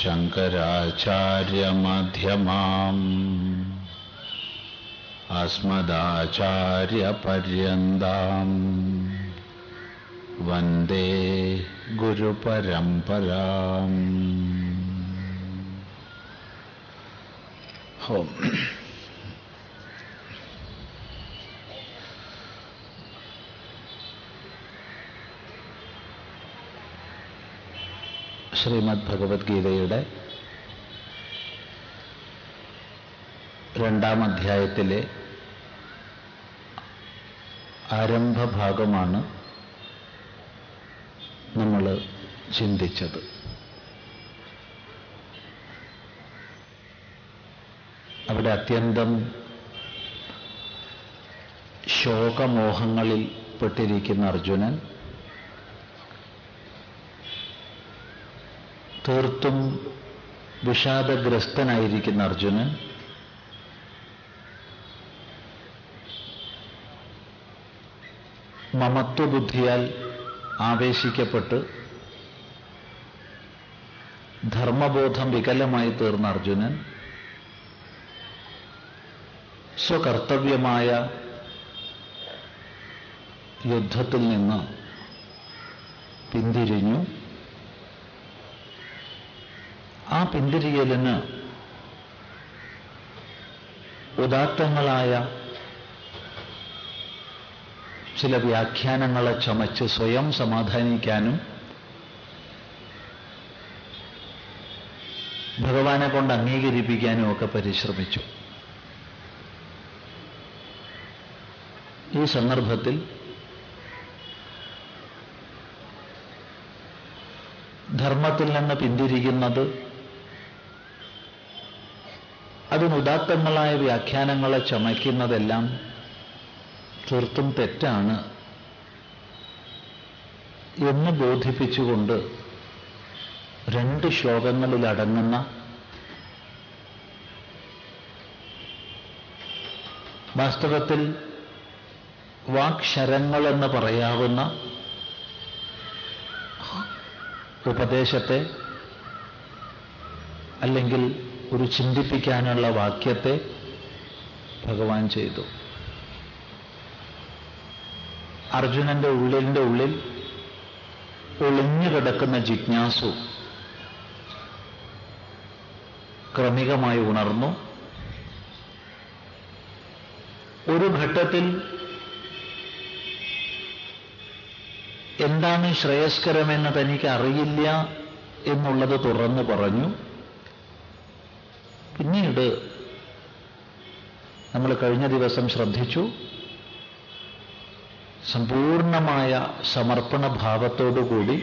शङ्कराचार्यमध्यमाम् अस्मदाचार्यपर्यन्ताम् वन्दे गुरुपरम्पराम् ശ്രീമദ് ഭഗവത്ഗീതയുടെ രണ്ടാം അധ്യായത്തിലെ ആരംഭഭാഗമാണ് നമ്മൾ ചിന്തിച്ചത്. അവിടെ അത്യന്തം ശോകമോഹങ്ങളിൽ പെട്ടിരിക്കുന്ന അർജുനൻ തീർത്തും വിഷാദഗ്രസ്തനായിരിക്കുന്ന അർജുനൻ മമത്വബുദ്ധിയാൽ ആവേശിക്കപ്പെട്ട് ധർമ്മബോധം വികലമായി തീർന്ന അർജുനൻ സ്വകർത്തവ്യമായ യുദ്ധത്തിൽ നിന്ന് പിന്തിരിഞ്ഞു ആ പിന്തിരിയലിന് ഉദാത്തങ്ങളായ ചില വ്യാഖ്യാനങ്ങളെ ചമച്ച് സ്വയം സമാധാനിക്കാനും ഭഗവാനെ കൊണ്ട് അംഗീകരിപ്പിക്കാനും ഒക്കെ പരിശ്രമിച്ചു. ഈ സന്ദർഭത്തിൽ ധർമ്മത്തിൽ നിന്ന് പിന്തിരിക്കുന്നത് അതിനുദാത്തങ്ങളായ വ്യാഖ്യാനങ്ങളെ ചമയ്ക്കുന്നതെല്ലാം തീർത്തും തെറ്റാണ് എന്ന് ബോധിപ്പിച്ചുകൊണ്ട് രണ്ട് ശ്ലോകങ്ങളിലടങ്ങുന്ന വാസ്തവത്തിൽ വാക്ശരങ്ങളെന്ന് പറയാവുന്ന ഉപദേശത്തെ അല്ലെങ്കിൽ ഒരു ചിന്തിപ്പിക്കാനുള്ള വാക്യത്തെ ഭഗവാൻ ചെയ്തു. അർജുനന്റെ ഉള്ളിന്റെ ഉള്ളിൽ ഒളിഞ്ഞു കിടക്കുന്ന ജിജ്ഞാസു ക്രമികമായി ഉണർന്നു. ഒരു ഘട്ടത്തിൽ എന്താണ് ശ്രേയസ്കരമെന്ന് തനിക്ക് അറിയില്ല എന്നുള്ളത് തുറന്നു പറഞ്ഞു. പിന്നീട് നമ്മൾ കഴിഞ്ഞ ദിവസം ശ്രദ്ധിച്ചു. സമ്പൂർണമായ സമർപ്പണ ഭാവത്തോടുകൂടി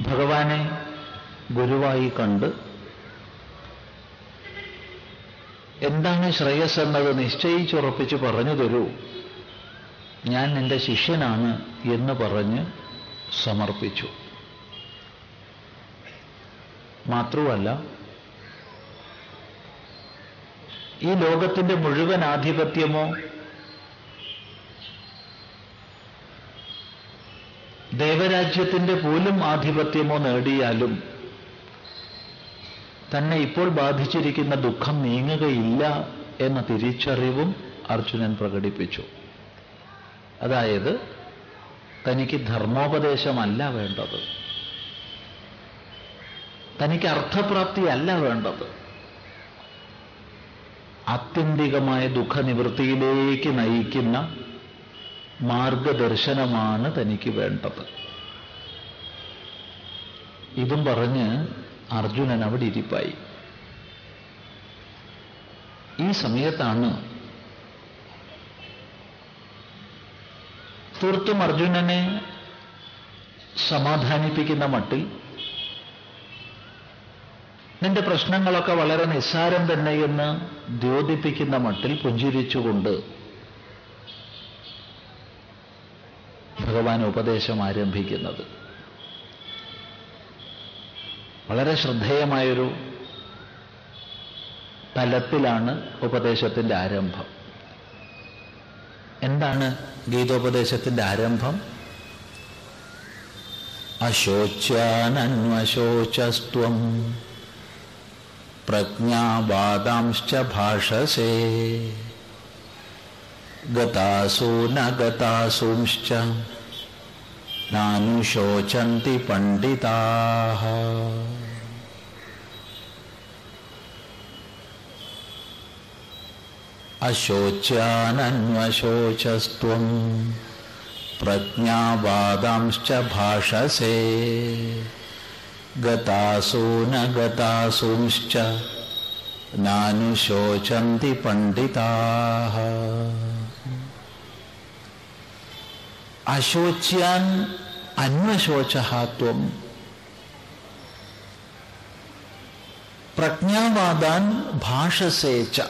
ഭഗവാനെ ഗുരുവായി കണ്ട് എന്താണ് ശ്രേയസ് എന്നത് നിശ്ചയിച്ചുറപ്പിച്ച് പറഞ്ഞു തരൂ ഞാൻ നിന്റെ ശിഷ്യനാണ് എന്ന് പറഞ്ഞ് സമർപ്പിച്ചു. മാത്രമല്ല ഈ ലോകത്തിന്റെ മുഴുവൻ ആധിപത്യമോ ദേവരാജ്യത്തിന്റെ പോലും ആധിപത്യമോ നേടിയാലും തന്നെ ഇപ്പോൾ ബാധിച്ചിരിക്കുന്ന ദുഃഖം നീങ്ങുകയില്ല എന്ന തിരിച്ചറിവും അർജുനൻ പ്രകടിപ്പിച്ചു. അതായത് തനിക്ക് ധർമ്മോപദേശമല്ല വേണ്ടത്. തനിക്ക് അർത്ഥപ്രാപ്തിയല്ല വേണ്ടത്. ആത്യന്തികമായ ദുഃഖനിവൃത്തിയിലേക്ക് നയിക്കുന്ന മാർഗദർശനമാണ് തനിക്ക് വേണ്ടത്. ഇതും പറഞ്ഞ് അർജുനൻ അവിടെ ഇരിപ്പായി. ഈ സമയത്താണ് തീർത്തും അർജുനനെ സമാധാനിപ്പിക്കുന്ന മട്ടിൽ നിന്റെ പ്രശ്നങ്ങളൊക്കെ വളരെ നിസ്സാരം തന്നെയെന്ന് ദ്യോതിപ്പിക്കുന്ന മട്ടിൽ പുഞ്ചിരിച്ചുകൊണ്ട് ഭഗവാൻ ഉപദേശം ആരംഭിക്കുന്നത്. വളരെ ശ്രദ്ധേയമായൊരു തലത്തിലാണ് ഉപദേശത്തിന്റെ ആരംഭം. എന്താണ് ഗീതോപദേശത്തിന്റെ ആരംഭം? അശോച്യാനന്വശോചസ്ത്വം പ്രജ്ഞാവാദാംശ്ച ഭാഷസേ ഗതാസു ന ഗതാസുംശ്ച നാനുശോചന്തി പണ്ഡിതാഃ അശോച്യാനന്വശോചസ്ത്വം പ്രജ്ഞാവാദാംശ്ച ഭാഷസേ ഗതാസു ന ഗതാസുംശ്ച നാനുശോചന്തി പണ്ഡിതാഃ അശോച്യാൻ അന്വശോചത്വം പ്രജ്ഞാവാദാൻ ഭാഷസേച്ച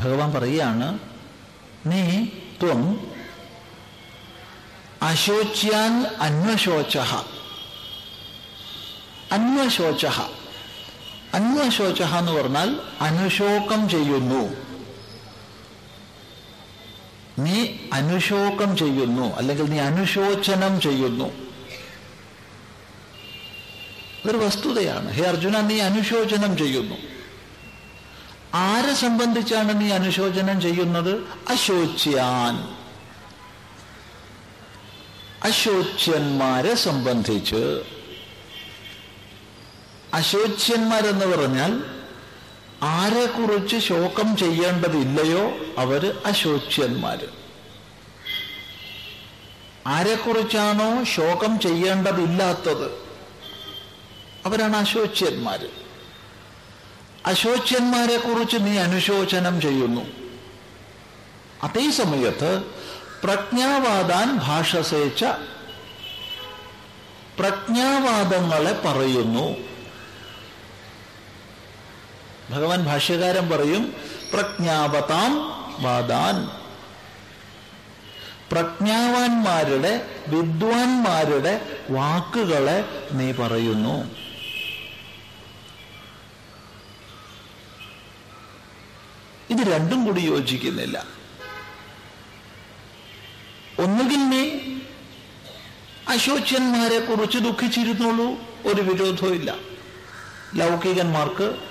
ഭഗവാൻ പറയുകയാണ് നീ ത്വം അശോച്യാൻ അന്വശോച. അന്വശോച. അന്വശോച എന്ന് പറഞ്ഞാൽ അനുശോകം ചെയ്യുന്നു. നീ അനുശോകം ചെയ്യുന്നു അല്ലെങ്കിൽ നീ അനുശോചനം ചെയ്യുന്നു. ഒരു വസ്തുതയാണ്. ഹേ അർജുന നീ അനുശോചനം ചെയ്യുന്നു. ആരെ സംബന്ധിച്ചാണ് നീ അനുശോചനം ചെയ്യുന്നത്? അശോച്യാൻ. അശോച്യന്മാരെ സംബന്ധിച്ച്. അശോച്യന്മാരെന്ന് പറഞ്ഞാൽ ആരെക്കുറിച്ച് ശോകം ചെയ്യേണ്ടതില്ലയോ അവർ അശോച്യന്മാര്. ആരെക്കുറിച്ചാണോ ശോകം ചെയ്യേണ്ടതില്ലാത്തത്? അവരാണ് അശോച്യന്മാര്. അശോച്യന്മാരെ കുറിച്ച് നീ അനുശോചനം ചെയ്യുന്നു. അതേ സമയത്ത് പ്രജ്ഞാവാദാൻ ഭാഷസേച്ച പ്രജ്ഞാവാദങ്ങളെ പറയുന്നു. ഭഗവാൻ ഭാഷ്യകാരൻ പറയും പ്രജ്ഞാവതാം വാദാൻ. പ്രജ്ഞാവാന്മാരുടെ വിദ്വാൻമാരുടെ വാക്കുകളെ നീ പറയുന്നു. ഇത് രണ്ടും കൂടി യോജിക്കുന്നില്ല. ഒന്നുകിൽ നീ അശോച്യന്മാരെ കുറിച്ച് ദുഃഖിച്ചിരുന്നുള്ളൂ ഒരു വിരോധവും ഇല്ല ലൗകികന്മാർക്ക്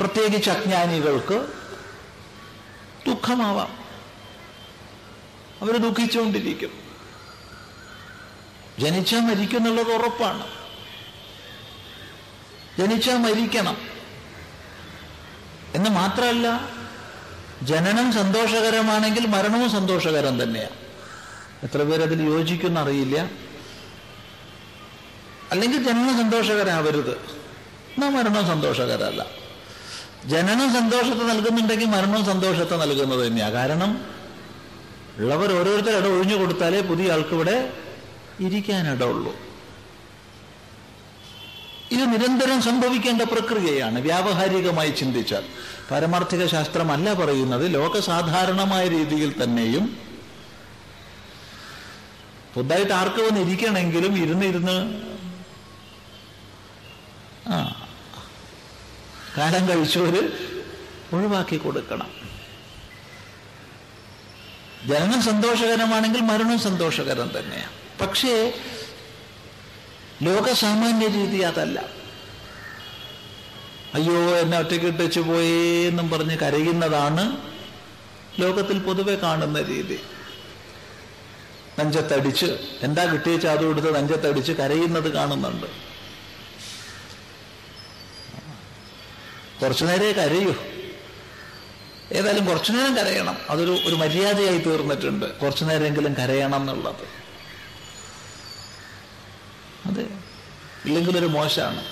പ്രത്യേകിച്ച് അജ്ഞാനികൾക്ക് ദുഃഖമാവാം. അവർ ദുഃഖിച്ചുകൊണ്ടിരിക്കും. ജനിച്ചാൽ മരിക്കുന്നുള്ളത് ഉറപ്പാണ്. ജനിച്ചാൽ മരിക്കണം. എന്ന് മാത്രമല്ല ജനനം സന്തോഷകരമാണെങ്കിൽ മരണവും സന്തോഷകരം തന്നെയാണ് എത്ര പേരതിൽ യോജിക്കുന്ന അറിയില്ല. അല്ലെങ്കിൽ ജനനം സന്തോഷകരാവരുത്. എന്നാ മരണം സന്തോഷകരമല്ല. ജനനം സന്തോഷത്തെ നൽകുന്നുണ്ടെങ്കിൽ മരണവും സന്തോഷത്തെ നൽകുന്നത് തന്നെയാണ് കാരണം ഉള്ളവർ ഓരോരുത്തർ ഇട ഒഴിഞ്ഞു കൊടുത്താലേ പുതിയ ആൾക്കിവിടെ ഇരിക്കാനിടുള്ളൂ ഇത് നിരന്തരം സംഭവിക്കേണ്ട പ്രക്രിയയാണ്. വ്യാവഹാരികമായി ചിന്തിച്ചാൽ. പാരമാർത്ഥിക ശാസ്ത്രമല്ല പറയുന്നത്. ലോകസാധാരണമായ രീതിയിൽ തന്നെയും പുതുതായിട്ട് ആർക്ക് വന്ന് ഇരിക്കണമെങ്കിലും ഇരുന്ന് ഇരുന്ന് ആ കാലം കഴിച്ചവര് ഒഴിവാക്കി കൊടുക്കണം. ജനനം സന്തോഷകരമാണെങ്കിൽ മരണം സന്തോഷകരം തന്നെയാണ് പക്ഷേ ലോകസാമാന്യ രീതി അതല്ല അയ്യോ എന്നെ ഒറ്റയ്ക്ക് ഇട്ടച്ചു പോയേന്നും പറഞ്ഞ് കരയുന്നതാണ് ലോകത്തിൽ പൊതുവെ കാണുന്ന രീതി. നെഞ്ചത്തടിച്ച് എന്താ കിട്ടിയ ചാതു കൊടുത്ത് നെഞ്ചത്തടിച്ച് കരയുന്നത് കാണുന്നുണ്ട്. കുറച്ചു നേരേ കരയൂ. ഏതായാലും കുറച്ചു നേരം കരയണം. അതൊരു ഒരു മര്യാദയായി തീർന്നിട്ടുണ്ട്. കുറച്ചു നേരമെങ്കിലും കരയണം എന്നുള്ളത്. അതെ. ഇല്ലെങ്കിൽ ഒരു മോശമാണ്.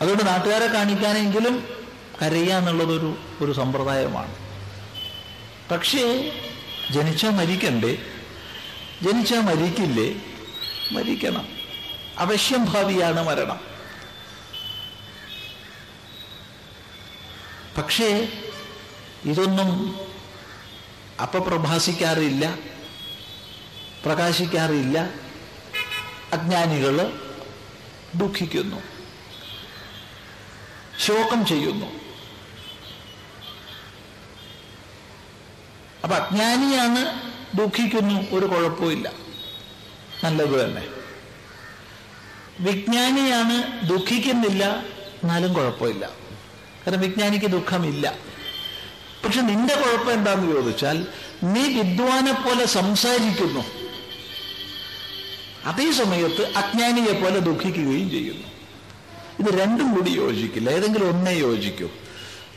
അതുകൊണ്ട് നാട്ടുകാരെ കാണിക്കാനെങ്കിലും കരയുക എന്നുള്ളതൊരു ഒരു സമ്പ്രദായമാണ്. പക്ഷേ ജനിച്ചാൽ മരിക്കണ്ടേ? ജനിച്ചാൽ മരിക്കില്ലേ? മരിക്കണം. അവശ്യം ഭാവിയാണ് മരണം. പക്ഷേ ഇതൊന്നും അപ്പ പ്രഭാസിക്കാറില്ല പ്രകാശിക്കാറില്ല. അജ്ഞാനികൾ ദുഃഖിക്കുന്നു. ശോകം ചെയ്യുന്നു. അപ്പൊ അജ്ഞാനിയാണ് ദുഃഖിക്കുന്നു ഒരു കുഴപ്പമില്ല നല്ലത് തന്നെ. വിജ്ഞാനിയാണ് ദുഃഖിക്കുന്നില്ല എന്നാലും കുഴപ്പമില്ല. കാരണം വിജ്ഞാനിക്ക് ദുഃഖമില്ല. പക്ഷെ നിന്റെ കുഴപ്പം എന്താന്ന് ചോദിച്ചാൽ നീ വിദ്വാനെ പോലെ സംസാരിക്കുന്നു. അതേ സമയത്ത് അജ്ഞാനിയെ പോലെ ദുഃഖിക്കുകയും ചെയ്യുന്നു. ഇത് രണ്ടും കൂടി യോജിക്കില്ല. ഏതെങ്കിലും ഒന്നേ യോജിക്കൂ.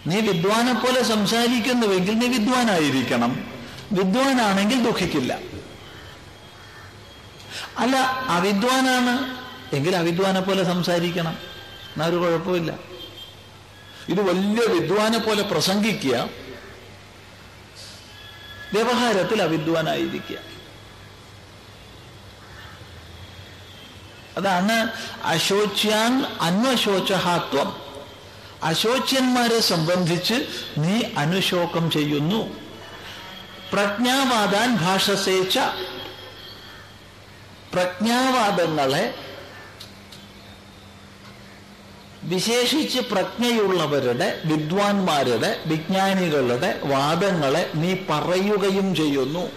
നീ വിദ്വാനെ പോലെ സംസാരിക്കുന്നുവെങ്കിൽ നീ വിദ്വാനായിരിക്കണം. വിദ്വാനാണെങ്കിൽ ദുഃഖിക്കില്ല. അല്ല അവിദ്വാനാണ് എങ്കിൽ അവിദ്വാനെ പോലെ സംസാരിക്കണം. എന്നാ ഒരു കുഴപ്പമില്ല. ഇത് വലിയ വിദ്വാനെ പോലെ പ്രസംഗിക്കുക വ്യവഹാരത്തിൽ അവിദ്വാനായിരിക്കുക. അതാണ് അശോച്യാൻ അന്വശോചഹാത്വം അശോച്യന്മാരെ സംബന്ധിച്ച് നീ അനുശോകം ചെയ്യുന്നു. പ്രജ്ഞാവാദാൻ ഭാഷസേച്ച. പ്രജ്ഞാവാദങ്ങളെ വിശേഷിച്ച് പ്രജ്ഞയുള്ളവരുടെ വിദ്വാൻമാരുടെ വിജ്ഞാനികളുടെ വാദങ്ങളെ നീ പറയുകയും ചെയ്യുന്നു.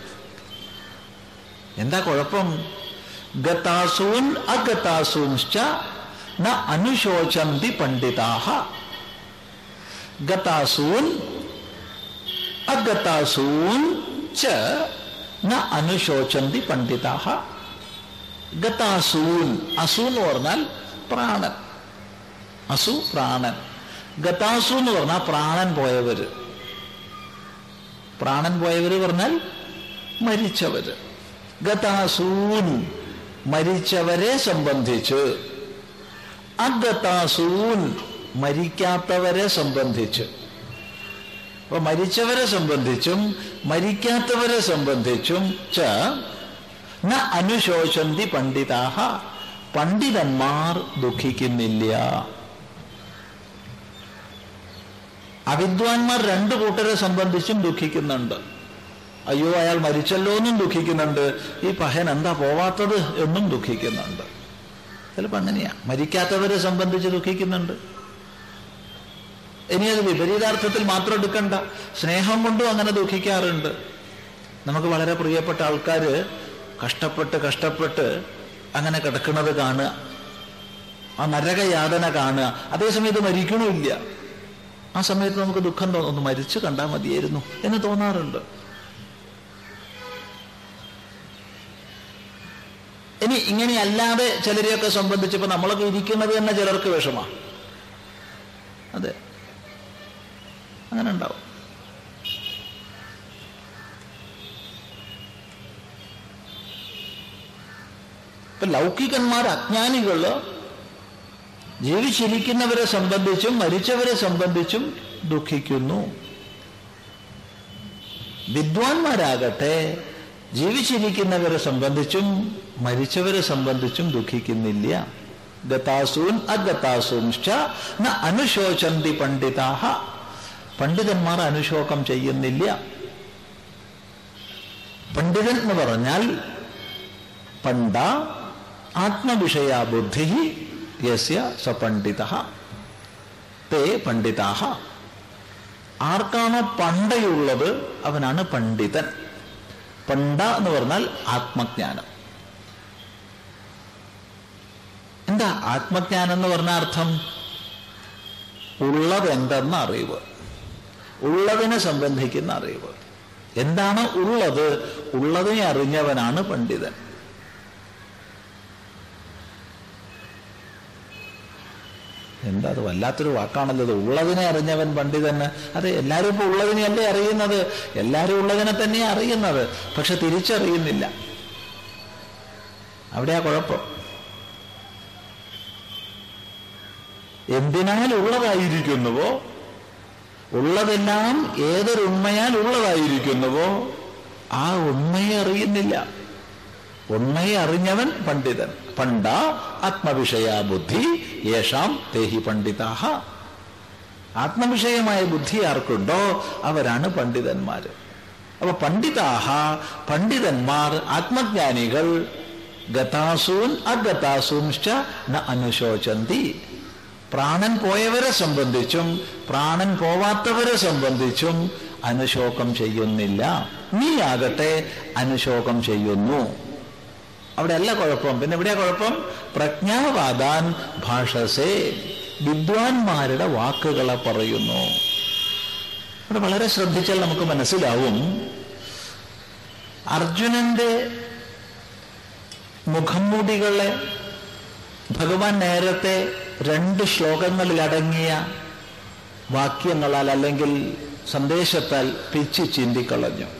എന്താ കുഴപ്പം? ഗതാസൂൻ അഗതാസൂൻശ്ച ന അനുശോചന്തി പണ്ഡിതാഹ ഗതാസൂൻ അഗതാസൂൻ ച ന അനുശോചന്തി പണ്ഡിതാഹ ഗതാസൂൻ അസു എന്ന് പറഞ്ഞാൽ പ്രാണൻ അസു പ്രാണൻ। ഗതാസു എന്ന് പറഞ്ഞാൽ പ്രാണൻ പോയവര്। പ്രാണൻ പോയവര് പറഞ്ഞാൽ മരിച്ചവര്। ഗതാസൂൻ മരിച്ചവരെ സംബന്ധിച്ച്. അഗതാസൂൻ മരിക്കാത്തവരെ സംബന്ധിച്ച്. അപ്പൊ മരിച്ചവരെ സംബന്ധിച്ചും മരിക്കാത്തവരെ സംബന്ധിച്ചും ച അനുശോചന്തി പണ്ഡിതാഹ. പണ്ഡിതന്മാർ ദുഃഖിക്കുന്നില്ല. അവിദ്വാൻമാർ രണ്ടു കൂട്ടരെ സംബന്ധിച്ചും ദുഃഖിക്കുന്നുണ്ട്. അയ്യോ അയാൾ മരിച്ചല്ലോ എന്നും ദുഃഖിക്കുന്നുണ്ട്. ഈ പഹൻ എന്താ പോവാത്തത് എന്നും ദുഃഖിക്കുന്നുണ്ട്. ചിലപ്പോൾ അങ്ങനെയാ. മരിക്കാത്തവരെ സംബന്ധിച്ച് ദുഃഖിക്കുന്നുണ്ട്. ഇനി അത് വിപരീതാർത്ഥത്തിൽ മാത്രം എടുക്കണ്ട. സ്നേഹം കൊണ്ടും അങ്ങനെ ദുഃഖിക്കാറുണ്ട്. നമുക്ക് വളരെ പ്രിയപ്പെട്ട ആൾക്കാർ കഷ്ടപ്പെട്ട് കഷ്ടപ്പെട്ട് അങ്ങനെ കിടക്കുന്നത് കാണുക. ആ നരകയാതന കാണുക. അതേസമയത്ത് മരിക്കണമില്ല. ആ സമയത്ത് നമുക്ക് ദുഃഖം തോന്നുന്നു മരിച്ചു കണ്ടാൽ മതിയായിരുന്നു എന്ന് തോന്നാറുണ്ട്. ഇനി ഇങ്ങനെയല്ലാതെ ചിലരെയൊക്കെ സംബന്ധിച്ചപ്പോൾ നമ്മളൊക്കെ ഇരിക്കുന്നത് തന്നെ ചിലർക്ക് വിഷമാ അതെ. അങ്ങനെ ഉണ്ടാവും ഇപ്പൊ ലൗകികന്മാർ അജ്ഞാനികൾ ജീവിച്ചിരിക്കുന്നവരെ സംബന്ധിച്ചും മരിച്ചവരെ സംബന്ധിച്ചും ദുഃഖിക്കുന്നു. വിദ്വാൻമാരാകട്ടെ ജീവിച്ചിരിക്കുന്നവരെ സംബന്ധിച്ചും മരിച്ചവരെ സംബന്ധിച്ചും ദുഃഖിക്കുന്നില്ല. ഗതാസൂൻ അഗതാസൂംശ്ച ന അനുശോചന്തി പണ്ഡിതാഹ. പണ്ഡിതന്മാർ അനുശോകം ചെയ്യുന്നില്ല. പണ്ഡിതൻ എന്ന് പറഞ്ഞാൽ പണ്ട ആത്മവിഷയ ബുദ്ധി യസ്യ സപണ്ഡിത തേ പണ്ഡിതാഹ. ആർക്കാണോ പണ്ടയുള്ളത് അവനാണ് പണ്ഡിതൻ. പണ്ട എന്ന് പറഞ്ഞാൽ ആത്മജ്ഞാനം. എന്താ ആത്മജ്ഞാനം എന്ന് പറഞ്ഞ അർത്ഥം? ഉള്ളത് എന്തെന്ന അറിവ്. ഉള്ളതിനെ സംബന്ധിക്കുന്ന അറിവ്. എന്താണ് ഉള്ളത്? ഉള്ളതിനെ അറിഞ്ഞവനാണ് പണ്ഡിതൻ. എന്താ അത് വല്ലാത്തൊരു വാക്കാണല്ലോ അത് ഉള്ളതിനെ അറിഞ്ഞവൻ പണ്ഡിതന് അതെ എല്ലാവരും ഇപ്പൊ ഉള്ളതിനെയല്ലേ അറിയുന്നത്? എല്ലാവരും ഉള്ളതിനെ തന്നെ അറിയുന്നത്. പക്ഷെ തിരിച്ചറിയുന്നില്ല. അവിടെയാ കുഴപ്പം. എന്തിനാൽ ഉള്ളതായിരിക്കുന്നുവോ ഉള്ളതെല്ലാം ഏതൊരു ഉണ്മയാൽ ഉള്ളതായിരിക്കുന്നുവോ ആ ഉണ്മയെ അറിയുന്നില്ല. ഉണ്മയെ അറിഞ്ഞവൻ പണ്ഡിതൻ. പണ്ട ആത്മവിഷയ ബുദ്ധി യേശാം തേഹി പണ്ഡിതാഹ. ആത്മവിഷയമായ ബുദ്ധി ആർക്കുണ്ടോ? അവരാണ് പണ്ഡിതന്മാര്. അപ്പൊ പണ്ഡിതാഹ പണ്ഡിതന്മാർ ആത്മജ്ഞാനികൾ ഗതാസൂൻ അഗതാസൂൻ ന അനുശോചന്തി. പ്രാണൻ പോയവരെ സംബന്ധിച്ചും പ്രാണൻ പോവാത്തവരെ സംബന്ധിച്ചും അനുശോകം ചെയ്യുന്നില്ല. നീ ആകട്ടെ അനുശോകം ചെയ്യുന്നു. അവിടെ അല്ല കുഴപ്പം. പിന്നെ എവിടെയാ കുഴപ്പം? പ്രജ്ഞാവാദാൻ ഭാഷസേ വിദ്വാൻമാരുടെ വാക്കുകളെ പറയുന്നു. അവിടെ വളരെ ശ്രദ്ധിച്ചാൽ നമുക്ക് മനസ്സിലാവും. അർജുനന്റെ മുഖംമൂടികളെ ഭഗവാൻ നേരത്തെ രണ്ട് ശ്ലോകങ്ങളിൽ അടങ്ങിയ വാക്യങ്ങളാൽ അല്ലെങ്കിൽ സന്ദേശത്താൽ പിച്ച് ചിന്തിക്കളഞ്ഞു.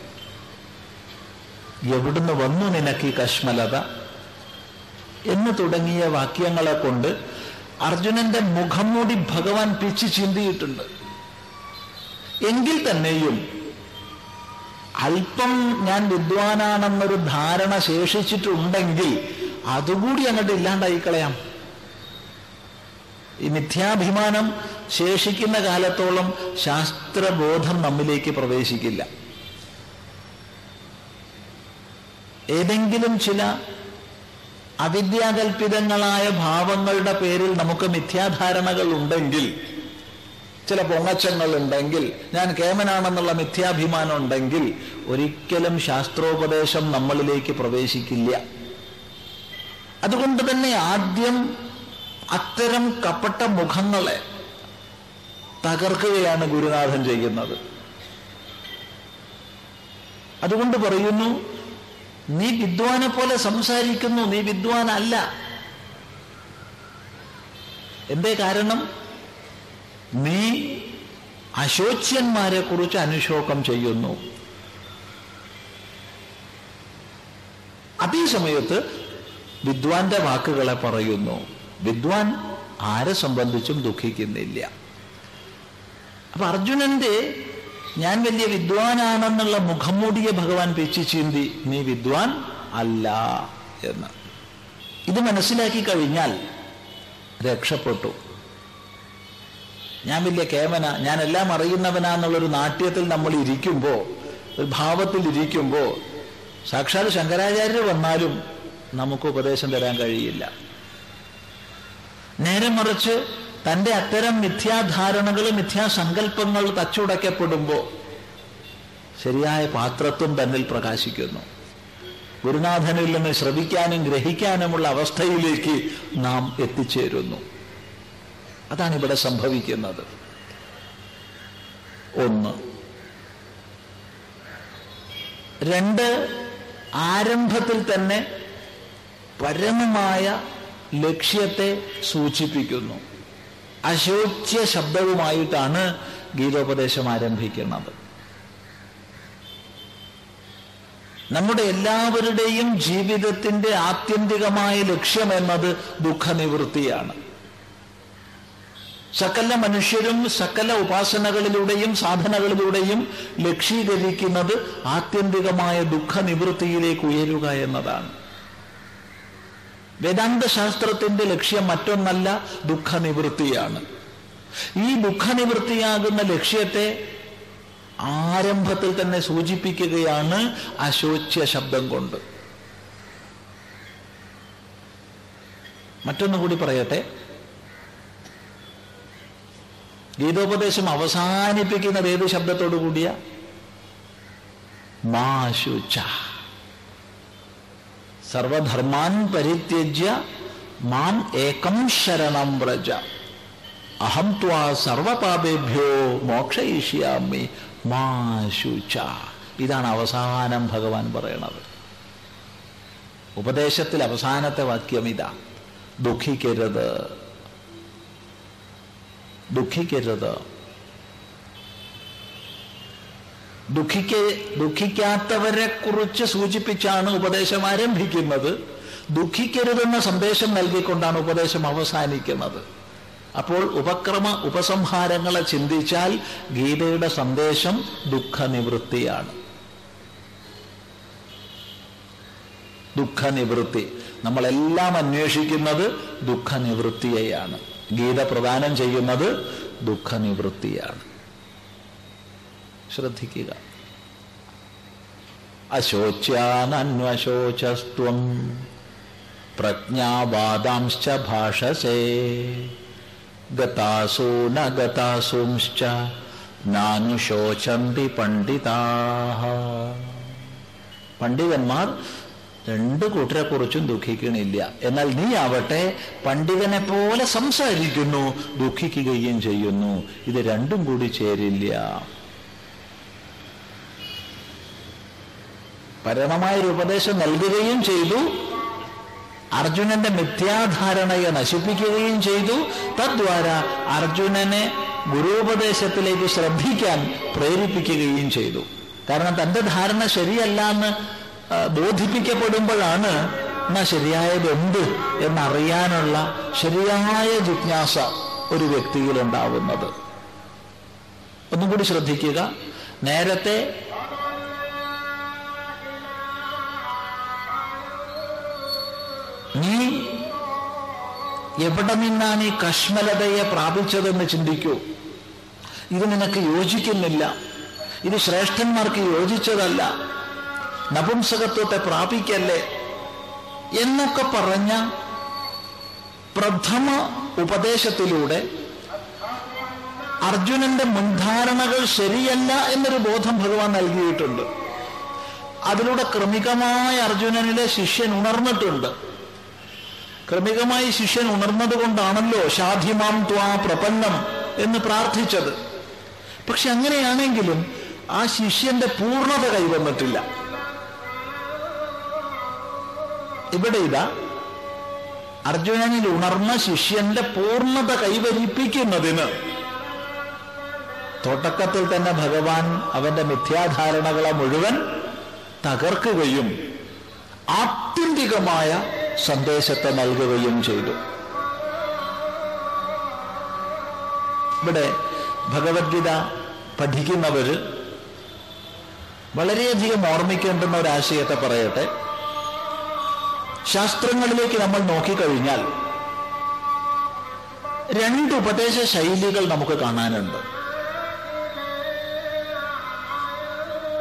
എവിടുന്ന് വന്നു നിനക്ക് ഈ കശ്മലത? എന്ന് തുടങ്ങിയ വാക്യങ്ങളെ കൊണ്ട് അർജുനന്റെ മുഖം മൂടി ഭഗവാൻ പിച്ച് ചിന്തിയിട്ടുണ്ട്. എങ്കിൽ തന്നെയും അല്പം ഞാൻ വിദ്വാനാണെന്നൊരു ധാരണ ശേഷിച്ചിട്ടുണ്ടെങ്കിൽ അതുകൂടി അങ്ങോട്ട് ഇല്ലാണ്ടായി കളയാം. ഈ മിഥ്യാഭിമാനം ശേഷിക്കുന്ന കാലത്തോളം ശാസ്ത്രബോധം നമ്മിലേക്ക് പ്രവേശിക്കില്ല. ഏതെങ്കിലും ചില അവിദ്യാകൽപിതങ്ങളായ ഭാവങ്ങളുടെ പേരിൽ നമുക്ക് മിഥ്യാധാരണകൾ ഉണ്ടെങ്കിൽ ചില പൊങ്ങച്ചങ്ങൾ ഉണ്ടെങ്കിൽ ഞാൻ കേമനാണെന്നുള്ള മിഥ്യാഭിമാനം ഉണ്ടെങ്കിൽ ഒരിക്കലും ശാസ്ത്രോപദേശം നമ്മളിലേക്ക് പ്രവേശിക്കില്ല. അതുകൊണ്ട് തന്നെ ആദ്യം അത്തരം കപ്പട്ട മുഖങ്ങളെ തകർക്കുകയാണ് ഗുരുനാഥൻ ചെയ്യുന്നത്. അതുകൊണ്ട് പറയുന്നു നീ വിദ്വാനെ പോലെ സംസാരിക്കുന്നു നീ വിദ്വാനല്ല. എന്തേ കാരണം? നീ അശോച്യന്മാരെ കുറിച്ച് അനുശോകം ചെയ്യുന്നു. അതേ സമയത്ത് വിദ്വാന്റെ വാക്കുകളെ പറയുന്നു. വിദ്വാൻ ആരെ സംബന്ധിച്ചും ദുഃഖിക്കുന്നില്ല. അപ്പൊ അർജുനന്റെ ഞാൻ വലിയ വിദ്വാനാണെന്നുള്ള മുഖം മൂടിയ ഭഗവാൻ പേച്ചു ചീന്തി നീ വിദ്വാൻ അല്ല എന്ന്. ഇത് മനസ്സിലാക്കി കഴിഞ്ഞാൽ രക്ഷപ്പെട്ടു. ഞാൻ വലിയ കേമന ഞാൻ എല്ലാം അറിയുന്നവനാന്നുള്ളൊരു നാട്യത്തിൽ നമ്മൾ ഇരിക്കുമ്പോൾ ഒരു ഭാവത്തിൽ ഇരിക്കുമ്പോൾ സാക്ഷാൽ ശങ്കരാചാര്യർ വന്നാലും നമുക്ക് ഉപദേശം തരാൻ കഴിയില്ല. നേരെ മറിച്ച് തന്റെ അത്തരം മിഥ്യാധാരണകൾ മിഥ്യാസങ്കല്പങ്ങൾ തച്ചുടയ്ക്കപ്പെടുമ്പോ ശരിയായ പാത്രത്വം തന്നിൽ പ്രകാശിക്കുന്നു. ഗുരുനാഥനിൽ നിന്ന് ശ്രവിക്കാനും ഗ്രഹിക്കാനുമുള്ള അവസ്ഥയിലേക്ക് നാം എത്തിച്ചേരുന്നു. അതാണ് ഇവിടെ സംഭവിക്കുന്നത്. ഒന്ന്. രണ്ട് ആരംഭത്തിൽ തന്നെ പരമമായ ലക്ഷ്യത്തെ സൂചിപ്പിക്കുന്നു. അശോച്യ ശബ്ദവുമായിട്ടാണ് ഗീതോപദേശം ആരംഭിക്കുന്നത്. നമ്മുടെ എല്ലാവരുടെയും ജീവിതത്തിന്റെ ആത്യന്തികമായ ലക്ഷ്യം എന്നത് ദുഃഖനിവൃത്തിയാണ്. സകല മനുഷ്യരും സകല ഉപാസനകളിലൂടെയും സാധനകളിലൂടെയും ലക്ഷീകരിക്കുന്നത് ആത്യന്തികമായ ദുഃഖനിവൃത്തിയിലേക്ക് ഉയരുക എന്നതാണ്. വേദാന്ത ശാസ്ത്രത്തിന്റെ ലക്ഷ്യം മറ്റൊന്നല്ല ദുഃഖനിവൃത്തിയാണ്. ഈ ദുഃഖനിവൃത്തിയാകുന്ന ലക്ഷ്യത്തെ ആരംഭത്തിൽ തന്നെ സൂചിപ്പിക്കുകയാണ് അശോച്യ ശബ്ദം കൊണ്ട്. മറ്റൊന്നുകൂടി പറയട്ടെ. ഗീതോപദേശം അവസാനിപ്പിക്കുന്നത് ഏത് ശബ്ദത്തോടു കൂടിയ മാശുച. സർവധർമാൻ പരിത്യജ്യ മാം ഏകം ശരണം വ്രജ. അഹം ത്വാ സർവപാപേഭ്യോ മോക്ഷയിഷ്യാമി മാശുച ഇതാണ് അവസാനം ഭഗവാൻ പറയണത്. ഉപദേശത്തിൽ അവസാനത്തെ വാക്യം ഇതാ. ദുഃഖിക്കരുത്. ദുഃഖിക്കരുത്. ദുഃഖിക്ക ദുഃഖിക്കാത്തവരെ കുറിച്ച് സൂചിപ്പിച്ചാണ് ഉപദേശം ആരംഭിക്കുന്നത്. ദുഃഖിക്കരുതെന്ന സന്ദേശം നൽകിക്കൊണ്ടാണ് ഉപദേശം അവസാനിക്കുന്നത്. അപ്പോൾ ഉപക്രമ ഉപസംഹാരങ്ങളെ ചിന്തിച്ചാൽ ഗീതയുടെ സന്ദേശം ദുഃഖനിവൃത്തിയാണ്. ദുഃഖനിവൃത്തി. നമ്മളെല്ലാം അന്വേഷിക്കുന്നത് ദുഃഖനിവൃത്തിയെയാണ്. ഗീത പ്രദാനം ചെയ്യുന്നത് ദുഃഖനിവൃത്തിയാണ്. ശ്രദ്ധിക്കുക. അശോച്യാനന്വശോചസ്ത്വം പ്രജ്ഞാവാദാംശ്ച ഭാഷസേ. ഗതാസോ ന ഗതാസൂംശ്ച നാനുശോചന്തി പണ്ഡിതാഹ. പണ്ഡിതന്മാർ രണ്ട് കൂട്ടരെ കുറിച്ചും ദുഃഖിക്കണില്ല. എന്നാൽ നീ ആവട്ടെ പണ്ഡിതനെ പോലെ സംസാരിക്കുന്നു ദുഃഖിക്കുകയും ചെയ്യുന്നു. ഇത് രണ്ടും കൂടി ചേരില്ല. പരമമായൊരു ഉപദേശം നൽകുകയും ചെയ്തു. അർജുനന്റെ മിഥ്യാധാരണയെ നശിപ്പിക്കുകയും ചെയ്തു. തദ്വാര അർജുനനെ ഗുരുപദേശത്തിലേക്ക് ശ്രദ്ധിക്കാൻ പ്രേരിപ്പിക്കുകയും ചെയ്തു. കാരണം തന്റെ ധാരണ ശരിയല്ല എന്ന് ബോധിപ്പിക്കപ്പെടുമ്പോഴാണ് എന്നാ ശരിയായത് എന്ത് എന്നറിയാനുള്ള ശരിയായ ജിജ്ഞാസ ഒരു വ്യക്തിയിൽ ഉണ്ടാവുന്നത് ഒന്നും കൂടി ശ്രദ്ധിക്കുക. നേരത്തെ നീ എവിടെ നിന്നാണ് ഈ കശ്മലതയെ പ്രാപിച്ചതെന്ന് ചിന്തിക്കൂ. ഇത് നിനക്ക് യോജിക്കുന്നില്ല. ഇത് ശ്രേഷ്ഠന്മാർക്ക് യോജിച്ചതല്ല. നപുംസകത്വത്തെ പ്രാപിക്കല്ലേ? എന്നൊക്കെ പറഞ്ഞ പ്രഥമ ഉപദേശത്തിലൂടെ അർജുനന്റെ മുൻധാരണകൾ ശരിയല്ല എന്നൊരു ബോധം ഭഗവാൻ നൽകിയിട്ടുണ്ട്. അതിലൂടെ ക്രമികമായ അർജുനനിലെ ശിഷ്യൻ ഉണർന്നിട്ടുണ്ട്. ക്രമികമായി ശിഷ്യൻ ഉണർന്നത് കൊണ്ടാണല്ലോ ഷാധിമാം ത്വാ പ്രപന്നം എന്ന് പ്രാർത്ഥിച്ചത്. പക്ഷെ അങ്ങനെയാണെങ്കിലും ആ ശിഷ്യന്റെ പൂർണത കൈവന്നിട്ടില്ല. ഇവിടെ ഇതാ അർജുനനിൽ ഉണർന്ന ശിഷ്യന്റെ പൂർണത കൈവരിപ്പിക്കുന്നതിന് തുടക്കത്തിൽ തന്നെ ഭഗവാൻ അവന്റെ മിഥ്യാധാരണകളെ മുഴുവൻ തകർക്കുകയും ആത്യന്തികമായ സന്ദേശത്തെ നൽകുകയും ചെയ്തു. ഇവിടെ ഭഗവത്ഗീത പഠിക്കുന്നവർ വളരെയധികം ഓർമ്മിക്കേണ്ടുന്ന ഒരു ആശയത്തെ പറയട്ടെ. ശാസ്ത്രങ്ങളിലേക്ക് നമ്മൾ നോക്കിക്കഴിഞ്ഞാൽ രണ്ട് ഉപദേശ ശൈലികൾ നമുക്ക് കാണാനുണ്ട്.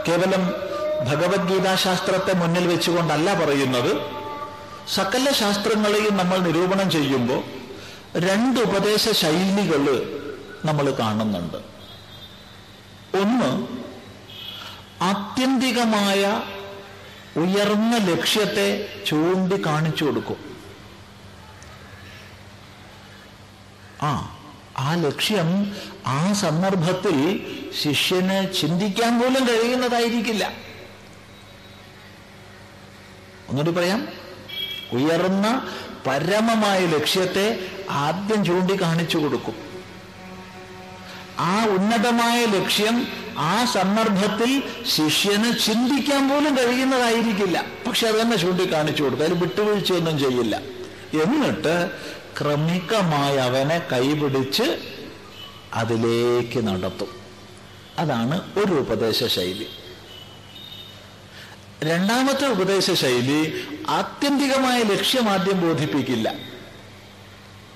കേവലം ഭഗവത്ഗീതാശാസ്ത്രത്തെ മുന്നിൽ വെച്ചുകൊണ്ടല്ല പറയുന്നത് സകല ശാസ്ത്രങ്ങളെയും നമ്മൾ നിരൂപണം ചെയ്യുമ്പോൾ രണ്ട് ഉപദേശ ശൈലികൾ നമ്മൾ കാണുന്നുണ്ട്. ഒന്ന് ആത്യന്തികമായ ഉയർന്ന ലക്ഷ്യത്തെ ചൂണ്ടി കാണിച്ചു കൊടുക്കും. ആ ആ ലക്ഷ്യം ആ സന്ദർഭത്തിൽ ശിഷ്യന് ചിന്തിക്കാൻ പോലും കഴിയുന്നതായിരിക്കില്ല. ഒന്നുകൂടി പറയാം. ഉയർന്ന പരമമായ ലക്ഷ്യത്തെ ആദ്യം ചൂണ്ടിക്കാണിച്ചു കൊടുക്കും ആ ഉന്നതമായ ലക്ഷ്യം ആ സന്ദർഭത്തിൽ ശിഷ്യന് ചിന്തിക്കാൻ പോലും കഴിയുന്നതായിരിക്കില്ല. പക്ഷെ അത് തന്നെ ചൂണ്ടിക്കാണിച്ചു കൊടുക്കും. അതിൽ വിട്ടുവീഴ്ചയൊന്നും ചെയ്യില്ല. എന്നിട്ട് ക്രമികമായി അവനെ കൈപിടിച്ച് അതിലേക്ക് നടത്തും. അതാണ് ഒരു ഉപദേശ ശൈലി രണ്ടാമത്തെ ഉപദേശ ശൈലി ആത്യന്തികമായ ലക്ഷ്യം ആദ്യം ബോധിപ്പിക്കില്ല.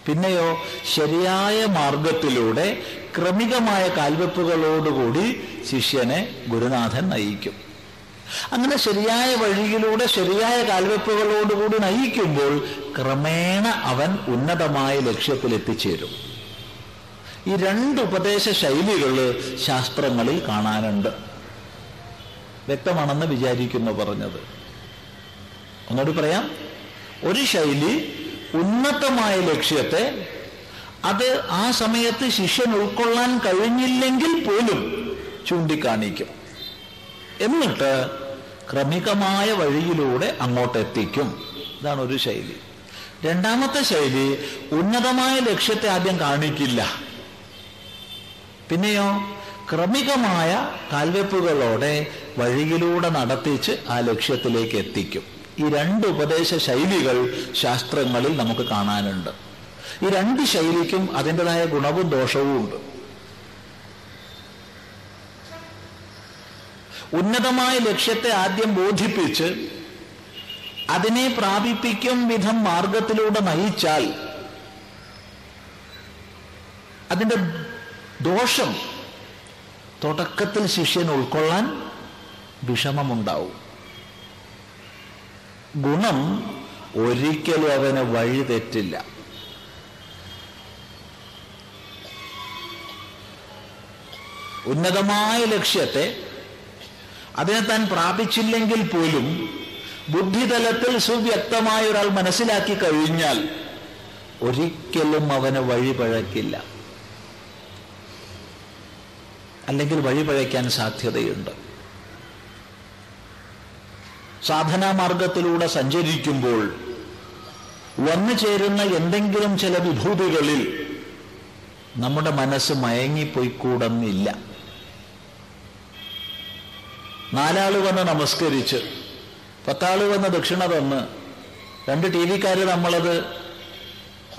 പിന്നെയോ ശരിയായ മാർഗത്തിലൂടെ ക്രമികമായ കാൽവെപ്പുകളോടുകൂടി ശിഷ്യനെ ഗുരുനാഥൻ നയിക്കും. അങ്ങനെ ശരിയായ വഴിയിലൂടെ ശരിയായ കാൽവെപ്പുകളോടുകൂടി നയിക്കുമ്പോൾ ക്രമേണ അവൻ ഉന്നതമായ ലക്ഷ്യത്തിൽ എത്തിച്ചേരും ഈ രണ്ട് ഉപദേശ ശൈലികൾ ശാസ്ത്രങ്ങളിൽ കാണാനുണ്ട്. വ്യക്തമാണെന്ന് വിചാരിക്കുന്നു പറഞ്ഞത്. ഒന്നുകൂടി പറയാം. ഒരു ശൈലി ഉന്നതമായ ലക്ഷ്യത്തെ അത് ആ സമയത്ത് ശിഷ്യൻ ഉൾക്കൊള്ളാൻ കഴിഞ്ഞില്ലെങ്കിൽ പോലും ചൂണ്ടിക്കാണിക്കും. എന്നിട്ട് ക്രമികമായ വഴിയിലൂടെ അങ്ങോട്ട് എത്തിക്കും. ഇതാണ് ഒരു ശൈലി. രണ്ടാമത്തെ ശൈലി ഉന്നതമായ ലക്ഷ്യത്തെ ആദ്യം കാണിക്കില്ല. പിന്നെയോ? ക്രമികമായ കാൽവെപ്പുകളോടെ വഴിയിലൂടെ നടത്തിച്ച് ആ ലക്ഷ്യത്തിലേക്ക് എത്തിക്കും. ഈ രണ്ട് ഉപദേശ ശൈലികൾ ശാസ്ത്രങ്ങളിൽ നമുക്ക് കാണാനുണ്ട്. ഈ രണ്ട് ശൈലിക്കും അതിന്റെതായ ഗുണവും ദോഷവും ഉണ്ട്. ഉന്നതമായ ലക്ഷ്യത്തെ ആദ്യം ബോധിപ്പിച്ച് അതിനെ പ്രാപിപ്പിക്കും വിധം മാർഗത്തിലൂടെ നയിച്ചാൽ അതിന്റെ ദോഷം തുടക്കത്തിൽ ശിഷ്യൻ ഉൾക്കൊള്ളാൻ വിഷമമുണ്ടാവും. ഗുണം ഒരിക്കലും അവന് വഴി തെറ്റില്ല. ഉന്നതമായ ലക്ഷ്യത്തെ അതിനെ താൻ പ്രാപിച്ചില്ലെങ്കിൽ പോലും ബുദ്ധിതലത്തിൽ സുവ്യക്തമായ ഒരാൾ മനസ്സിലാക്കി കഴിഞ്ഞാൽ ഒരിക്കലും അവന് വഴി പഴക്കില്ല. അല്ലെങ്കിൽ വഴിപഴയ്ക്കാൻ സാധ്യതയുണ്ട്. സാധനാമാർഗത്തിലൂടെ സഞ്ചരിക്കുമ്പോൾ വന്നു ചേരുന്ന എന്തെങ്കിലും ചില വിഭൂതികളിൽ നമ്മുടെ മനസ്സ് മയങ്ങിപ്പോയിക്കൂടെന്നില്ല. നാലാൾ വന്ന് നമസ്കരിച്ച് പത്താൾ വന്ന് ദക്ഷിണ തന്ന് രണ്ട് ടി വിക്കാർ നമ്മളത്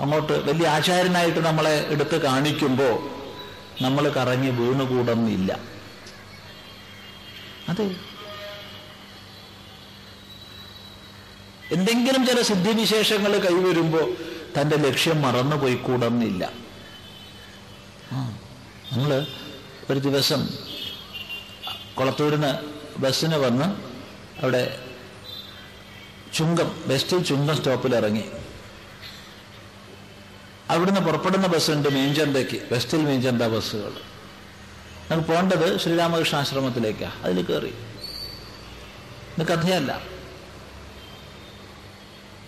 അങ്ങോട്ട് വലിയ ആചാര്യനായിട്ട് നമ്മളെ എടുത്ത് കാണിക്കുമ്പോൾ നമ്മൾ കറങ്ങി വീണുകൂടുന്നില്ല. അതെ എന്തെങ്കിലും ചില സിദ്ധിവിശേഷങ്ങൾ കൈവരുമ്പോൾ തന്റെ ലക്ഷ്യം മറന്നു പോയിക്കൂടുന്നില്ല നമ്മൾ ഒരു ദിവസം കുളത്തൂരിന് ബസ്സിന് വന്ന് അവിടെ ചുങ്കം ബെസ്റ്റ് ചുങ്കം സ്റ്റോപ്പിൽ ഇറങ്ങി അവിടുന്ന് പുറപ്പെടുന്ന ബസ്സുണ്ട് മീൻചന്തയ്ക്ക് വെസ്റ്റിൽ മീൻചന്ത ബസ്സുകൾ. ഞങ്ങൾ പോകേണ്ടത് ശ്രീരാമകൃഷ്ണ ആശ്രമത്തിലേക്കാണ് അതിൽ കയറി. ഇത് കഥയല്ല.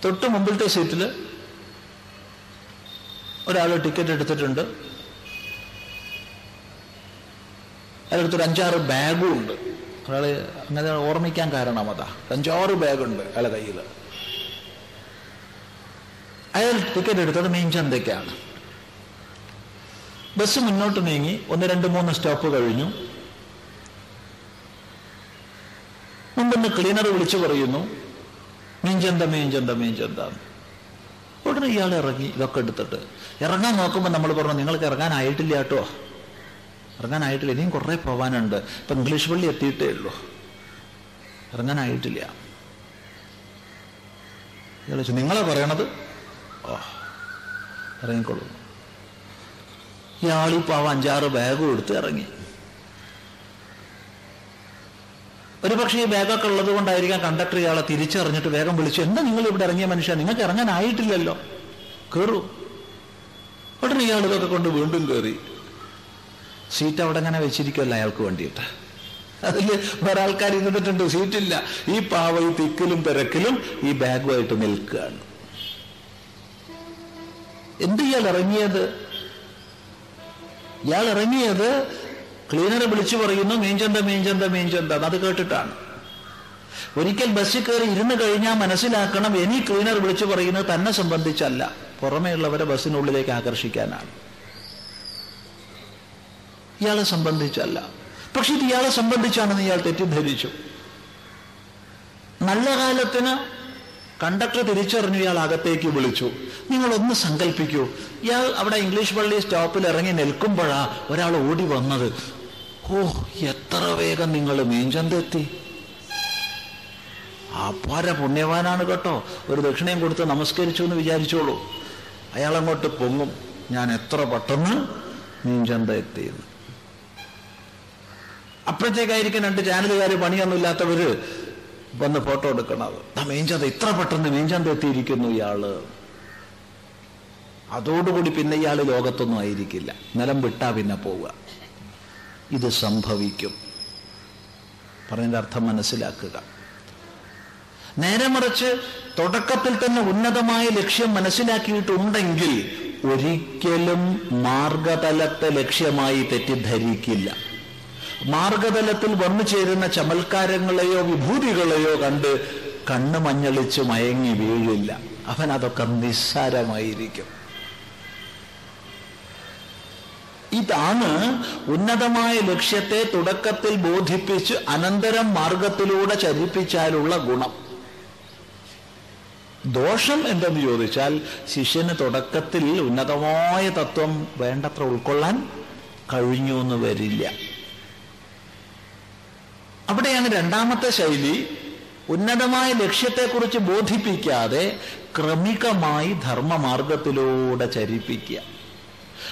തൊട്ട് മുമ്പിലത്തെ സീറ്റിൽ ഒരാൾ ടിക്കറ്റ് എടുത്തിട്ടുണ്ട്. അയാളടുത്തൊരു അഞ്ചാറ് ബാഗും ഉണ്ട്. ഒരാൾ അങ്ങനെ ഓർമ്മിക്കാൻ കാരണം അതാ അഞ്ചാറ് ബാഗുണ്ട് അയാളെ കയ്യിൽ അയാൾ ടിക്കറ്റ് എടുത്തത് മീൻചന്തയ്ക്കാണ് ബസ് മുന്നോട്ട് നീങ്ങി ഒന്ന് രണ്ട് മൂന്ന് സ്റ്റോപ്പ് കഴിഞ്ഞു. മുമ്പൊന്ന് ക്ലീനർ വിളിച്ചു പറയുന്നു മീൻചന്ത മീൻചന്ത മീൻചന്ത ഉടനെ ഇയാൾ ഇറങ്ങി ഇതൊക്കെ എടുത്തിട്ട്. ഇറങ്ങാൻ നോക്കുമ്പോൾ നമ്മൾ പറഞ്ഞു നിങ്ങൾക്ക് ഇറങ്ങാനായിട്ടില്ല കേട്ടോ. ഇറങ്ങാനായിട്ടില്ല ഇനിയും കുറേ പോകാനുണ്ട് ഇപ്പൊ ഇംഗ്ലീഷ് പള്ളി എത്തിയിട്ടേ ഉള്ളൂ. ഇറങ്ങാനായിട്ടില്ല ചോദിച്ചു നിങ്ങളെ പറയണത്? ഓ ഇയാളിപ്പോ അവ അഞ്ചാറ് ബാഗ് എടുത്ത് ഇറങ്ങി. ഒരു പക്ഷേ ഈ ബാഗൊക്കെ ഉള്ളത് കൊണ്ടായിരിക്കാം കണ്ടക്ടർ ഇയാളെ തിരിച്ചറിഞ്ഞിട്ട് വേഗം വിളിച്ചു എന്താ നിങ്ങൾ ഇവിടെ ഇറങ്ങിയ മനുഷ്യ? നിങ്ങൾക്ക് ഇറങ്ങാനായിട്ടില്ലല്ലോ കയറൂ ഉടനെ ഇയാൾ ഇതൊക്കെ കൊണ്ട് വീണ്ടും കയറി സീറ്റ് അവിടെ അങ്ങനെ വെച്ചിരിക്കുമല്ലോ അയാൾക്ക് വേണ്ടിയിട്ട്. അതിൽ വേറെ ആൾക്കാർ ഇരുന്നിട്ടുണ്ട് സീറ്റില്ല ഈ പാവ ഈ തിക്കിലും തിരക്കിലും ഈ ബാഗുമായിട്ട് നിൽക്കുകയാണ്. എന്ത് ഇയാൾ ഇറങ്ങിയത് ഇയാൾ ഇറങ്ങിയത് ക്ലീനറെ വിളിച്ചു പറയുന്നു മീൻചന്ത മീൻചന്ത മീൻചന്ത അത് കേട്ടിട്ടാണ്. ഒരിക്കൽ ബസ്സിൽ കയറി ഇരുന്ന് കഴിഞ്ഞാൽ മനസ്സിലാക്കണം ഇനി ക്ലീനർ വിളിച്ചു പറയുന്നത് തന്നെ സംബന്ധിച്ചല്ല. പുറമേ ഉള്ളവരെ ബസ്സിനുള്ളിലേക്ക് ആകർഷിക്കാനാണ്. ഇയാളെ സംബന്ധിച്ചല്ല. പക്ഷെ ഇത് ഇയാളെ സംബന്ധിച്ചാണെന്ന് ഇയാൾ തെറ്റിദ്ധരിച്ചു. നല്ല കാലത്തിന് കണ്ടക്ടർ തിരിച്ചറിഞ്ഞു ഇയാൾ അകത്തേക്ക് വിളിച്ചു. നിങ്ങൾ ഒന്ന് സങ്കല്പിക്കൂ ഇയാൾ അവിടെ ഇംഗ്ലീഷ് പള്ളി സ്റ്റോപ്പിൽ ഇറങ്ങി നിൽക്കുമ്പോഴാ ഒരാൾ ഓടി വന്നത്. ഓ എത്ര വേഗം നിങ്ങൾ മീൻചന്തെത്തി അപാര പുണ്യവാനാണ് കേട്ടോ. ഒരു ദക്ഷിണയും കൊടുത്ത് നമസ്കരിച്ചു എന്ന് വിചാരിച്ചോളൂ. അയാൾ അങ്ങോട്ട് പൊങ്ങും. ഞാൻ എത്ര പെട്ടെന്ന് മീൻചന്ത എത്തിയെന്ന് അപ്പോഴത്തേക്കായിരിക്കും രണ്ട് ചാനലുകാർ പണിയൊന്നുമില്ലാത്തവര് വന്ന് ഫോട്ടോ എടുക്കണത് ആ മീൻചന്ത ഇത്ര പെട്ടെന്ന് മേഞ്ചാന്ത എത്തിയിരിക്കുന്നു ഇയാൾ. അതോടുകൂടി പിന്നെ ഇയാൾ ലോകത്തൊന്നും ആയിരിക്കില്ല. നിലം വിട്ടാ പിന്നെ പോവുക. ഇത് സംഭവിക്കും. പറഞ്ഞതിന്റെ അർത്ഥം മനസ്സിലാക്കുക. നേരെ മറിച്ച് തുടക്കത്തിൽ തന്നെ ഉന്നതമായ ലക്ഷ്യം മനസ്സിലാക്കിയിട്ടുണ്ടെങ്കിൽ ഒരിക്കലും മാർഗതലത്തെ ലക്ഷ്യമായി തെറ്റിദ്ധരിക്കില്ല. മാർഗതലത്തിൽ വന്നു ചേരുന്ന ചമൽക്കാരങ്ങളെയോ വിഭൂതികളെയോ കണ്ട് കണ്ണ് മഞ്ഞളിച്ച് മയങ്ങി വീഴില്ല. അവൻ അതൊക്കെ നിസ്സാരമായിരിക്കും. ഇതാണ് ഉന്നതമായ ലക്ഷ്യത്തെ തുടക്കത്തിൽ ബോധിപ്പിച്ച് അനന്തരം മാർഗത്തിലൂടെ ചരിപ്പിച്ചാലുള്ള ഗുണം. ദോഷം എന്തെന്ന് ചോദിച്ചാൽ ശിഷ്യന് തുടക്കത്തിൽ ഉന്നതമായ തത്വം വേണ്ടത്ര ഉൾക്കൊള്ളാൻ കഴിഞ്ഞു എന്ന് വരില്ല. അവിടെയാണ് രണ്ടാമത്തെ ശൈലി. ഉന്നതമായ ലക്ഷ്യത്തെക്കുറിച്ച് ബോധിപ്പിക്കാതെ ക്രമികമായി ധർമ്മമാർഗത്തിലൂടെ ചരിപ്പിക്കുക.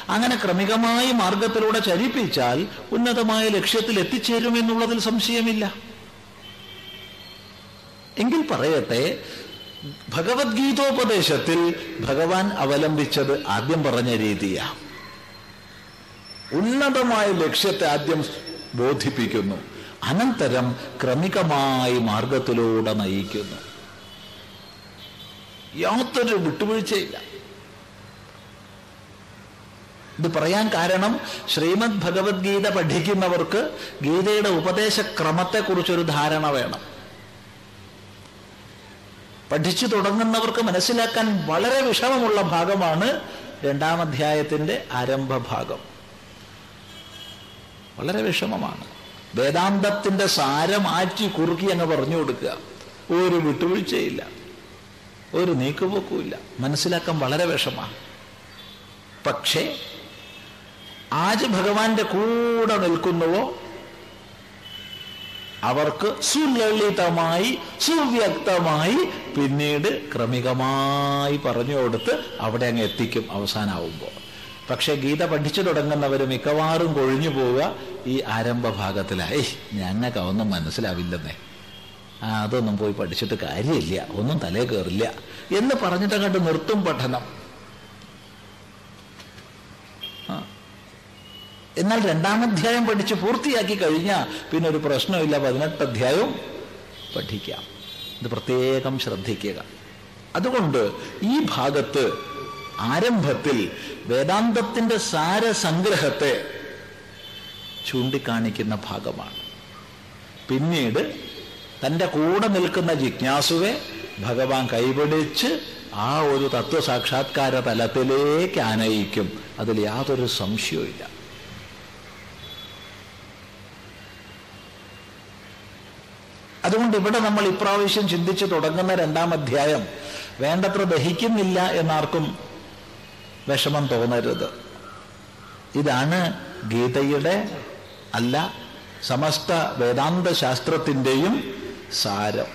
അങ്ങനെ ക്രമികമായി മാർഗത്തിലൂടെ ചരിപ്പിച്ചാൽ ഉന്നതമായ ലക്ഷ്യത്തിൽ എത്തിച്ചേരും എത്തിച്ചേരുമെന്നുള്ളതിൽ സംശയമില്ല. എങ്കിൽ പറയട്ടെ ഭഗവത്ഗീതോപദേശത്തിൽ ഭഗവാൻ അവലംബിച്ചത് ആദ്യം പറഞ്ഞ രീതിയാണ് ഉന്നതമായ ലക്ഷ്യത്തെ ആദ്യം ബോധിപ്പിക്കുന്നു. അനന്തരം ക്രമികമായി മാർഗത്തിലൂടെ നയിക്കുന്നു. യാതൊരു വിട്ടുവീഴ്ചയില്ല. ഇത് പറയാൻ കാരണം ശ്രീമദ് ഭഗവത്ഗീത പഠിക്കുന്നവർക്ക് ഗീതയുടെ ഉപദേശക്രമത്തെക്കുറിച്ചൊരു ധാരണ വേണം. പഠിച്ചു തുടങ്ങുന്നവർക്ക് മനസ്സിലാക്കാൻ വളരെ വിഷമമുള്ള ഭാഗമാണ് രണ്ടാം ആരംഭ ഭാഗം. വളരെ വിഷമമാണ്. വേദാന്തത്തിന്റെ സാരം ആറ്റി കുറുക്കി അങ്ങ് പറഞ്ഞു കൊടുക്കുക. ഒരു വിട്ടുവീഴ്ചയില്ല. ഒരു നീക്കുപോക്കുമില്ല. മനസ്സിലാക്കാൻ വളരെ വിഷമാണ് പക്ഷേ ആര് ഭഗവാന്റെ കൂടെ നിൽക്കുന്നുവോ? അവർക്ക് സുലളിതമായി സുവ്യക്തമായി പിന്നീട് ക്രമികമായി പറഞ്ഞു കൊടുത്ത് അവിടെ അങ്ങ് എത്തിക്കും അവസാനാവുമ്പോൾ. പക്ഷെ ഗീത പഠിച്ചു തുടങ്ങുന്നവർ മിക്കവാറും കൊഴിഞ്ഞു പോവുക ഈ ആരംഭ ഭാഗത്തിലായി ഞങ്ങൾക്ക് അതൊന്നും മനസ്സിലാവില്ലെന്നേ. അതൊന്നും പോയി പഠിച്ചിട്ട് കാര്യമില്ല. ഒന്നും തലേ കയറില്ല എന്ന് പറഞ്ഞിട്ട് അങ്ങോട്ട് നിർത്തും പഠനം. എന്നാൽ രണ്ടാമധ്യായം പഠിച്ച് പൂർത്തിയാക്കി കഴിഞ്ഞാൽ പിന്നെ ഒരു പ്രശ്നമില്ല. പതിനെട്ട് അധ്യായവും പഠിക്കാം. ഇത് പ്രത്യേകം ശ്രദ്ധിക്കുക. അതുകൊണ്ട് ഈ ഭാഗത്ത് ആരംഭത്തിൽ വേദാന്തത്തിന്റെ സാരസംഗ്രഹത്തെ ചൂണ്ടിക്കാണിക്കുന്ന ഭാഗമാണ്. പിന്നീട് തന്റെ കൂടെ നിൽക്കുന്ന ജിജ്ഞാസുവെ ഭഗവാൻ കൈപിടിച്ച് ആ ഒരു തത്വസാക്ഷാത്കാര തലത്തിലേക്ക് ആനയിക്കും. അതിൽ യാതൊരു സംശയവുമില്ല. അതുകൊണ്ട് ഇവിടെ നമ്മൾ ഇപ്രാവശ്യം ചിന്തിച്ച് തുടങ്ങുന്ന രണ്ടാം അധ്യായം വേണ്ടത്ര ദഹിക്കുന്നില്ല എന്നാർക്കും വിഷമം തോന്നരുത്. ഇതാണ് ഗീതയുടെ അല്ല സമസ്ത വേദാന്ത ശാസ്ത്രത്തിന്റെയും സാരം.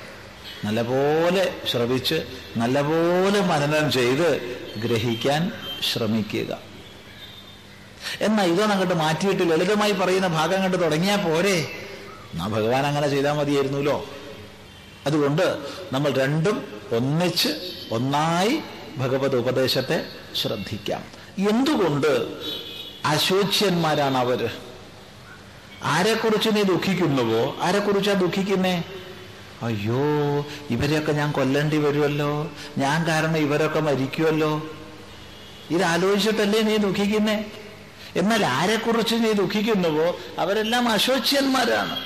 നല്ലപോലെ ശ്രവിച്ച് നല്ലപോലെ മനനം ചെയ്ത് ഗ്രഹിക്കാൻ ശ്രമിക്കുക. എന്നാൽ ഇതൊന്നും അങ്ങോട്ട് മാറ്റിയിട്ട് ലളിതമായി പറയുന്ന ഭാഗം കണ്ട് തുടങ്ങിയാൽ പോരെ. എന്നാ ഭഗവാൻ അങ്ങനെ ചെയ്താൽ മതിയായിരുന്നല്ലോ. അതുകൊണ്ട് നമ്മൾ രണ്ടും ഒന്നിച്ച് ഒന്നായി ഭഗവത് ഉപദേശത്തെ ശ്രദ്ധിക്കാം. എന്തുകൊണ്ട് അശോച്യന്മാരാണ് അവർ? ആരെക്കുറിച്ച് നീ ദുഃഖിക്കുന്നുവോ? ആരെക്കുറിച്ചാ ദുഃഖിക്കുന്നേ? അയ്യോ ഇവരെയൊക്കെ ഞാൻ കൊല്ലേണ്ടി വരുമല്ലോ ഞാൻ കാരണം ഇവരൊക്കെ മരിക്കുമല്ലോ ഇതാലോചിച്ചിട്ടല്ലേ നീ ദുഃഖിക്കുന്നേ? എന്നാൽ ആരെക്കുറിച്ച് നീ ദുഃഖിക്കുന്നുവോ? അവരെല്ലാം അശോച്യന്മാരാണ്.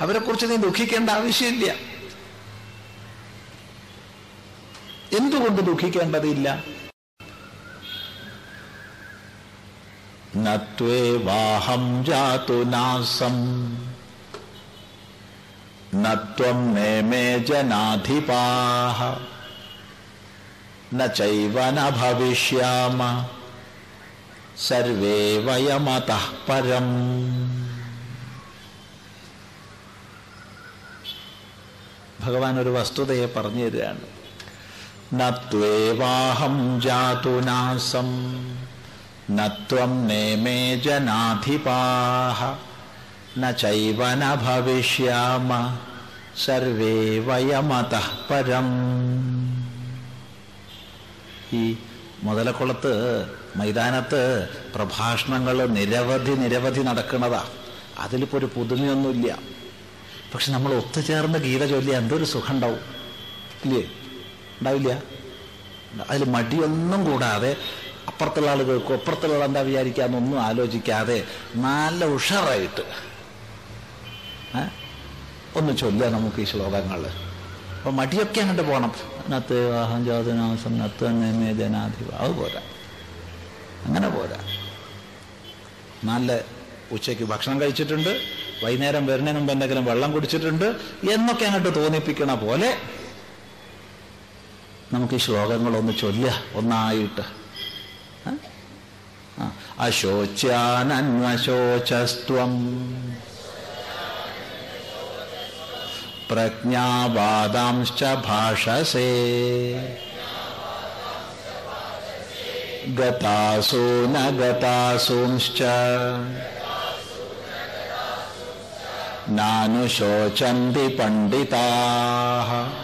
അവരെക്കുറിച്ച് നീ ദുഃഖിക്കേണ്ട ആവശ്യമില്ല. എന്തുകൊണ്ട് ദുഃഖിക്കേണ്ടതില്ല? നത്വേവാഹം ജാതു നാസം. നത്വം നേമേ ജനാധിപാഹ. നൈവന ഭവിഷ്യാമ സർവേ വയമത പരം. ഭഗവാൻ ഒരു വസ്തുതയെ പറഞ്ഞു തരികയാണ്. നത്വേവാഹം ജാതുനാസം നത്വം നേമേ ജനാധിപാഹ. നൈവ ന ഭവിഷ്യാമ. സർവേ വയമത പരം. ഈ മുതലക്കുളത്ത് മൈതാനത്ത് പ്രഭാഷണങ്ങൾ നിരവധി നിരവധി നടക്കുന്നതാ. അതിലിപ്പോൾ ഒരു പുതുമയൊന്നുമില്ല. പക്ഷെ നമ്മൾ ഒത്തുചേർന്ന് ഗീത ചൊല്ലിയ എന്തൊരു സുഖം ഉണ്ടാവും? ഇല്ലേ? ഉണ്ടാവില്ല. അതിൽ മടിയൊന്നും കൂടാതെ അപ്പുറത്തുള്ള ആൾ കേൾക്കും അപ്പുറത്തുള്ള ആൾ എന്താ വിചാരിക്കാന്നൊന്നും ആലോചിക്കാതെ നല്ല ഉഷാറായിട്ട് ഒന്ന് ചൊല്ലുക നമുക്ക് ഈ ശ്ലോകങ്ങൾ. അപ്പൊ മടിയൊക്കെ അങ്ങോട്ട് പോകണം നത്ത് വാഹം ജോതനാസം നത്ത് നേമേ ജനാധിപ അത് പോരാ. അങ്ങനെ പോരാ. നല്ല ഉച്ചയ്ക്ക് ഭക്ഷണം കഴിച്ചിട്ടുണ്ട് വൈകുന്നേരം വരുന്നതിന് മുമ്പ് എന്തെങ്കിലും വെള്ളം കുടിച്ചിട്ടുണ്ട് എന്നൊക്കെ അങ്ങോട്ട് തോന്നിപ്പിക്കണ പോലെ നമുക്ക് ഈ ശ്ലോകങ്ങളൊന്ന് ചൊല്ലുക ഒന്നായിട്ട്. ആ? ആ. അശോച്യാനന്വശോചസ്ത്വം പ്രജ്ഞാവാദാംശ്ച ഭാഷസേ. ഗതാസു ന ഗതാസൂംശ്ച. നാനുശോചന്തി പണ്ഡിതാः.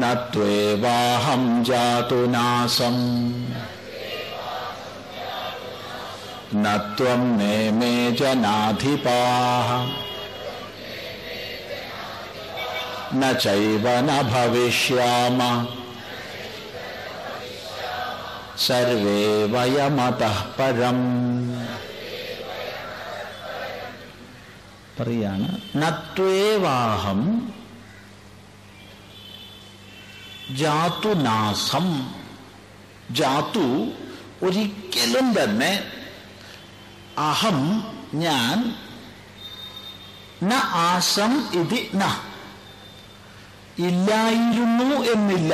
न त्वेवाहं जातु नासम् न त्वं नेमे जनाधिपाः न चैव न भविष्याम सर्वे वयमतः परम् പറയാണ് നത്വേവാഹം ജാതുനാസം ജാതു ഒരിക്കലും തന്നെ അഹം ഞാൻ ന ആസം ഇത് ന. ഇല്ലായിരുന്നു എന്നില്ല.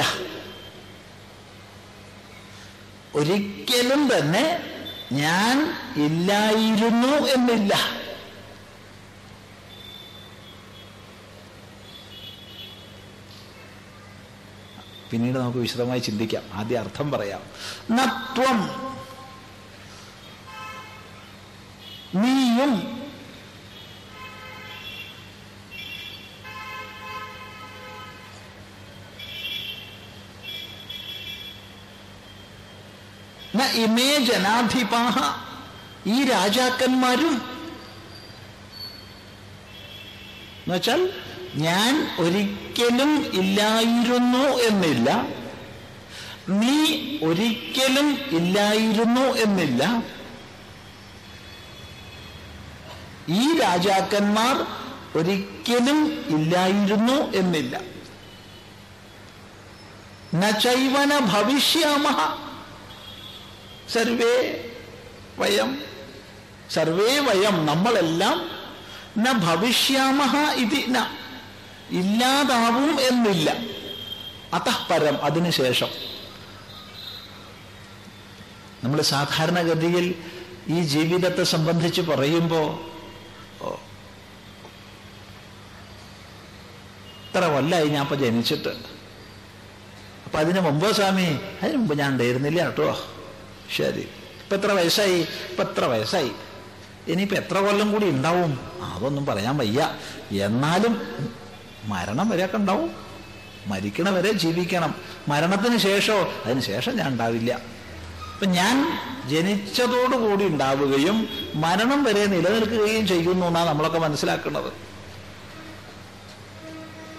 ഒരിക്കലും തന്നെ ഞാൻ ഇല്ലായിരുന്നു എന്നില്ല. പിന്നീട് നമുക്ക് വിശദമായി ചിന്തിക്കാം. ആദ്യം അർത്ഥം പറയാം. നത്വം. നീയും ന ഇമേ ജനാധിപാഹ. ഈ രാജാക്കന്മാരും എന്നുവെച്ചാൽ ഞാൻ ഒരിക്കലും ഇല്ലായിരുന്നു എന്നില്ല. നീ ഒരിക്കലും ഇല്ലായിരുന്നു എന്നില്ല. ഈ രാജാക്കന്മാർ ഒരിക്കലും ഇല്ലായിരുന്നു എന്നില്ല. നൈവന ഭവിഷ്യാമ സർവേ വയം. സർവേ വയം നമ്മളെല്ലാം ന ഭവിഷ്യാമ ഇതി ന. ഇല്ലാതാവും എന്നില്ല. അതഃപരം അതിനുശേഷം. നമ്മൾ സാധാരണഗതിയിൽ ഈ ജീവിതത്തെ സംബന്ധിച്ച് പറയുമ്പോൾ ഇത്ര കൊല്ലായി ഞാൻ ഇപ്പൊ ജനിച്ചിട്ട്. അപ്പൊ അതിന് മുമ്പ് സ്വാമി അതിന് മുമ്പ് ഞാൻ ഉണ്ടായിരുന്നില്ല കേട്ടോ. ശരി. ഇപ്പൊ എത്ര വയസ്സായി? ഇപ്പൊ എത്ര വയസ്സായി? ഇനിയിപ്പോ എത്ര കൊല്ലം കൂടി ഉണ്ടാവും? അതൊന്നും പറയാൻ വയ്യ. എന്നാലും മരണം വരെയൊക്കെ ഉണ്ടാവും. മരിക്കണ വരെ ജീവിക്കണം. മരണത്തിന് ശേഷമോ? അതിന് ശേഷം ഞാൻ ഉണ്ടാവില്ല. അപ്പൊ ഞാൻ ജനിച്ചതോടുകൂടി ഉണ്ടാവുകയും മരണം വരെ നിലനിൽക്കുകയും ചെയ്യുന്നു എന്നാണ് നമ്മളൊക്കെ മനസ്സിലാക്കുന്നത്.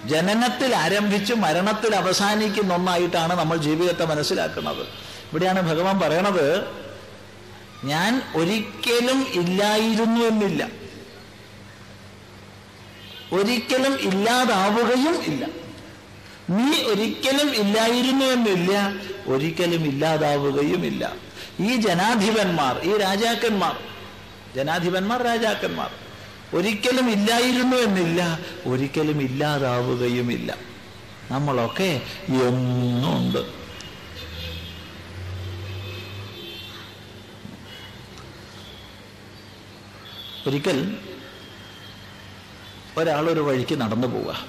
ജനനത്തിൽ ആരംഭിച്ച് മരണത്തിൽ അവസാനിക്കുന്ന ഒന്നായിട്ടാണ് നമ്മൾ ജീവിതത്തെ മനസ്സിലാക്കുന്നത്. ഇവിടെയാണ് ഭഗവാൻ പറയണത് ഞാൻ ഒരിക്കലും ഇല്ലായിരുന്നു എന്നില്ല. ഒരിക്കലും ഇല്ലാതാവുകയും ഇല്ല. നീ ഒരിക്കലും ഇല്ലായിരുന്നു എന്നില്ല ഒരിക്കലും ഇല്ലാതാവുകയും ഇല്ല. ഈ ജനാധിപന്മാർ ഈ രാജാക്കന്മാർ ജനാധിപന്മാർ രാജാക്കന്മാർ ഒരിക്കലും ഇല്ലായിരുന്നു എന്നില്ല ഒരിക്കലും ഇല്ലാതാവുകയും ഇല്ല. നമ്മളൊക്കെ എന്നുണ്ട്. ഒരിക്കൽ ഒരാളൊരു വഴിക്ക് നടന്നു പോവുക.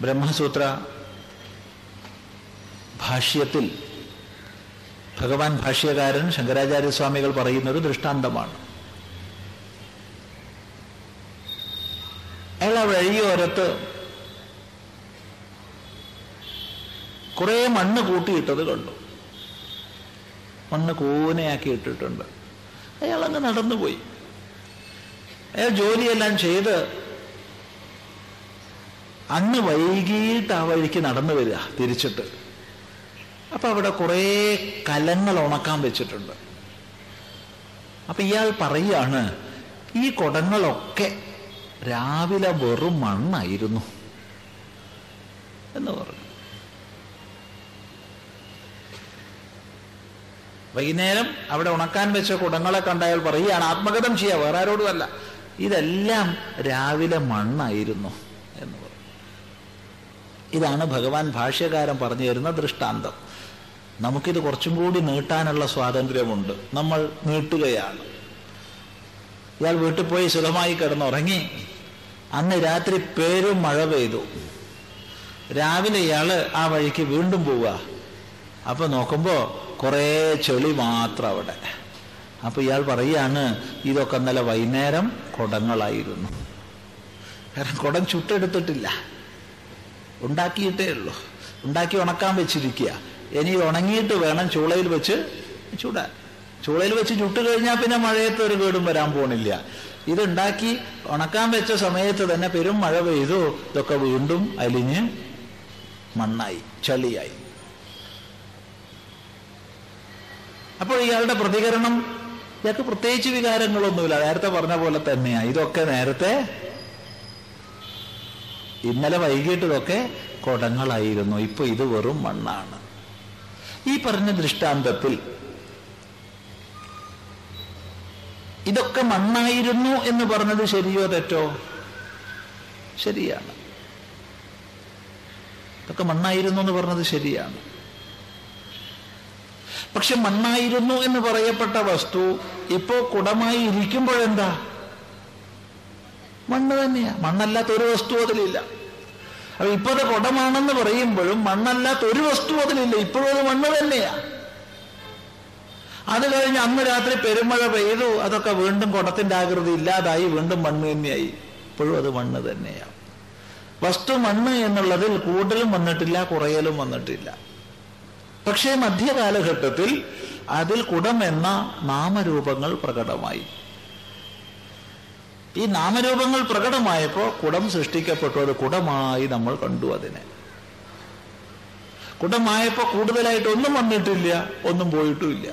ബ്രഹ്മസൂത്ര ഭാഷ്യത്തിൽ ഭഗവാൻ ഭാഷ്യകാരൻ ശങ്കരാചാര്യസ്വാമികൾ പറയുന്നൊരു ദൃഷ്ടാന്തമാണ്. അയാൾ വഴിയോരത്ത് കുറെ മണ്ണ് കൂട്ടിയിട്ടത് കണ്ടു. മണ്ണ് കൂനയാക്കി ഇട്ടിട്ടുണ്ട് അയാൾ അങ്ങ് നടന്നുപോയി. അയാൾ ജോലിയെല്ലാം ചെയ്ത് അന്ന് വൈകിട്ട് ആ വഴിക്ക് നടന്നു വരിക തിരിച്ചിട്ട്. അപ്പൊ അവിടെ കുറേ കലങ്ങൾ ഉണക്കാൻ വെച്ചിട്ടുണ്ട്. അപ്പൊ ഇയാൾ പറയാണ് ഈ കുടങ്ങളൊക്കെ രാവിലെ വെറും മണ്ണായിരുന്നു എന്ന് പറഞ്ഞു. വൈകുന്നേരം അവിടെ ഉണക്കാൻ വെച്ച കുടങ്ങളെ കണ്ടയാൾ പറയുകയാണ് ആത്മഗതം ചെയ്യുക വേറെ ആരോടുമല്ല ഇതെല്ലാം രാവിലെ മണ്ണായിരുന്നു എന്ന് പറഞ്ഞു. ഇതാണ് ഭഗവാൻ ഭാഷ്യകാരൻ പറഞ്ഞു തരുന്ന ദൃഷ്ടാന്തം. നമുക്കിത് കുറച്ചും കൂടി നീട്ടാനുള്ള സ്വാതന്ത്ര്യമുണ്ട്. നമ്മൾ നീട്ടുകയാണ്. ഇയാൾ വീട്ടിൽ പോയി സുഖമായി കിടന്നുറങ്ങി. അന്ന് രാത്രി പേരും മഴ പെയ്തു. രാവിലെ ഇയാൾ ആ വഴിക്ക് വീണ്ടും പോവുക. അപ്പൊ നോക്കുമ്പോ കുറേ ചെളി മാത്രം അവിടെ. അപ്പൊ ഇയാൾ പറയാണ് ഇതൊക്കെ ഇന്നലെ വൈകുന്നേരം കുടങ്ങളായിരുന്നു. കാരണം കുടം ചുട്ടെടുത്തിട്ടില്ല. ഉണ്ടാക്കിയിട്ടേ ഉള്ളൂ. ഉണ്ടാക്കി ഉണക്കാൻ വെച്ചിരിക്കുക. ഇനി ഉണങ്ങിയിട്ട് വേണം ചൂളയിൽ വെച്ച് ചൂടാൻ. ചൂളയിൽ വെച്ച് ചുട്ട് കഴിഞ്ഞാൽ പിന്നെ മഴയത്ത് ഒരു കേടും വരാൻ പോണില്ല. ഇതുണ്ടാക്കി ഉണക്കാൻ വെച്ച സമയത്ത് തന്നെ പെരും മഴ പെയ്തു. ഇതൊക്കെ വീണ്ടും അലിഞ്ഞ് മണ്ണായി ചളിയായി. അപ്പോൾ ഇയാളുടെ പ്രതികരണം ഇയാൾക്ക് പ്രത്യേകിച്ച് വികാരങ്ങളൊന്നുമില്ല. നേരത്തെ പറഞ്ഞ പോലെ തന്നെയാ. ഇതൊക്കെ നേരത്തെ ഇന്നലെ വൈകിട്ട് ഇതൊക്കെ കുടങ്ങളായിരുന്നു. ഇപ്പൊ ഇത് വെറും മണ്ണാണ്. ഈ പറഞ്ഞ ദൃഷ്ടാന്തത്തിൽ ഇതൊക്കെ മണ്ണായിരുന്നു എന്ന് പറഞ്ഞത് ശരിയോ തെറ്റോ? ശരിയാണ്. ഇതൊക്കെ മണ്ണായിരുന്നു എന്ന് പറഞ്ഞത് ശരിയാണ്. പക്ഷെ മണ്ണായിരുന്നു എന്ന് പറയപ്പെട്ട വസ്തു ഇപ്പോ കുടമായി ഇരിക്കുമ്പോഴെന്താ? മണ്ണ് തന്നെയാ. മണ്ണല്ലാത്ത ഒരു വസ്തു അതിലില്ല. അപ്പൊ ഇപ്പോഴത്തെ കുടമാണെന്ന് പറയുമ്പോഴും മണ്ണല്ലാത്ത ഒരു വസ്തു അതിലില്ല. ഇപ്പോഴും അത് മണ്ണ് തന്നെയാ. അത് കഴിഞ്ഞ് അന്ന് രാത്രി പെരുമഴ പെയ്തു. അതൊക്കെ വീണ്ടും കുടത്തിന്റെ ആകൃതി ഇല്ലാതായി. വീണ്ടും മണ്ണ് തന്നെയായി. ഇപ്പോഴും അത് മണ്ണ് തന്നെയാണ് വസ്തു മണ്ണ് എന്നുള്ളതിൽ കൂടുതലും വന്നിട്ടില്ല കുറയലും വന്നിട്ടില്ല. പക്ഷേ മധ്യകാലഘട്ടത്തിൽ അതിൽ കുടം എന്ന നാമരൂപങ്ങൾ പ്രകടമായി. ഈ നാമരൂപങ്ങൾ പ്രകടമായപ്പോൾ കുടം സൃഷ്ടിക്കപ്പെട്ടു അത് കുടമായി നമ്മൾ കണ്ടു അതിനെ. കുടമായപ്പോൾ കൂടുതലായിട്ട് ഒന്നും വന്നിട്ടില്ല ഒന്നും പോയിട്ടുമില്ല.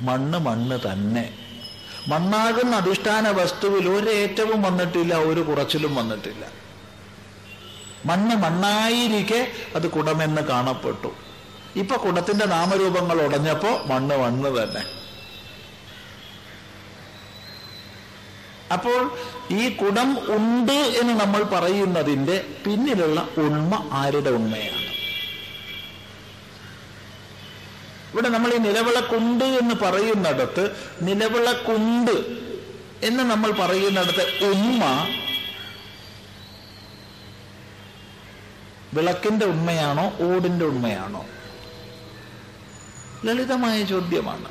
മണ്ണ് മണ്ണ് തന്നെ. മണ്ണാകുന്ന അധിഷ്ഠാന വസ്തുവിൽ ഒരേറ്റവും വന്നിട്ടില്ല ഒരു കുറച്ചിലും വന്നിട്ടില്ല. മണ്ണ് മണ്ണായിരിക്കെ അത് കുടമെന്ന് കാണപ്പെട്ടു. ഇപ്പൊ കുടത്തിന്റെ നാമരൂപങ്ങൾ ഉടഞ്ഞപ്പോ മണ്ണ് മണ്ണ് തന്നെ. അപ്പോൾ ഈ കുടം ഉണ്ട് എന്ന് നമ്മൾ പറയുന്നതിന്റെ പിന്നിലുള്ള ഉണ്മ ആരുടെ ഉണ്മയാണ്? ഇവിടെ നമ്മൾ ഈ നിലവിളക്കുണ്ട് എന്ന് പറയുന്നിടത്ത് നിലവിളക്കുണ്ട് എന്ന് നമ്മൾ പറയുന്നിടത്ത് ഉമ്മ വിളക്കിന്റെ ഉണ്മയാണോ ഓടിന്റെ ഉണ്മയാണോ? ലളിതമായ ചോദ്യമാണ്.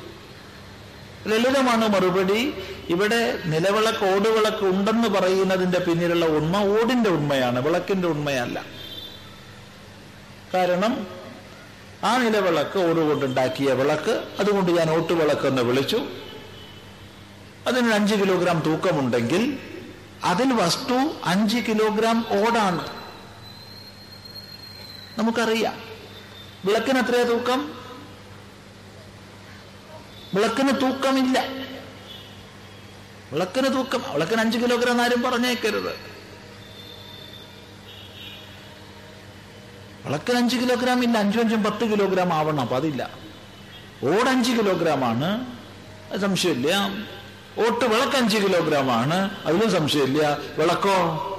ലളിതമാണ് മറുപടി. ഇവിടെ നിലവിളക്ക് ഓടുവിളക്ക് ഉണ്ടെന്ന് പറയുന്നതിന്റെ പിന്നിലുള്ള ഉണ്മ ഓടിന്റെ ഉണ്മയാണ് വിളക്കിന്റെ ഉണ്മയല്ല. കാരണം ആ നിലവിളക്ക് ഓടുകൊണ്ടുണ്ടാക്കിയ വിളക്ക് അതുകൊണ്ട് ഞാൻ ഓട്ടുവിളക്ക് എന്ന് വിളിച്ചു. അതിന് അഞ്ച് കിലോഗ്രാം തൂക്കമുണ്ടെങ്കിൽ അതിൽ വസ്തു അഞ്ച് കിലോഗ്രാം ഓടാണ്. നമുക്കറിയാം. വിളക്കിന് എത്രയാ തൂക്കം? വിളക്കിന് തൂക്കമില്ല. വിളക്കിന് തൂക്കം. വിളക്കിന് അഞ്ച് കിലോഗ്രാം ആരും പറഞ്ഞേക്കരുത്. വിളക്കിന് അഞ്ച് കിലോഗ്രാം ഇല്ല അഞ്ചും അഞ്ചും പത്ത് കിലോഗ്രാം ആവണം അപ്പൊ അതില്ല. ഓട് അഞ്ച് കിലോഗ്രാം ആണ് സംശയമില്ല. ഓട്ട് വിളക്ക് അഞ്ച് കിലോഗ്രാം ആണ് അതിലും സംശയമില്ല. വിളക്കോ?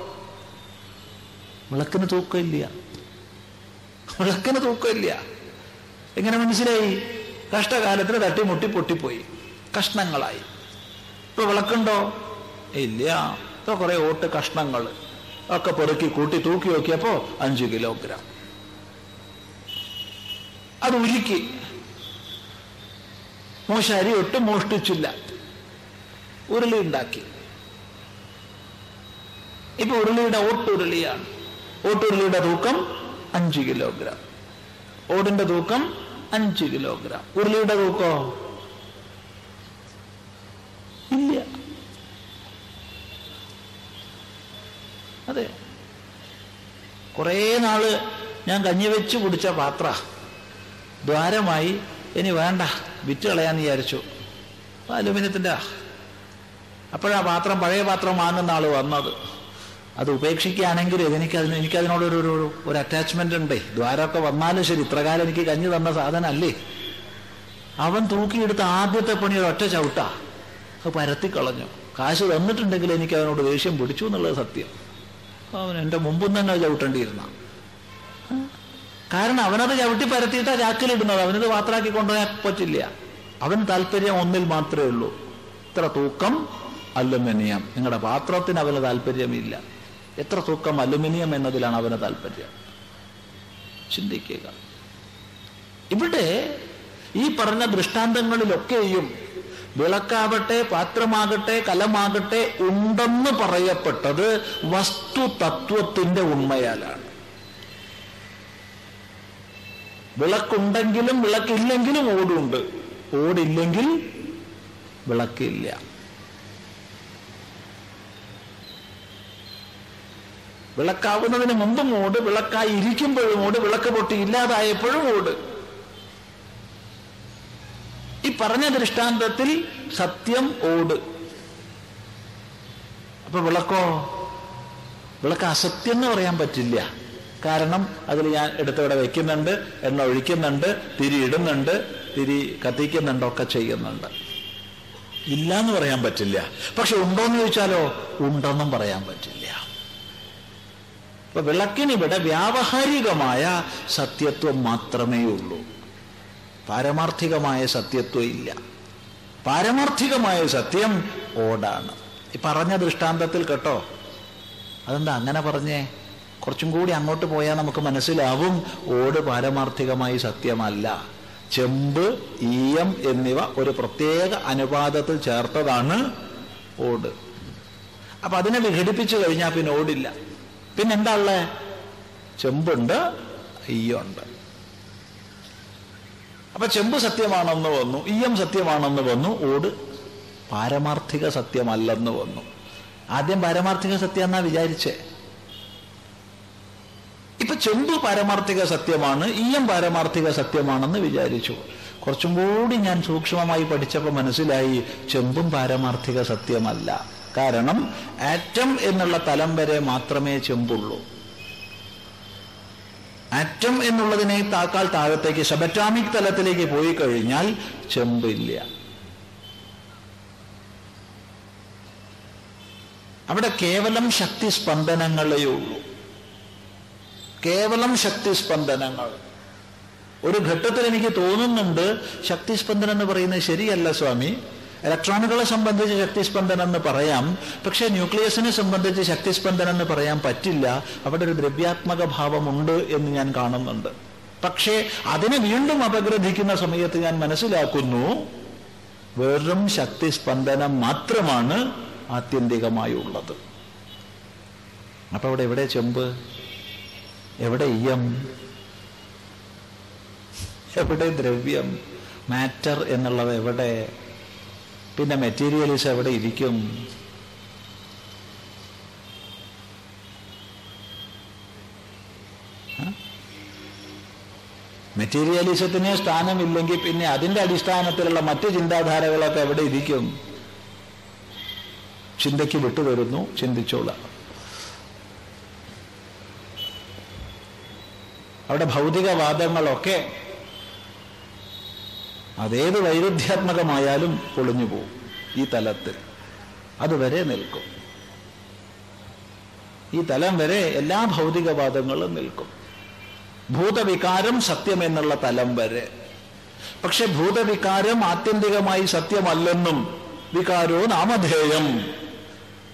വിളക്കിന് തൂക്കമില്ല വിളക്കിന് തൂക്കമില്ല എങ്ങനെ മനസ്സിലായി? കഷ്ടകാലത്തിന് തട്ടിമുട്ടി പൊട്ടിപ്പോയി. കഷ്ണങ്ങളായി. ഇപ്പൊ വിളക്കുണ്ടോ? ഇല്ല. ഇപ്പൊ കുറെ ഓട്ട് കഷ്ണങ്ങൾ ഒക്കെ പെറുക്കി കൂട്ടി തൂക്കി നോക്കിയപ്പോ അഞ്ചു കിലോഗ്രാം. അത് ഉരുക്കി മോശാരി ഒട്ടും മോഷ്ടിച്ചില്ല. ഉരുളി ഉണ്ടാക്കി. ഇപ്പൊ ഉരുളിയുടെ ഓട്ടുരുളിയാണ്. ഓട്ടുരുളിയുടെ തൂക്കം അഞ്ച് കിലോഗ്രാം. ഓടിന്റെ തൂക്കം അഞ്ച് കിലോഗ്രാം. ഉരുളിയുടെ തൂക്കോ ഇല്ല. അതെ. കുറേ നാൾ ഞാൻ കഞ്ഞി വെച്ച് കുടിച്ച പാത്ര. ദ്വാരമായി ഇനി വേണ്ട. വിറ്റ് കളയാന്ന് വിചാരിച്ചു. അലുമിനിയത്തിന്റെ അപ്പോഴാ പാത്രം പഴയ പാത്രം വാങ്ങുന്ന ആൾ വന്നത്. അത് ഉപേക്ഷിക്കുകയാണെങ്കിൽ എനിക്ക് അതിന് എനിക്ക് എനിക്കതിനോടൊരു ഒരു ഒരു അറ്റാച്ച്മെന്റ് ഉണ്ടേ. ദ്വാരമൊക്കെ വന്നാലും ശരി. ഇത്രകാലം എനിക്ക് കഞ്ഞി തന്ന സാധനം അല്ലേ അവൻ തൂക്കിയെടുത്ത ആദ്യത്തെ പണി ഒറ്റ ചവിട്ടാ. അത് പരത്തിക്കളഞ്ഞു. കാശ് തന്നിട്ടുണ്ടെങ്കിൽ എനിക്ക് അവനോട് ദേഷ്യം പിടിച്ചു എന്നുള്ളത് സത്യം. അവൻ എന്റെ മുമ്പും തന്നെ ചവിട്ടേണ്ടിയിരുന്ന. കാരണം അവനത് ചവിട്ടി പരത്തിയിട്ടാ ചാക്കിലിടുന്നത് അവനത് പാത്രാക്കി കൊണ്ടുപോയാൽ പറ്റില്ല. അവൻ താല്പര്യം ഒന്നിൽ മാത്രമേ ഉള്ളൂ. ഇത്ര തൂക്കം അലുമിനിയം നിങ്ങളുടെ പാത്രത്തിന് അവന് താല്പര്യമില്ല. എത്ര തൂക്കം അലുമിനിയം എന്നതിലാണ് അവന് താല്പര്യം? ചിന്തിക്കുക. ഇവിടെ ഈ പറഞ്ഞ ദൃഷ്ടാന്തങ്ങളിലൊക്കെയും വിളക്കാവട്ടെ പാത്രമാകട്ടെ കലമാകട്ടെ ഉണ്ടെന്ന് പറയപ്പെട്ടത് വസ്തു തത്വത്തിന്റെ ഉണ്മയാലാണ്. വിളക്കുണ്ടെങ്കിലും വിളക്കില്ലെങ്കിലും ഓടുണ്ട്. ഓടില്ലെങ്കിൽ വിളക്കില്ല. വിളക്കാവുന്നതിന് മുമ്പും ഓട് വിളക്കായി ഇരിക്കുമ്പോഴും ഓട് വിളക്ക് പൊട്ടി ഇല്ലാതായപ്പോഴും ഓട്. ഈ പറഞ്ഞ ദൃഷ്ടാന്തത്തിൽ സത്യം ഓട്. അപ്പൊ വിളക്കോ? വിളക്ക് അസത്യം എന്ന് പറയാൻ പറ്റില്ല. കാരണം അതിൽ ഞാൻ എടുത്തവിടെ വെക്കുന്നുണ്ട് എണ്ണ ഒഴിക്കുന്നുണ്ട് തിരി ഇടുന്നുണ്ട് തിരി കത്തിക്കുന്നുണ്ട് ഒക്കെ ചെയ്യുന്നുണ്ട്. ഇല്ല എന്ന് പറയാൻ പറ്റില്ല. പക്ഷെ ഉണ്ടോന്ന് ചോദിച്ചാലോ? ഉണ്ടെന്നും പറയാൻ പറ്റില്ല. അപ്പൊ വിളക്കിനിവിടെ വ്യാവഹാരികമായ സത്യത്വം മാത്രമേ ഉള്ളൂ. പാരമാർത്ഥികമായ സത്യത്വം ഇല്ല. പാരമാർത്ഥികമായ സത്യം ഓടാണ്. ഈ പറഞ്ഞ ദൃഷ്ടാന്തത്തിൽ കേട്ടോ? അതെന്താ അങ്ങനെ പറഞ്ഞേ? കുറച്ചും കൂടി അങ്ങോട്ട് പോയാൽ നമുക്ക് മനസ്സിലാവും ഓട് പാരമാർത്ഥികമായി സത്യമല്ല. ചെമ്പ് ഈയം എന്നിവ ഒരു പ്രത്യേക അനുപാതത്തിൽ ചേർത്തതാണ് ഓട്. അപ്പൊ അതിനെ വിഘടിപ്പിച്ചു കഴിഞ്ഞാൽ പിന്നെ ഓടില്ല. പിന്നെ എന്താ ഉള്ളത് ചെമ്പുണ്ട് ഈയുണ്ട്. അപ്പൊ ചെമ്പ് സത്യമാണെന്ന് വന്നു ഈയം സത്യമാണെന്ന് വന്നു ഓട് പാരമാർത്ഥിക സത്യമല്ലെന്ന് വന്നു. ആദ്യം പാരമാർത്ഥിക സത്യം എന്നാ വിചാരിച്ചേ? ഇപ്പൊ ചെമ്പ് പാരമാർത്ഥിക സത്യമാണ് ഈയം പാരമാർത്ഥിക സത്യമാണെന്ന് വിചാരിച്ചു. കുറച്ചും കൂടി ഞാൻ സൂക്ഷ്മമായി പഠിച്ചപ്പോൾ മനസ്സിലായി ചെമ്പും പാരമാർത്ഥിക സത്യമല്ല. കാരണം ആറ്റം എന്നുള്ള തലം വരെ മാത്രമേ ചെമ്പുള്ളൂ. ആറ്റം എന്നുള്ളതിനെ താക്കാൽ താഴത്തേക്ക് സബറ്റാമിക് തലത്തിലേക്ക് പോയി കഴിഞ്ഞാൽ ചെമ്പില്ല. അവിടെ കേവലം ശക്തി സ്പന്ദനങ്ങളേ ഉള്ളൂ. കേവലം ശക്തി സ്പന്ദനങ്ങൾ. ഒരു ഘട്ടത്തിൽ എനിക്ക് തോന്നുന്നുണ്ട് ശക്തിസ്പന്ദനം എന്ന് പറയുന്നത് ശരിയല്ല സ്വാമി. ഇലക്ട്രോണുകളെ സംബന്ധിച്ച് ശക്തിസ്പന്ദനം എന്ന് പറയാം. പക്ഷേ ന്യൂക്ലിയസിനെ സംബന്ധിച്ച് ശക്തിസ്പന്ദനം എന്ന് പറയാൻ പറ്റില്ല. അവിടെ ഒരു ദ്രവ്യാത്മക ഭാവമുണ്ട് എന്ന് ഞാൻ കാണുന്നുണ്ട്. പക്ഷേ അതിനെ വീണ്ടും അപഗ്രഥിക്കുന്ന സമയത്ത് ഞാൻ മനസ്സിലാക്കുന്നു വെറും ശക്തിസ്പന്ദനം മാത്രമാണ് ആത്യന്തികമായി ഉള്ളത്. അപ്പൊ അവിടെ എവിടെ ചെമ്പ്? എവിടെ ഇയം? എവിടെ ദ്രവ്യം? മാറ്റർ എന്നുള്ളത് എവിടെ? പിന്നെ മെറ്റീരിയലിസ് എവിടെ ഇരിക്കും. മെറ്റീരിയലിസത്തിന് സ്ഥാനമില്ലെങ്കിൽ പിന്നെ അതിന്റെ അടിസ്ഥാനത്തിലുള്ള മറ്റു ചിന്താധാരകളൊക്കെ എവിടെ ഇരിക്കും. ചിന്തയ്ക്ക് വിട്ടുവരുന്നു ചിന്തിച്ചോളാം. അവിടെ ഭൗതികവാദങ്ങളൊക്കെ അതേത് വൈരുദ്ധ്യാത്മകമായാലും പൊളിഞ്ഞു പോകും ഈ തലത്തിൽ അതുവരെ നിൽക്കും. ഈ തലം വരെ എല്ലാ ഭൗതികവാദങ്ങളും നിൽക്കും. ഭൂതവികാരം സത്യം എന്നുള്ള തലം വരെ. പക്ഷെ ഭൂതവികാരം ആത്യന്തികമായി സത്യമല്ലെന്നും വികാരോ നാമധേയം.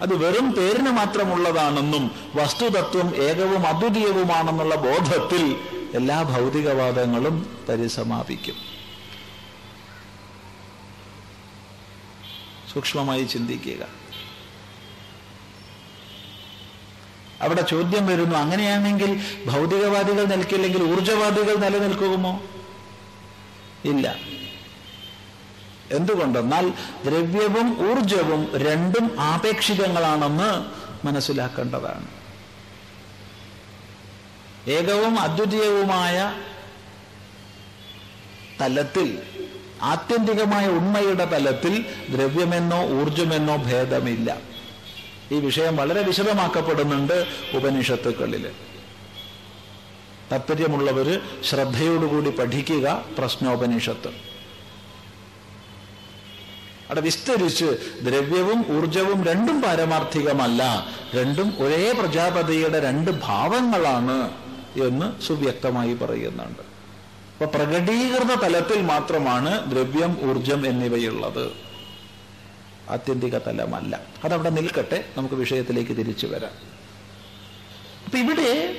അത് വെറും പേരിന് മാത്രമുള്ളതാണെന്നും വസ്തുതത്വം ഏകവും അദ്വിതീയവുമാണെന്നുള്ള ബോധത്തിൽ എല്ലാ ഭൗതികവാദങ്ങളും പരിസമാപിക്കും. സൂക്ഷ്മമായി ചിന്തിക്കുക. അവിടെ ചോദ്യം വരുന്നു അങ്ങനെയാണെങ്കിൽ ഭൗതികവാദികൾ നിൽക്കില്ലെങ്കിൽ ഊർജവാദികൾ നിലനിൽക്കുമോ? ഇല്ല. എന്തുകൊണ്ടെന്നാൽ ദ്രവ്യവും ഊർജവും രണ്ടും ആപേക്ഷികങ്ങളാണെന്ന് മനസ്സിലാക്കേണ്ടതാണ്. ഏകവും അദ്വിതീയവുമായ തലത്തിൽ ആത്യന്തികമായ ഉണ്മയുടെ തലത്തിൽ ദ്രവ്യമെന്നോ ഊർജമെന്നോ ഭേദമില്ല. ഈ വിഷയം വളരെ വിശദമാക്കപ്പെടുന്നുണ്ട് ഉപനിഷത്തുക്കളിൽ താല്പര്യമുള്ളവർ ശ്രദ്ധയോടുകൂടി പഠിക്കുക പ്രശ്നോപനിഷത്ത്. അവിടെ വിസ്തരിച്ച് ദ്രവ്യവും ഊർജവും രണ്ടും പാരമാർത്ഥികമല്ല രണ്ടും ഒരേ പ്രജാപതിയുടെ രണ്ട് ഭാവങ്ങളാണ് എന്ന് സുവ്യക്തമായി പറയുന്നുണ്ട്. അപ്പൊ പ്രകടീകൃത തലത്തിൽ മാത്രമാണ് ദ്രവ്യം ഊർജം എന്നിവയുള്ളത്. ആത്യന്തിക തലമല്ല അതവിടെ നിൽക്കട്ടെ നമുക്ക് വിഷയത്തിലേക്ക് തിരിച്ചു വരാം. അപ്പൊ ഇവിടെ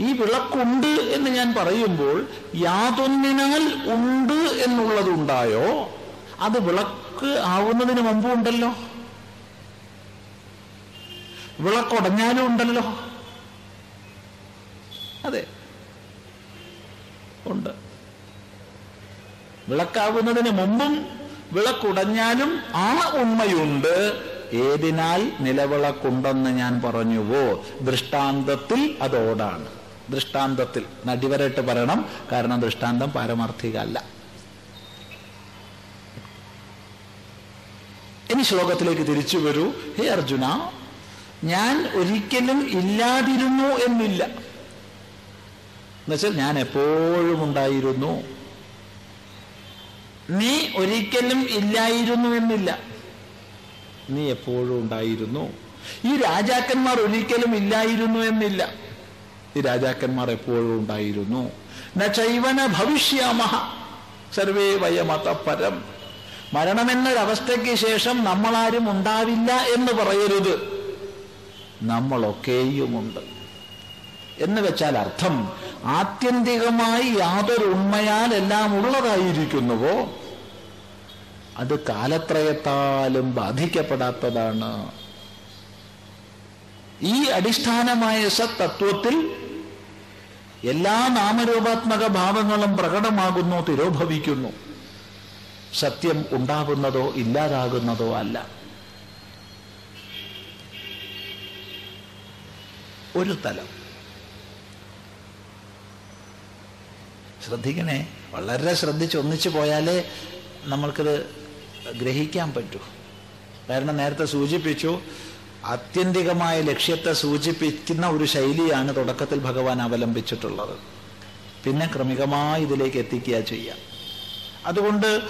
ഈ വിളക്കുണ്ട് എന്ന് ഞാൻ പറയുമ്പോൾ യാതൊന്നിനാൽ ഉണ്ട് എന്നുള്ളതുണ്ടായോ? അത് വിളക്ക് ആവുന്നതിന് മുമ്പ് ഉണ്ടല്ലോ. വിളക്കുടഞ്ഞാലും ഉണ്ടല്ലോ. അതെ. ഉണ്ട്. വിളക്കാവുന്നതിന് മുമ്പും വിളക്കുടഞ്ഞാലും ആ ഉണ്മയുണ്ട്. ഏതിനാൽ നിലവിളക്കുണ്ടെന്ന് ഞാൻ പറഞ്ഞുവോ? ദൃഷ്ടാന്തത്തിൽ അതോടാണ്. ദൃഷ്ടാന്തത്തിൽ. നടിവരട്ട് പറയണം. കാരണം ദൃഷ്ടാന്തം പാരമാർത്ഥിക അല്ല ഇനി ശ്ലോകത്തിലേക്ക് തിരിച്ചു വരൂ. ഹേ അർജുന ഞാൻ ഒരിക്കലും ഇല്ലാതിരുന്നു എന്നില്ല. എന്നുവെച്ചാൽ ഞാൻ എപ്പോഴും ഉണ്ടായിരുന്നു. നീ ഒരിക്കലും ഇല്ലായിരുന്നു എന്നില്ല. നീ എപ്പോഴും ഉണ്ടായിരുന്നു. ഈ രാജാക്കന്മാർ ഒരിക്കലും ഇല്ലായിരുന്നു എന്നില്ല. ഈ രാജാക്കന്മാർ എപ്പോഴും ഉണ്ടായിരുന്നു. നൈവന ഭവിഷ്യാമഹ സർവേ വയമത പരം. മരണമെന്നൊരവസ്ഥയ്ക്ക് ശേഷം നമ്മളാരും ഉണ്ടാവില്ല എന്ന് പറയരുത്. നമ്മളൊക്കെയുമുണ്ട്. എന്ന് വെച്ചാൽ അർത്ഥം ആത്യന്തികമായി യാതൊരു ഉണ്മയാൽ എല്ലാം ഉള്ളതായിരിക്കുന്നുവോ? അത് കാലത്രയത്താലും ബാധിക്കപ്പെടാത്തതാണ്. ഈ അടിസ്ഥാനമായ സത്തത്വത്തിൽ എല്ലാ നാമരൂപാത്മക ഭാവങ്ങളും പ്രകടമാകുന്നു തിരോഭവിക്കുന്നു. സത്യം ഉണ്ടാകുന്നതോ ഇല്ലാതാകുന്നതോ അല്ല. ഒരു തലം. ശ്രദ്ധിക്കണേ. വളരെ ശ്രദ്ധിച്ച് ഒന്നിച്ചു പോയാലേ നമ്മൾക്കത് ഗ്രഹിക്കാൻ പറ്റൂ. കാരണം നേരത്തെ സൂചിപ്പിച്ചു ആത്യന്തികമായ ലക്ഷ്യത്തെ സൂചിപ്പിക്കുന്ന ഒരു ശൈലിയാണ് തുടക്കത്തിൽ ഭഗവാൻ അവലംബിച്ചിട്ടുള്ളത്. പിന്നെ ക്രമികമായി ഇതിലേക്ക് എത്തിക്കുക ചെയ്യാം. അതുകൊണ്ട്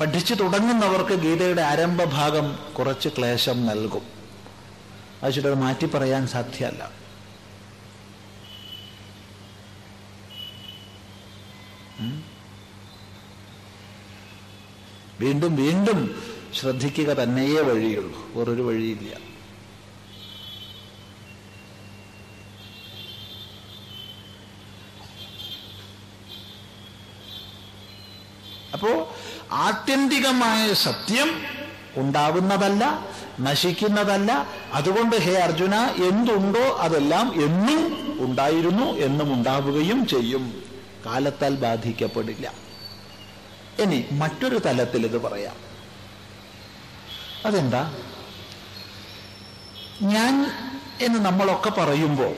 പഠിച്ചു തുടങ്ങുന്നവർക്ക് ഗീതയുടെ ആരംഭഭാഗം കുറച്ച് ക്ലേശം നൽകും. അത് ചിലത് മാറ്റി പറയാൻ സാധ്യമല്ല. വീണ്ടും വീണ്ടും ശ്രദ്ധിക്കുക തന്നെയേ വഴിയുള്ളൂ. വേറൊരു വഴിയില്ല. അപ്പോ ആത്യന്തികമായ സത്യം ഉണ്ടാവുന്നതല്ല നശിക്കുന്നതല്ല. അതുകൊണ്ട് ഹേ അർജുന എന്തുണ്ടോ അതെല്ലാം എന്നും ഉണ്ടായിരുന്നു എന്നും ഉണ്ടാവുകയും ചെയ്യും. കാലത്താൽ ബാധിക്കപ്പെടില്ല. ഇനി മറ്റൊരു തലത്തിൽ ഇത് പറയാം. അതെന്താ? ഞാൻ എന്ന് നമ്മളൊക്കെ പറയുമ്പോൾ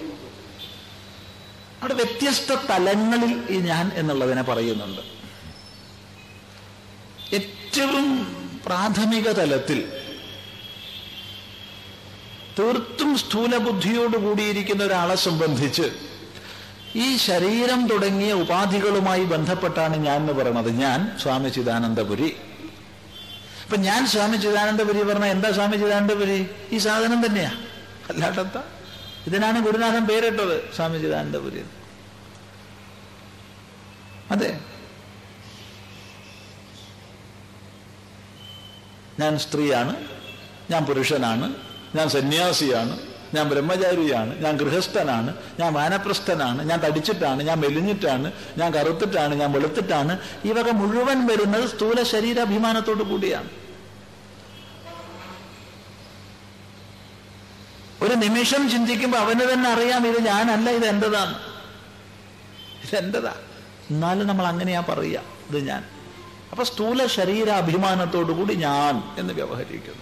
അവിടെ വ്യത്യസ്ത തലങ്ങളിൽ ഈ ഞാൻ എന്നുള്ളതിനെ പറയുന്നുണ്ട്. ഏറ്റവും പ്രാഥമിക തലത്തിൽ തീർത്തും സ്ഥൂലബുദ്ധിയോട് കൂടിയിരിക്കുന്ന ഒരാളെ സംബന്ധിച്ച് ഈ ശരീരം തുടങ്ങിയ ഉപാധികളുമായി ബന്ധപ്പെട്ടാണ് ഞാൻ എന്ന് പറയുന്നത് ഞാൻ സ്വാമി ചിദാനന്ദപുരി. അപ്പൊ ഞാൻ സ്വാമി ചിദാനന്ദപുരി പറഞ്ഞ എന്താ സ്വാമി ചിദാനന്ദപുരി? ഈ സാധനം തന്നെയാ. അല്ലാട്ടെന്താ ഇതിനാണ് ഗുരുനാഥൻ പേരിട്ടത് സ്വാമി ചിദാനന്ദപുരി. അതെ. ഞാൻ സ്ത്രീയാണ് ഞാൻ പുരുഷനാണ് ഞാൻ സന്യാസിയാണ് ഞാൻ ബ്രഹ്മചാരിയാണ് ഞാൻ ഗൃഹസ്ഥനാണ് ഞാൻ വാനപ്രസ്ഥനാണ് ഞാൻ തടിച്ചിട്ടാണ് ഞാൻ മെലിഞ്ഞിട്ടാണ് ഞാൻ കറുത്തിട്ടാണ് ഞാൻ വെളുത്തിട്ടാണ് ഈ വക മുഴുവൻ വരുന്നത് സ്ഥൂല ശരീരാഭിമാനത്തോടു കൂടിയാണ്. ഒരു നിമിഷം ചിന്തിക്കുമ്പോൾ അവന് തന്നെ അറിയാം ഇത് ഞാനല്ല ഇത് എന്റേതാണ്. ഇതെന്റതാ എന്നാലും നമ്മൾ അങ്ങനെയാ പറയുക ഇത് ഞാൻ. അപ്പൊ സ്ഥൂല ശരീരാഭിമാനത്തോടു കൂടി ഞാൻ എന്ന് വ്യവഹരിക്കുന്നു.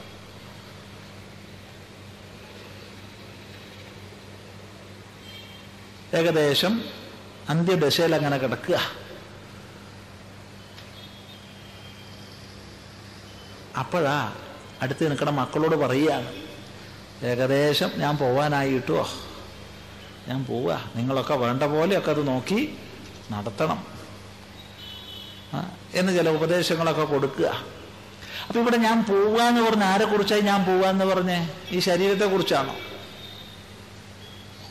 ഏകദേശം അന്ത്യദശയിൽ അങ്ങനെ കിടക്കുക. അപ്പോഴാ അടുത്ത് നിൽക്കണ മക്കളോട് പറയുകയാണ് ഏകദേശം ഞാൻ പോവാനായിട്ടോ? ഞാൻ പോവുക നിങ്ങളൊക്കെ വേണ്ട പോലെയൊക്കെ അത് നോക്കി നടത്തണം. എന്ന് ചില ഉപദേശങ്ങളൊക്കെ കൊടുക്കുക. അപ്പൊ ഇവിടെ ഞാൻ പോവുക എന്ന് പറഞ്ഞ ആരെ കുറിച്ചായി ഞാൻ പോവുക എന്ന് പറഞ്ഞേ? ഈ ശരീരത്തെ കുറിച്ചാണോ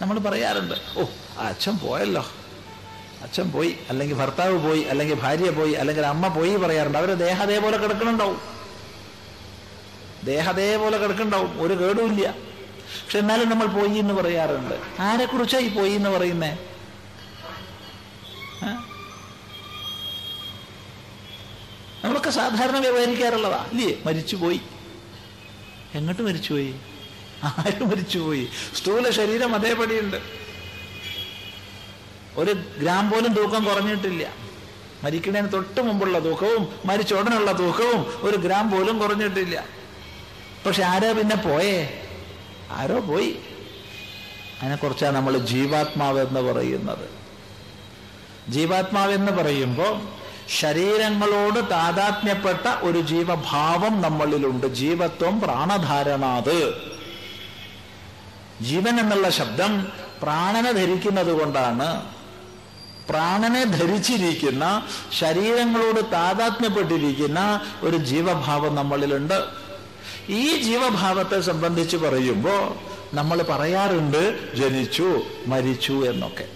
നമ്മൾ പറയാറുണ്ട് ഓ അച്ഛൻ പോയല്ലോ. അച്ഛൻ പോയി അല്ലെങ്കിൽ ഭർത്താവ് പോയി അല്ലെങ്കിൽ ഭാര്യ പോയി അല്ലെങ്കിൽ അമ്മ പോയി പറയാറുണ്ട്. അവർ ദേഹ അതേപോലെ കിടക്കണുണ്ടാവും. ദേഹ അതേപോലെ കിടക്കണ്ടാവും ഒരു കേടുമില്ല. പക്ഷെ എന്നാലും നമ്മൾ പോയി എന്ന് പറയാറുണ്ട്. ആരെ ഈ പോയി എന്ന് പറയുന്നേ? നമ്മളൊക്കെ സാധാരണ വ്യവഹരിക്കാറുള്ളതാ. ഇല്ലേ? മരിച്ചുപോയി. എങ്ങോട്ട് മരിച്ചുപോയി? ആര് മരിച്ചുപോയി. സ്ഥൂല ശരീരം അതേപടിയുണ്ട്. ഒരു ഗ്രാം പോലും തൂക്കം കുറഞ്ഞിട്ടില്ല. മരിക്കുന്നതിന് തൊട്ട് മുമ്പുള്ള തൂക്കവും മരിച്ച ഉടനുള്ള തൂക്കവും ഒരു ഗ്രാം പോലും കുറഞ്ഞിട്ടില്ല. പക്ഷെ ആരോ പിന്നെ പോയേ? ആരോ പോയി. അതിനെക്കുറിച്ചാണ് നമ്മൾ ജീവാത്മാവ് എന്ന് പറയുന്നത്. ജീവാത്മാവ് എന്ന് പറയുമ്പോൾ ശരീരങ്ങളോട് താതാത്മ്യപ്പെട്ട ഒരു ജീവഭാവം നമ്മളിലുണ്ട്. ജീവത്വം പ്രാണധാരണാത്. ജീവൻ എന്നുള്ള ശബ്ദം പ്രാണനെ ധരിക്കുന്നത് കൊണ്ടാണ് പ്രാണനെ ധരിച്ചിരിക്കുന്ന ശരീരങ്ങളോട് താതാത്മ്യപ്പെട്ടിരിക്കുന്ന ഒരു ജീവഭാവം നമ്മളിലുണ്ട്. ഈ ജീവഭാവത്തെ സംബന്ധിച്ച് പറയുമ്പോൾ നമ്മൾ പറയാറുണ്ട് ജനിച്ചു മരിച്ചു എന്നൊക്കെ.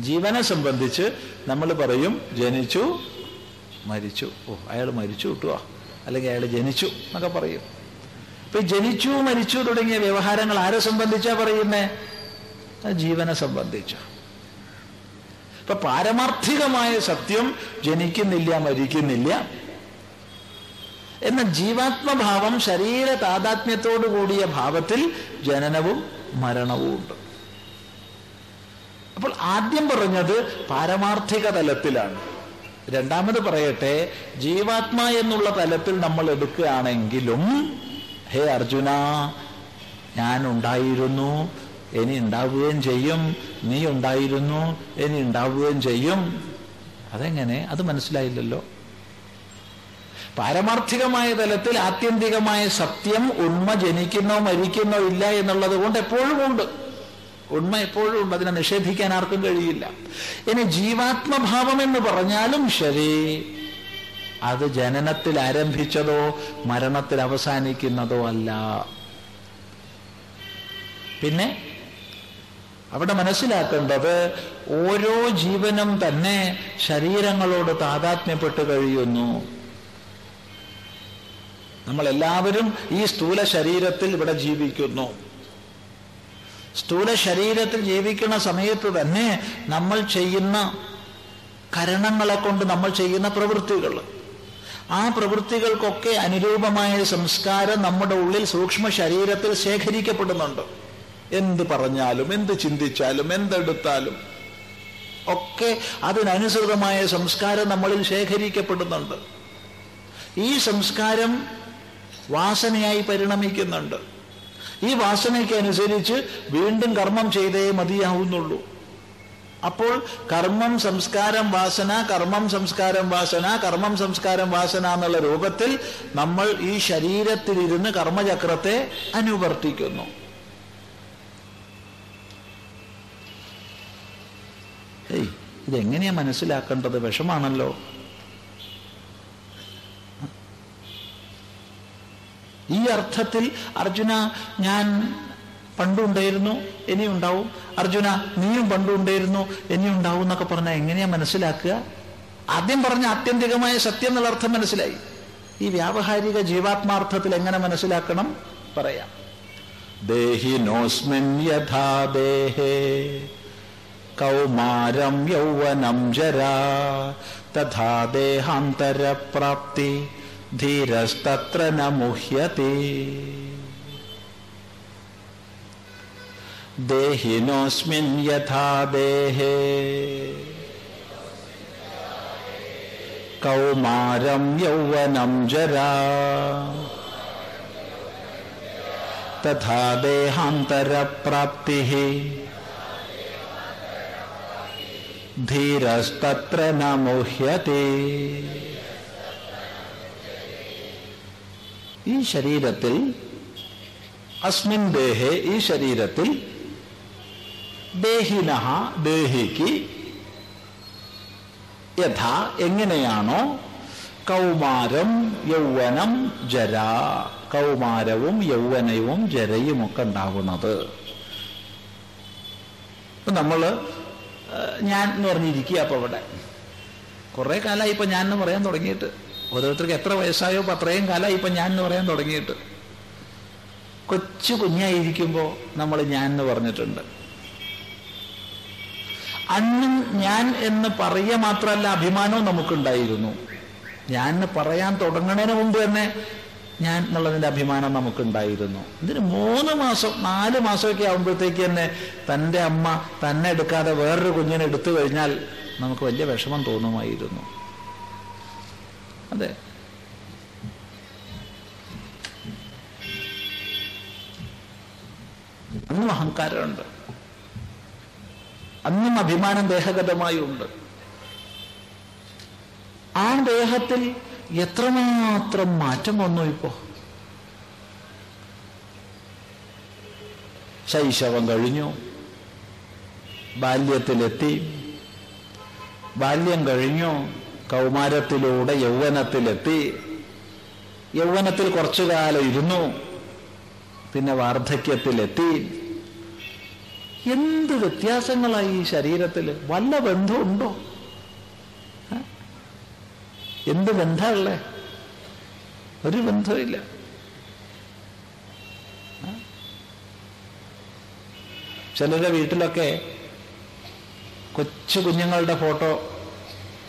ജീവനെ സംബന്ധിച്ച് നമ്മൾ പറയും ജനിച്ചു മരിച്ചു. ഓ അയാൾ മരിച്ചു കിട്ടുക അല്ലെങ്കിൽ അയാൾ ജനിച്ചു എന്നൊക്കെ പറയും. ഇപ്പൊ ജനിച്ചു മരിച്ചു തുടങ്ങിയ വ്യവഹാരങ്ങൾ ആരെ സംബന്ധിച്ചാ പറയുന്നേ? ജീവനെ സംബന്ധിച്ച. ഇപ്പൊ പാരമാർത്ഥികമായ സത്യം ജനിക്കുന്നില്ല മരിക്കുന്നില്ല. എന്ന ജീവാത്മഭാവം ശരീര താതാത്മ്യത്തോടു കൂടിയ ഭാവത്തിൽ ജനനവും മരണവും ഉണ്ട്. അപ്പോൾ ആദ്യം പറഞ്ഞത് പാരമാർത്ഥിക തലത്തിലാണ്. രണ്ടാമത് പറയട്ടെ ജീവാത്മ എന്നുള്ള തലത്തിൽ നമ്മൾ എടുക്കുകയാണെങ്കിലും ഹേ അർജുന ഞാൻ ഉണ്ടായിരുന്നു ഇനി ഉണ്ടാവുകയും ചെയ്യും. നീ ഉണ്ടായിരുന്നു ഇനി ഉണ്ടാവുകയും ചെയ്യും. അതെങ്ങനെ? അത് മനസ്സിലായില്ലല്ലോ. പാരമാർത്ഥികമായ തലത്തിൽ ആത്യന്തികമായ സത്യം ഉണ്മ ജനിക്കുന്നോ മരിക്കുന്നോ ഇല്ല എന്നുള്ളത് കൊണ്ട് എപ്പോഴും ഉണ്ട്. ഉണ്മ എപ്പോഴും ഉണ്ട്. അതിനെ നിഷേധിക്കാൻ ആർക്കും കഴിയില്ല. ഇനി ജീവാത്മഭാവം എന്ന് പറഞ്ഞാലും ശരി. അത് ജനനത്തിൽ ആരംഭിച്ചതോ മരണത്തിൽ അവസാനിക്കുന്നതോ അല്ല. പിന്നെ അവിടെ മനസ്സിലാക്കേണ്ടത് ഓരോ ജീവനും തന്നെ ശരീരങ്ങളോട് താതാത്മ്യപ്പെട്ട് കഴിയുന്നു. നമ്മളെല്ലാവരും ഈ സ്ഥൂല ശരീരത്തിൽ ഇവിടെ ജീവിക്കുന്നു. സ്ഥൂല ശരീരത്തിൽ ജീവിക്കുന്ന സമയത്ത് തന്നെ നമ്മൾ ചെയ്യുന്ന കരണങ്ങളെ കൊണ്ട് നമ്മൾ ചെയ്യുന്ന പ്രവൃത്തികൾ. ആ പ്രവൃത്തികൾക്കൊക്കെ അനുരൂപമായ സംസ്കാരം നമ്മുടെ ഉള്ളിൽ സൂക്ഷ്മ ശരീരത്തിൽ ശേഖരിക്കപ്പെടുന്നുണ്ട്. എന്ത് പറഞ്ഞാലും എന്ത് ചിന്തിച്ചാലും എന്തെടുത്താലും. ഒക്കെ അതിനനുസൃതമായ സംസ്കാരം നമ്മളിൽ ശേഖരിക്കപ്പെടുന്നുണ്ട്. ഈ സംസ്കാരം വാസനയായി പരിണമിക്കുന്നുണ്ട്. ഈ വാസനയ്ക്ക് അനുസരിച്ച് വീണ്ടും കർമ്മം ചെയ്തേ മതിയാവുന്നുള്ളൂ. അപ്പോൾ കർമ്മം സംസ്കാരം വാസന കർമ്മം സംസ്കാരം വാസന കർമ്മം സംസ്കാരം വാസന എന്നുള്ള രൂപത്തിൽ നമ്മൾ ഈ ശരീരത്തിലിരുന്ന് കർമ്മചക്രത്തെ അനുവർത്തിക്കുന്നു. ഇതെങ്ങനെയാ മനസ്സിലാക്കേണ്ടത്? വിഷമാണല്ലോ. ഈ അർത്ഥത്തിൽ അർജുന ഞാൻ പണ്ടുണ്ടായിരുന്നു ഇനി ഉണ്ടാവും അർജുന നീയും പണ്ടുണ്ടായിരുന്നു ഇനി ഉണ്ടാവും എന്നൊക്കെ പറഞ്ഞാൽ എങ്ങനെയാ മനസ്സിലാക്കുക? ആദ്യം പറഞ്ഞ ആത്യന്തികമായ സത്യം എന്നുള്ള അർത്ഥം മനസ്സിലായി. ഈ വ്യാവഹാരിക ജീവാത്മാർത്ഥത്തിൽ എങ്ങനെ മനസ്സിലാക്കണം? പറയാം. ദേഹിനോസ്മിൻ യഥാ ദേഹേ. കൗമാരം യൗവനം ജരാ തഥാ ദേഹാന്തരപ്രാപ്തി ധീരസ്തത്ര ന മുഹ്യത്തെ ദേഹിനോസ്മിൻ യഥാ ദേഹേ കൗമാരം യൗവനം ജരാ തഥാ ദേഹാന്തരപ്രാപ്തി ധീരസ്തത്ര നമോഹ്യത്തെ മുഹ്യത്തെ ഈ ശരീരത്തിൽ അസ്മിൻ ദേഹേ ഈ ശരീരത്തിൽ ദേഹിന ദേഹിക്ക് യഥാ എങ്ങനെയാണോ കൗമാരം യൗവനം ജര കൗമാരവും യൗവനവും ജരയുമൊക്കെ ഉണ്ടാകുന്നത്. നമ്മൾ ഞാൻ എന്ന് പറഞ്ഞിരിക്കുക അപ്പൊ അവിടെ കുറേ കാലമായി ഇപ്പൊ ഞാൻ എന്ന് പറയാൻ തുടങ്ങിയിട്ട്. ഓരോരുത്തർക്ക് എത്ര വയസ്സായോ അപ്പൊ അത്രയും കാലമായി ഇപ്പൊ ഞാൻ എന്ന് പറയാൻ തുടങ്ങിയിട്ട്. കൊച്ചു കുഞ്ഞായിരിക്കുമ്പോ നമ്മൾ ഞാൻ എന്ന് പറഞ്ഞിട്ടുണ്ട്. അന്നും ഞാൻ എന്ന് പറയുക മാത്രമല്ല അഭിമാനവും നമുക്കുണ്ടായിരുന്നു. ഞാൻ പറയാൻ തുടങ്ങുന്നതിന് മുമ്പ് തന്നെ ഞാൻ എന്നുള്ളതിന്റെ അഭിമാനം നമുക്കുണ്ടായിരുന്നു. ഇതിന് മൂന്ന് മാസം നാല് മാസമൊക്കെ ആകുമ്പോഴത്തേക്ക് തന്നെ തന്റെ അമ്മ തന്നെ എടുക്കാതെ വേറൊരു കുഞ്ഞിനെ എടുത്തു കഴിഞ്ഞാൽ നമുക്ക് വലിയ വിഷമം തോന്നുമായിരുന്നു. അതെ. അന്നും അഹങ്കാരമുണ്ട്. അന്നും അഭിമാനം ദേഹഗതമായി ഉണ്ട് ആ ദേഹത്തിൽ എത്രമാത്രം മാറ്റം വന്നു ഇപ്പോ? ശൈശവം കഴിഞ്ഞു. ബാല്യത്തിലെത്തി. ബാല്യം കഴിഞ്ഞു. കൗമാരത്തിലൂടെ യൗവനത്തിലെത്തി. യൗവനത്തിൽ കുറച്ചു കാലം ഇരുന്നു. പിന്നെ വാർദ്ധക്യത്തിലെത്തി. എന്ത് വ്യത്യാസങ്ങളായി ഈ ശരീരത്തിൽ വല്ല ബന്ധമുണ്ടോ? എന്ത് ബന്ധമുള്ളേ ഒരു ബന്ധമില്ല? ചിലരുടെ വീട്ടിലൊക്കെ കൊച്ചു കുഞ്ഞുങ്ങളുടെ ഫോട്ടോ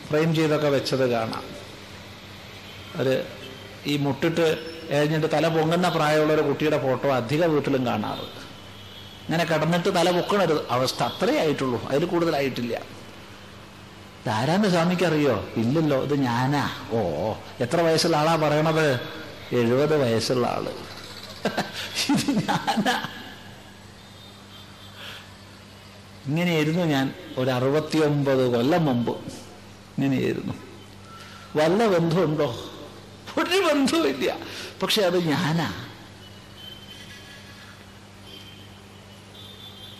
ഫ്രെയിം ചെയ്തൊക്കെ വെച്ചത് കാണാം. ഒരു ഈ മുട്ടിട്ട് എഴിഞ്ഞിട്ട് തല പൊങ്ങുന്ന പ്രായമുള്ള ഒരു കുട്ടിയുടെ ഫോട്ടോ അധിക വീട്ടിലും കാണാറ്. ഇങ്ങനെ കിടന്നിട്ട് തല പൊക്കണൊരു അവസ്ഥ അത്രേ ആയിട്ടുള്ളൂ. അതിൽ കൂടുതലായിട്ടില്ല. ഇതാരാന്ന് സ്വാമിക്ക് അറിയോ? ഇല്ലല്ലോ ഇത് ഞാനാ. ഓ എത്ര വയസ്സുള്ള ആളാ പറയണത്? എഴുപത് വയസ്സുള്ള ആൾ. ഇത് ഞാനാ. ഇങ്ങനെയായിരുന്നു ഞാൻ ഒരു അറുപത്തിയൊമ്പത് കൊല്ലം മുമ്പ്. ഇങ്ങനെയായിരുന്നു. വല്ല ബന്ധമുണ്ടോ? ഒരു ബന്ധവുമില്ല. പക്ഷെ അത് ഞാനാ.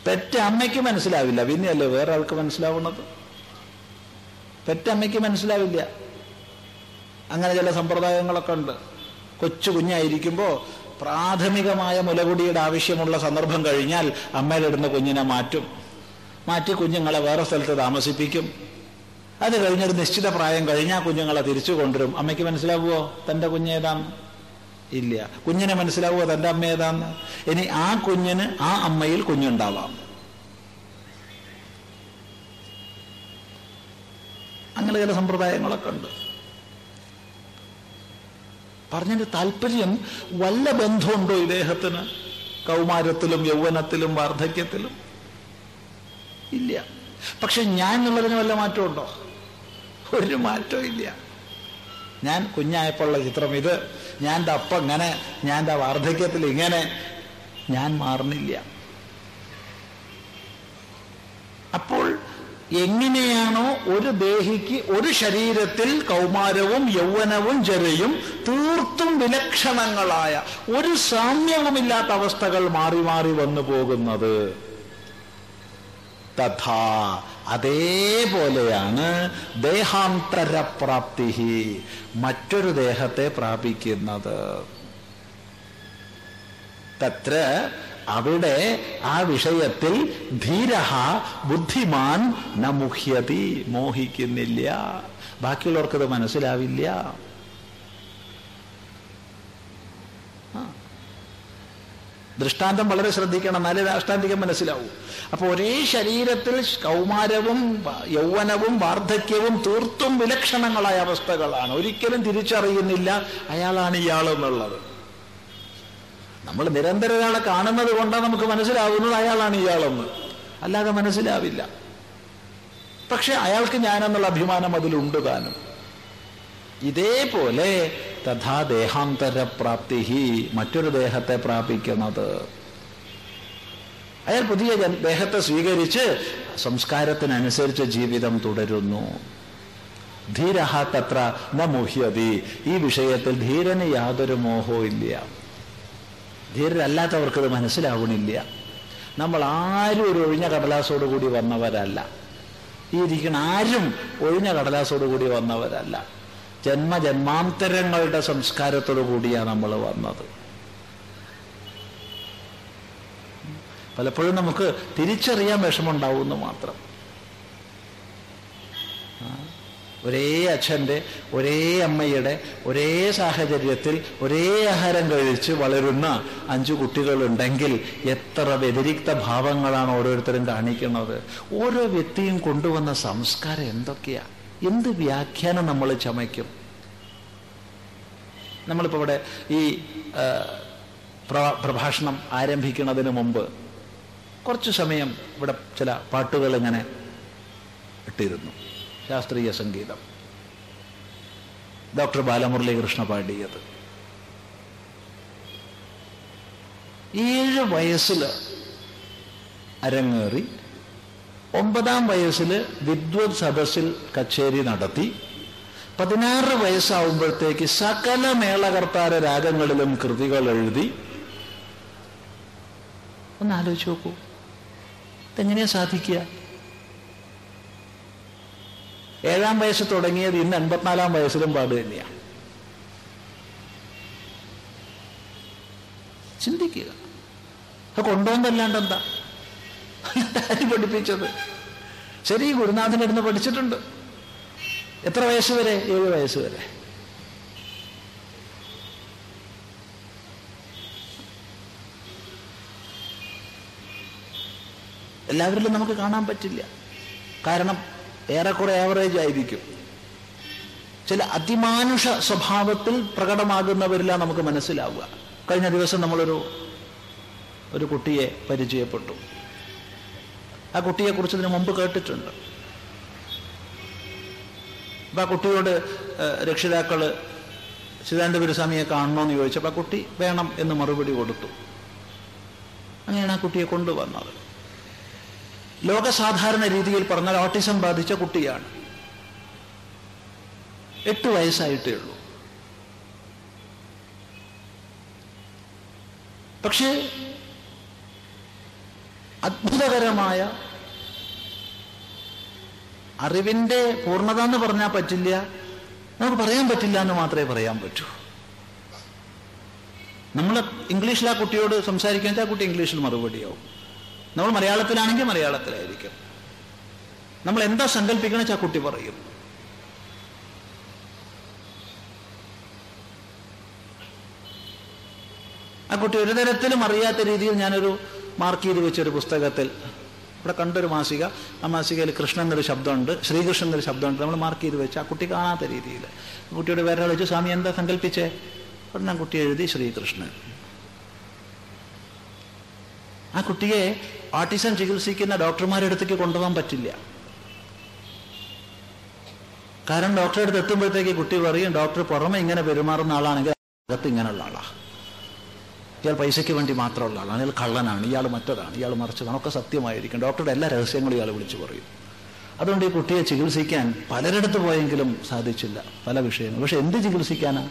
പെറ്റ അമ്മയ്ക്ക് മനസ്സിലാവില്ല. പിന്നെയല്ലേ വേറെ ആൾക്ക് മനസ്സിലാവുന്നത്? പെറ്റമ്മയ്ക്ക് മനസ്സിലാവില്ല. അങ്ങനെ ചില സമ്പ്രദായങ്ങളൊക്കെ ഉണ്ട്. കൊച്ചു കുഞ്ഞായിരിക്കുമ്പോൾ പ്രാഥമികമായ മുലകുടിയുടെ ആവശ്യമുള്ള സന്ദർഭം കഴിഞ്ഞാൽ അമ്മയിലിടുന്ന കുഞ്ഞിനെ മാറ്റും. മാറ്റി കുഞ്ഞുങ്ങളെ വേറെ സ്ഥലത്ത് താമസിപ്പിക്കും. അത് കഴിഞ്ഞൊരു നിശ്ചിത പ്രായം കഴിഞ്ഞാൽ കുഞ്ഞുങ്ങളെ തിരിച്ചു കൊണ്ടുവരും. അമ്മയ്ക്ക് മനസ്സിലാവുമോ തന്റെ കുഞ്ഞേതാന്ന് ഇല്ല. കുഞ്ഞിനെ മനസ്സിലാവുമോ തന്റെ അമ്മ ഏതാന്ന് ഇനി ആ കുഞ്ഞിന് ആ അമ്മയിൽ കുഞ്ഞുണ്ടാവാം. അങ്ങനെ ചില സമ്പ്രദായങ്ങളൊക്കെ ഉണ്ട്. പറഞ്ഞതിന്റെ താല്പര്യം വല്ല ബന്ധമുണ്ടോ ഇദ്ദേഹത്തിന് കൗമാരത്തിലും യൗവനത്തിലും വാർദ്ധക്യത്തിലും? ഇല്ല. പക്ഷെ ഞാൻ എന്നുള്ളതിന് വല്ല മാറ്റമുണ്ടോ? ഒരു മാറ്റവും ഇല്ല. ഞാൻ കുഞ്ഞായപ്പോഴുള്ള ചിത്രം ഇത്. ഞാൻ ദാ അപ്പം ഇങ്ങനെ ഞാൻ വാർദ്ധക്യത്തിൽ ഇങ്ങനെ. ഞാൻ മാറുന്നില്ല. അപ്പോൾ എങ്ങനെയാണോ ഒരു ദേഹിക്ക് ഒരു ശരീരത്തിൽ കൗമാരവും യൗവനവും ജരയും തീർത്തും വിലക്ഷണങ്ങളായ ഒരു സാമ്യവുമില്ലാത്ത അവസ്ഥകൾ മാറി മാറി വന്നു പോകുന്നത്. തഥാ അതേപോലെയാണ് ദേഹാന്തരപ്രാപ്തി മറ്റൊരു ദേഹത്തെ പ്രാപിക്കുന്നത്. തത്ര അവിടെ ആ വിഷയത്തിൽ ധീരഹ ബുദ്ധിമാൻ ന മുഹ്യതി മോഹിക്കുന്നില്ല. ബാക്കിയുള്ളവർക്കത് മനസ്സിലാവില്ല. ദൃഷ്ടാന്തം വളരെ ശ്രദ്ധിക്കണം എന്നാലേ ദാഷ്ടാന്തികം മനസ്സിലാവൂ. അപ്പൊ ഒരേ ശരീരത്തിൽ കൗമാരവും യൗവനവും വാർദ്ധക്യവും തീർത്തും വിലക്ഷണങ്ങളായ അവസ്ഥകളാണ്. ഒരിക്കലും തിരിച്ചറിയുന്നില്ല അയാളാണ് ഇയാളെന്നുള്ളത്. നമ്മൾ നിരന്തരം ഒരാളെ കാണുന്നത് കൊണ്ടാണ് നമുക്ക് മനസ്സിലാവുന്നത് അയാളാണ് ഇയാളെന്ന്. അല്ലാതെ മനസ്സിലാവില്ല. പക്ഷെ അയാൾക്ക് ഞാനെന്നുള്ള അഭിമാനം അതിലുണ്ട് താനും. ഇതേപോലെ തഥാ ദേഹാന്തര പ്രാപ്തി മറ്റൊരു ദേഹത്തെ പ്രാപിക്കുന്നത്. അയാൾ പുതിയ ദേഹത്തെ സ്വീകരിച്ച് സംസ്കാരത്തിനനുസരിച്ച് ജീവിതം തുടരുന്നു. ധീരഹ തത്ര ന മുഹ്യതി. ഈ വിഷയത്തിൽ ധീരന് യാതൊരു മോഹവും ഇല്ല. ധീരരല്ലാത്തവർക്കത് മനസ്സിലാവണില്ല. നമ്മൾ ആരും ഒരു ഒഴിഞ്ഞ കടലാസോട് കൂടി വന്നവരല്ല. ഈ ഇരിക്കുന്ന ആരും ഒഴിഞ്ഞ കടലാസോട് കൂടി വന്നവരല്ല. ജന്മജന്മാന്തരങ്ങളുടെ സംസ്കാരത്തോടു കൂടിയാണ് നമ്മൾ വന്നത്. പലപ്പോഴും നമുക്ക് തിരിച്ചറിയാൻ വിഷമമുണ്ടാവുമെന്ന് മാത്രം ആ, ഒരേ അച്ഛന്റെ ഒരേ അമ്മയുടെ ഒരേ സാഹചര്യത്തിൽ ഒരേ ആഹാരം കഴിച്ച് വളരുന്ന അഞ്ചു കുട്ടികളുണ്ടെങ്കിൽ എത്ര വ്യതിരിക്ത ഭാവങ്ങളാണ് ഓരോരുത്തരും കാണിക്കുന്നത്. ഓരോ വ്യക്തിയും കൊണ്ടുവന്ന സംസ്കാരം എന്തൊക്കെയാണ് എന്ത് വ്യാഖ്യാനം നമ്മൾ ചമയ്ക്കും? നമ്മളിപ്പോൾ ഇവിടെ ഈ പ്രഭാഷണം ആരംഭിക്കുന്നതിന് മുമ്പ് കുറച്ച് സമയം ഇവിടെ ചില പാട്ടുകൾ ഇങ്ങനെ ഇട്ടിരുന്നു. ശാസ്ത്രീയ സംഗീതം. ഡോക്ടർ ബാലമുരളീകൃഷ്ണ പാടിയത്. ഏഴ് വയസ്സിൽ അരങ്ങേറി ഒമ്പതാം വയസ്സിൽ വിദ്വത് സദസ്സിൽ കച്ചേരി നടത്തി പതിനാറ് വയസ്സാവുമ്പോഴത്തേക്ക് സകല മേളകർത്താര രാഗങ്ങളിലും കൃതികൾ എഴുതി. ഒന്ന് ആലോചിച്ച് നോക്കൂ. ഇതെങ്ങനെയാ സാധിക്കുക? ഏഴാം വയസ്സ് തുടങ്ങിയത് ഇന്ന് എൺപത്തിനാലാം വയസ്സിലും പാട് തന്നെയാണ് ചിന്തിക്കുക. അത് കൊണ്ടുപോകുന്നല്ലാണ്ട് എന്താ? ആര് പഠിപ്പിച്ചത്? ശരി ഗുരുനാഥന്റെ അടുത്ത് പഠിച്ചിട്ടുണ്ട്. എത്ര വയസ്സ് വരെ? ഏഴ് വയസ്സ് വരെ. എല്ലാവരിലും നമുക്ക് കാണാൻ പറ്റില്ല. കാരണം ഏറെക്കുറെ ആവറേജ് ആയിരിക്കും. ചില അതിമാനുഷ സ്വഭാവത്തിൽ പ്രകടമാകുന്നവരിലാണ് നമുക്ക് മനസ്സിലാവുക. കഴിഞ്ഞ ദിവസം നമ്മളൊരു ഒരു കുട്ടിയെ പരിചയപ്പെട്ടു. ആ കുട്ടിയെക്കുറിച്ച് ഇതിനു മുമ്പ് കേട്ടിട്ടുണ്ട്. അപ്പൊ ആ കുട്ടിയോട് രക്ഷിതാക്കൾ കാണണോ കാണണമെന്ന് ചോദിച്ചപ്പോൾ ആ കുട്ടി വേണം എന്ന് മറുപടി കൊടുത്തു. അങ്ങനെയാണ് ആ കുട്ടിയെ കൊണ്ടുവന്നത്. ലോകസാധാരണ രീതിയിൽ പറഞ്ഞാൽ ഓട്ടിസം ബാധിച്ച കുട്ടിയാണ്. എട്ട് വയസ്സായിട്ടേ ഉള്ളൂ. പക്ഷേ അത്ഭുതകരമായ അറിവിന്റെ പൂർണത എന്ന് പറഞ്ഞാൽ പറ്റില്ല. നമുക്ക് പറയാൻ പറ്റില്ല എന്ന് മാത്രമേ പറയാൻ പറ്റൂ. നമ്മൾ ഇംഗ്ലീഷിൽ ആ കുട്ടിയോട് സംസാരിക്കാൻ ആ കുട്ടി ഇംഗ്ലീഷിൽ മറുപടിയാവും. നമ്മൾ മലയാളത്തിലാണെങ്കിൽ മലയാളത്തിലായിരിക്കും. നമ്മൾ എന്താ സങ്കല്പിക്കണ വെച്ചാൽ കുട്ടി പറയും. ആ കുട്ടി ഒരു തരത്തിലും അറിയാത്ത രീതിയിൽ ഞാനൊരു മാർക്ക് ചെയ്ത് വെച്ചൊരു പുസ്തകത്തിൽ ഇവിടെ കണ്ടൊരു മാസിക. ആ മാസികയിൽ കൃഷ്ണൻ എന്നൊരു ശബ്ദമുണ്ട് ശ്രീകൃഷ്ണൻ എന്നൊരു ശബ്ദമുണ്ട്. നമ്മൾ മാർക്ക് ചെയ്ത് വെച്ച് ആ കുട്ടി കാണാത്ത രീതിയിൽ. കുട്ടിയുടെ വേറെ വെച്ച് സ്വാമി എന്താ സങ്കല്പിച്ചേ? ഉടനെ കുട്ടി എഴുതി ശ്രീകൃഷ്ണൻ. ആ കുട്ടിയെ ഓട്ടിസം ചികിത്സിക്കുന്ന ഡോക്ടർമാരുടെ അടുത്തേക്ക് കൊണ്ടുപോകാൻ പറ്റില്ല. കാരണം ഡോക്ടറെ അടുത്ത് എത്തുമ്പോഴത്തേക്ക് കുട്ടി പറയും ഡോക്ടർ പുറമെ ഇങ്ങനെ പെരുമാറുന്ന ആളാണെങ്കിൽ അകത്ത് ഇങ്ങനെയുള്ള ആളാണ് ഇയാൾ പൈസയ്ക്ക് വേണ്ടി മാത്രമുള്ള ആളാണ് ഇയാൾ കള്ളനാണ് ഇയാൾ മറ്റതാണ് ഇയാൾ മറിച്ചതാണ് ഒക്കെ സത്യമായിരിക്കും. ഡോക്ടറുടെ എല്ലാ രഹസ്യങ്ങളും ഇയാൾ വിളിച്ചു പറയും. അതുകൊണ്ട് ഈ കുട്ടിയെ ചികിത്സിക്കാൻ പലരിടത്ത് പോയെങ്കിലും സാധിച്ചില്ല പല വിഷയങ്ങൾ പക്ഷെ എന്ത് ചികിത്സിക്കാനാ?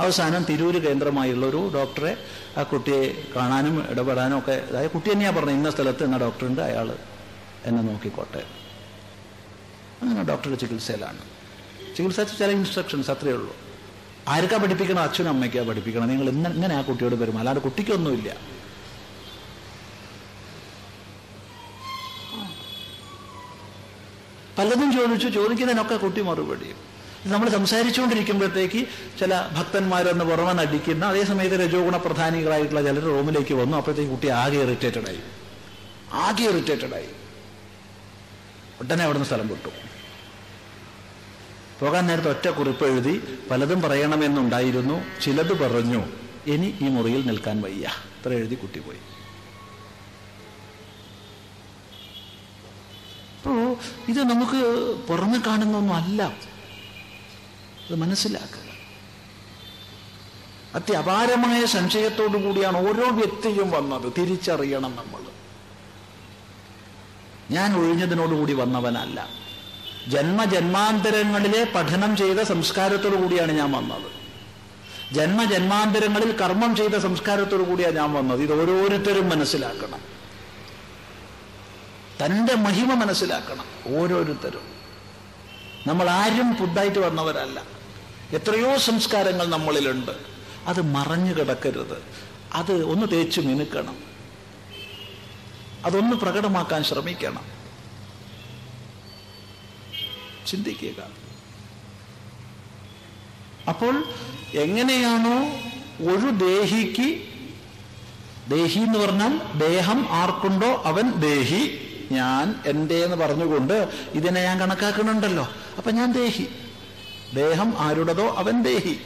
അവസാനം തിരൂര് കേന്ദ്രമായുള്ള ഒരു ഡോക്ടറെ ആ കുട്ടിയെ കാണാനും ഇടപെടാനും ഒക്കെ അതായത് കുട്ടി തന്നെയാണ് പറഞ്ഞത്. ഇന്ന സ്ഥലത്ത് ഇന്ന ഡോക്ടറുണ്ട് അയാൾ എന്നെ നോക്കിക്കോട്ടെ. അങ്ങനെ ഡോക്ടറുടെ ചികിത്സയിലാണ്. ചികിത്സ ചില ഇൻസ്ട്രക്ഷൻസ് അത്രയേ ഉള്ളൂ. ആർക്കാ പഠിപ്പിക്കണം അച്ഛനും അമ്മയ്ക്കാ പഠിപ്പിക്കണം നിങ്ങൾ ഇന്ന് ഇങ്ങനെ ആ കുട്ടിയോട് വരും അല്ലാണ്ട് കുട്ടിക്കൊന്നുമില്ല. പലതും ചോദിച്ചു ചോദിക്കുന്നതിനൊക്കെ കുട്ടി മറുപടിയും നമ്മൾ സംസാരിച്ചുകൊണ്ടിരിക്കുമ്പോഴത്തേക്ക് ചില ഭക്തന്മാരൊന്ന് പുറമെ നടിക്കുന്ന അതേ സമയത്ത് രജോ ഗുണ പ്രധാനികളായിട്ടുള്ള ചിലർ റൂമിലേക്ക് വന്നു. അപ്പോഴത്തേക്ക് കുട്ടി ആകെ ഇറിറ്റേറ്റഡായി ആകെ ഇറിറ്റേറ്റഡായി ഉടനെ അവിടുന്ന് സ്ഥലം വിട്ടു. പോകാൻ നേരത്തെ ഒറ്റ കുറിപ്പ് എഴുതി പലതും പറയണമെന്നുണ്ടായിരുന്നു. ചിലത് പറഞ്ഞു. ഇനി ഈ മുറിയിൽ നിൽക്കാൻ വയ്യ. അത്ര എഴുതി കുട്ടി പോയി. ഇത് നമുക്ക് പുറമെ കാണുന്നൊന്നും അല്ല. ഇത് മനസ്സിലാക്കുക. അത്യപാരമായ സംശയത്തോടു കൂടിയാണ് ഓരോ വ്യക്തിയും വന്നത്. തിരിച്ചറിയണം നമ്മൾ. ഞാൻ ഒഴിഞ്ഞതിനോടുകൂടി വന്നവനല്ല. ജന്മജന്മാന്തരങ്ങളിലെ പഠനം ചെയ്ത സംസ്കാരത്തോടു കൂടിയാണ് ഞാൻ വന്നത്. ജന്മജന്മാന്തരങ്ങളിൽ കർമ്മം ചെയ്ത സംസ്കാരത്തോടു കൂടിയാണ് ഞാൻ വന്നത്. ഇത് ഓരോരുത്തരും മനസ്സിലാക്കണം. തന്റെ മഹിമ മനസ്സിലാക്കണം. ഓരോരുത്തരും. നമ്മൾ ആരും പുതുതായിട്ട് വന്നവരല്ല. എത്രയോ സംസ്കാരങ്ങൾ നമ്മളിലുണ്ട്. അത് മറഞ്ഞു കിടക്കരുത്. അത് ഒന്ന് തേച്ച് മിനുക്കണം. അതൊന്ന് പ്രകടമാക്കാൻ ശ്രമിക്കണം. ചിന്തിക്കുക. അപ്പോൾ എങ്ങനെയാണോ ഒരു ദേഹിക്ക് ദേഹി എന്ന് പറഞ്ഞാൽ ദേഹം ആർക്കുണ്ടോ അവൻ ദേഹി ഞാൻ എന്റെ എന്ന് പറഞ്ഞുകൊണ്ട് ഇതിനെ ഞാൻ കണക്കാക്കുന്നുണ്ടല്ലോ. അപ്പൊ ഞാൻ ദേഹി. ദേഹം ആരുടേതോ അവൻ ദേഹി.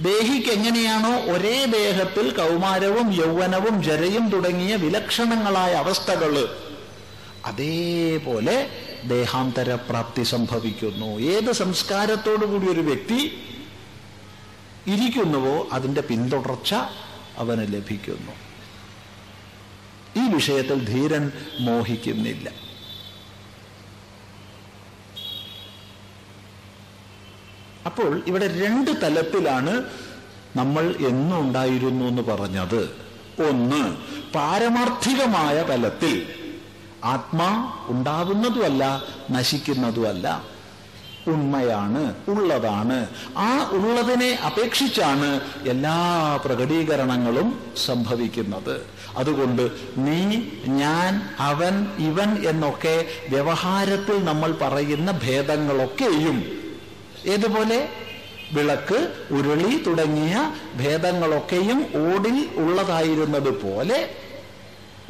ദേഹിക്ക് എങ്ങനെയാണോ ഒരേ ദേഹത്തിൽ കൗമാരവും യൗവനവും ജരയും തുടങ്ങിയ വിലക്ഷണങ്ങളായ അവസ്ഥകൾ അതേപോലെ ദേഹാന്തര പ്രാപ്തി സംഭവിക്കുന്നു. ഏത് സംസ്കാരത്തോടു കൂടി ഒരു വ്യക്തി ഇരിക്കുന്നുവോ അതിന്റെ പിന്തുടർച്ച അവന് ലഭിക്കുന്നു. ഈ വിഷയത്തിൽ ധീരൻ മോഹിക്കുന്നില്ല. അപ്പോൾ ഇവിടെ രണ്ട് തലത്തിലാണ് നമ്മൾ എന്നുണ്ടായിരുന്നു എന്ന് പറഞ്ഞത്. ഒന്ന് പാരമാർത്ഥികമായ തലത്തിൽ ആത്മാ ഉണ്ടാവുന്നതുമല്ല നശിക്കുന്നതുമല്ല. ഉണ്മയാണ് ഉള്ളതാണ്. ആ ഉള്ളതിനെ അപേക്ഷിച്ചാണ് എല്ലാ പ്രകടീകരണങ്ങളും സംഭവിക്കുന്നത്. അതുകൊണ്ട് നീ ഞാൻ അവൻ ഇവൻ എന്നൊക്കെ വ്യവഹാരത്തിൽ നമ്മൾ പറയുന്ന ഭേദങ്ങളൊക്കെയും ഏതുപോലെ? വിളക്ക് ഉരുളി തുടങ്ങിയ ഭേദങ്ങളൊക്കെയും ഓടിൽ ഉള്ളതായിരുന്നത് പോലെ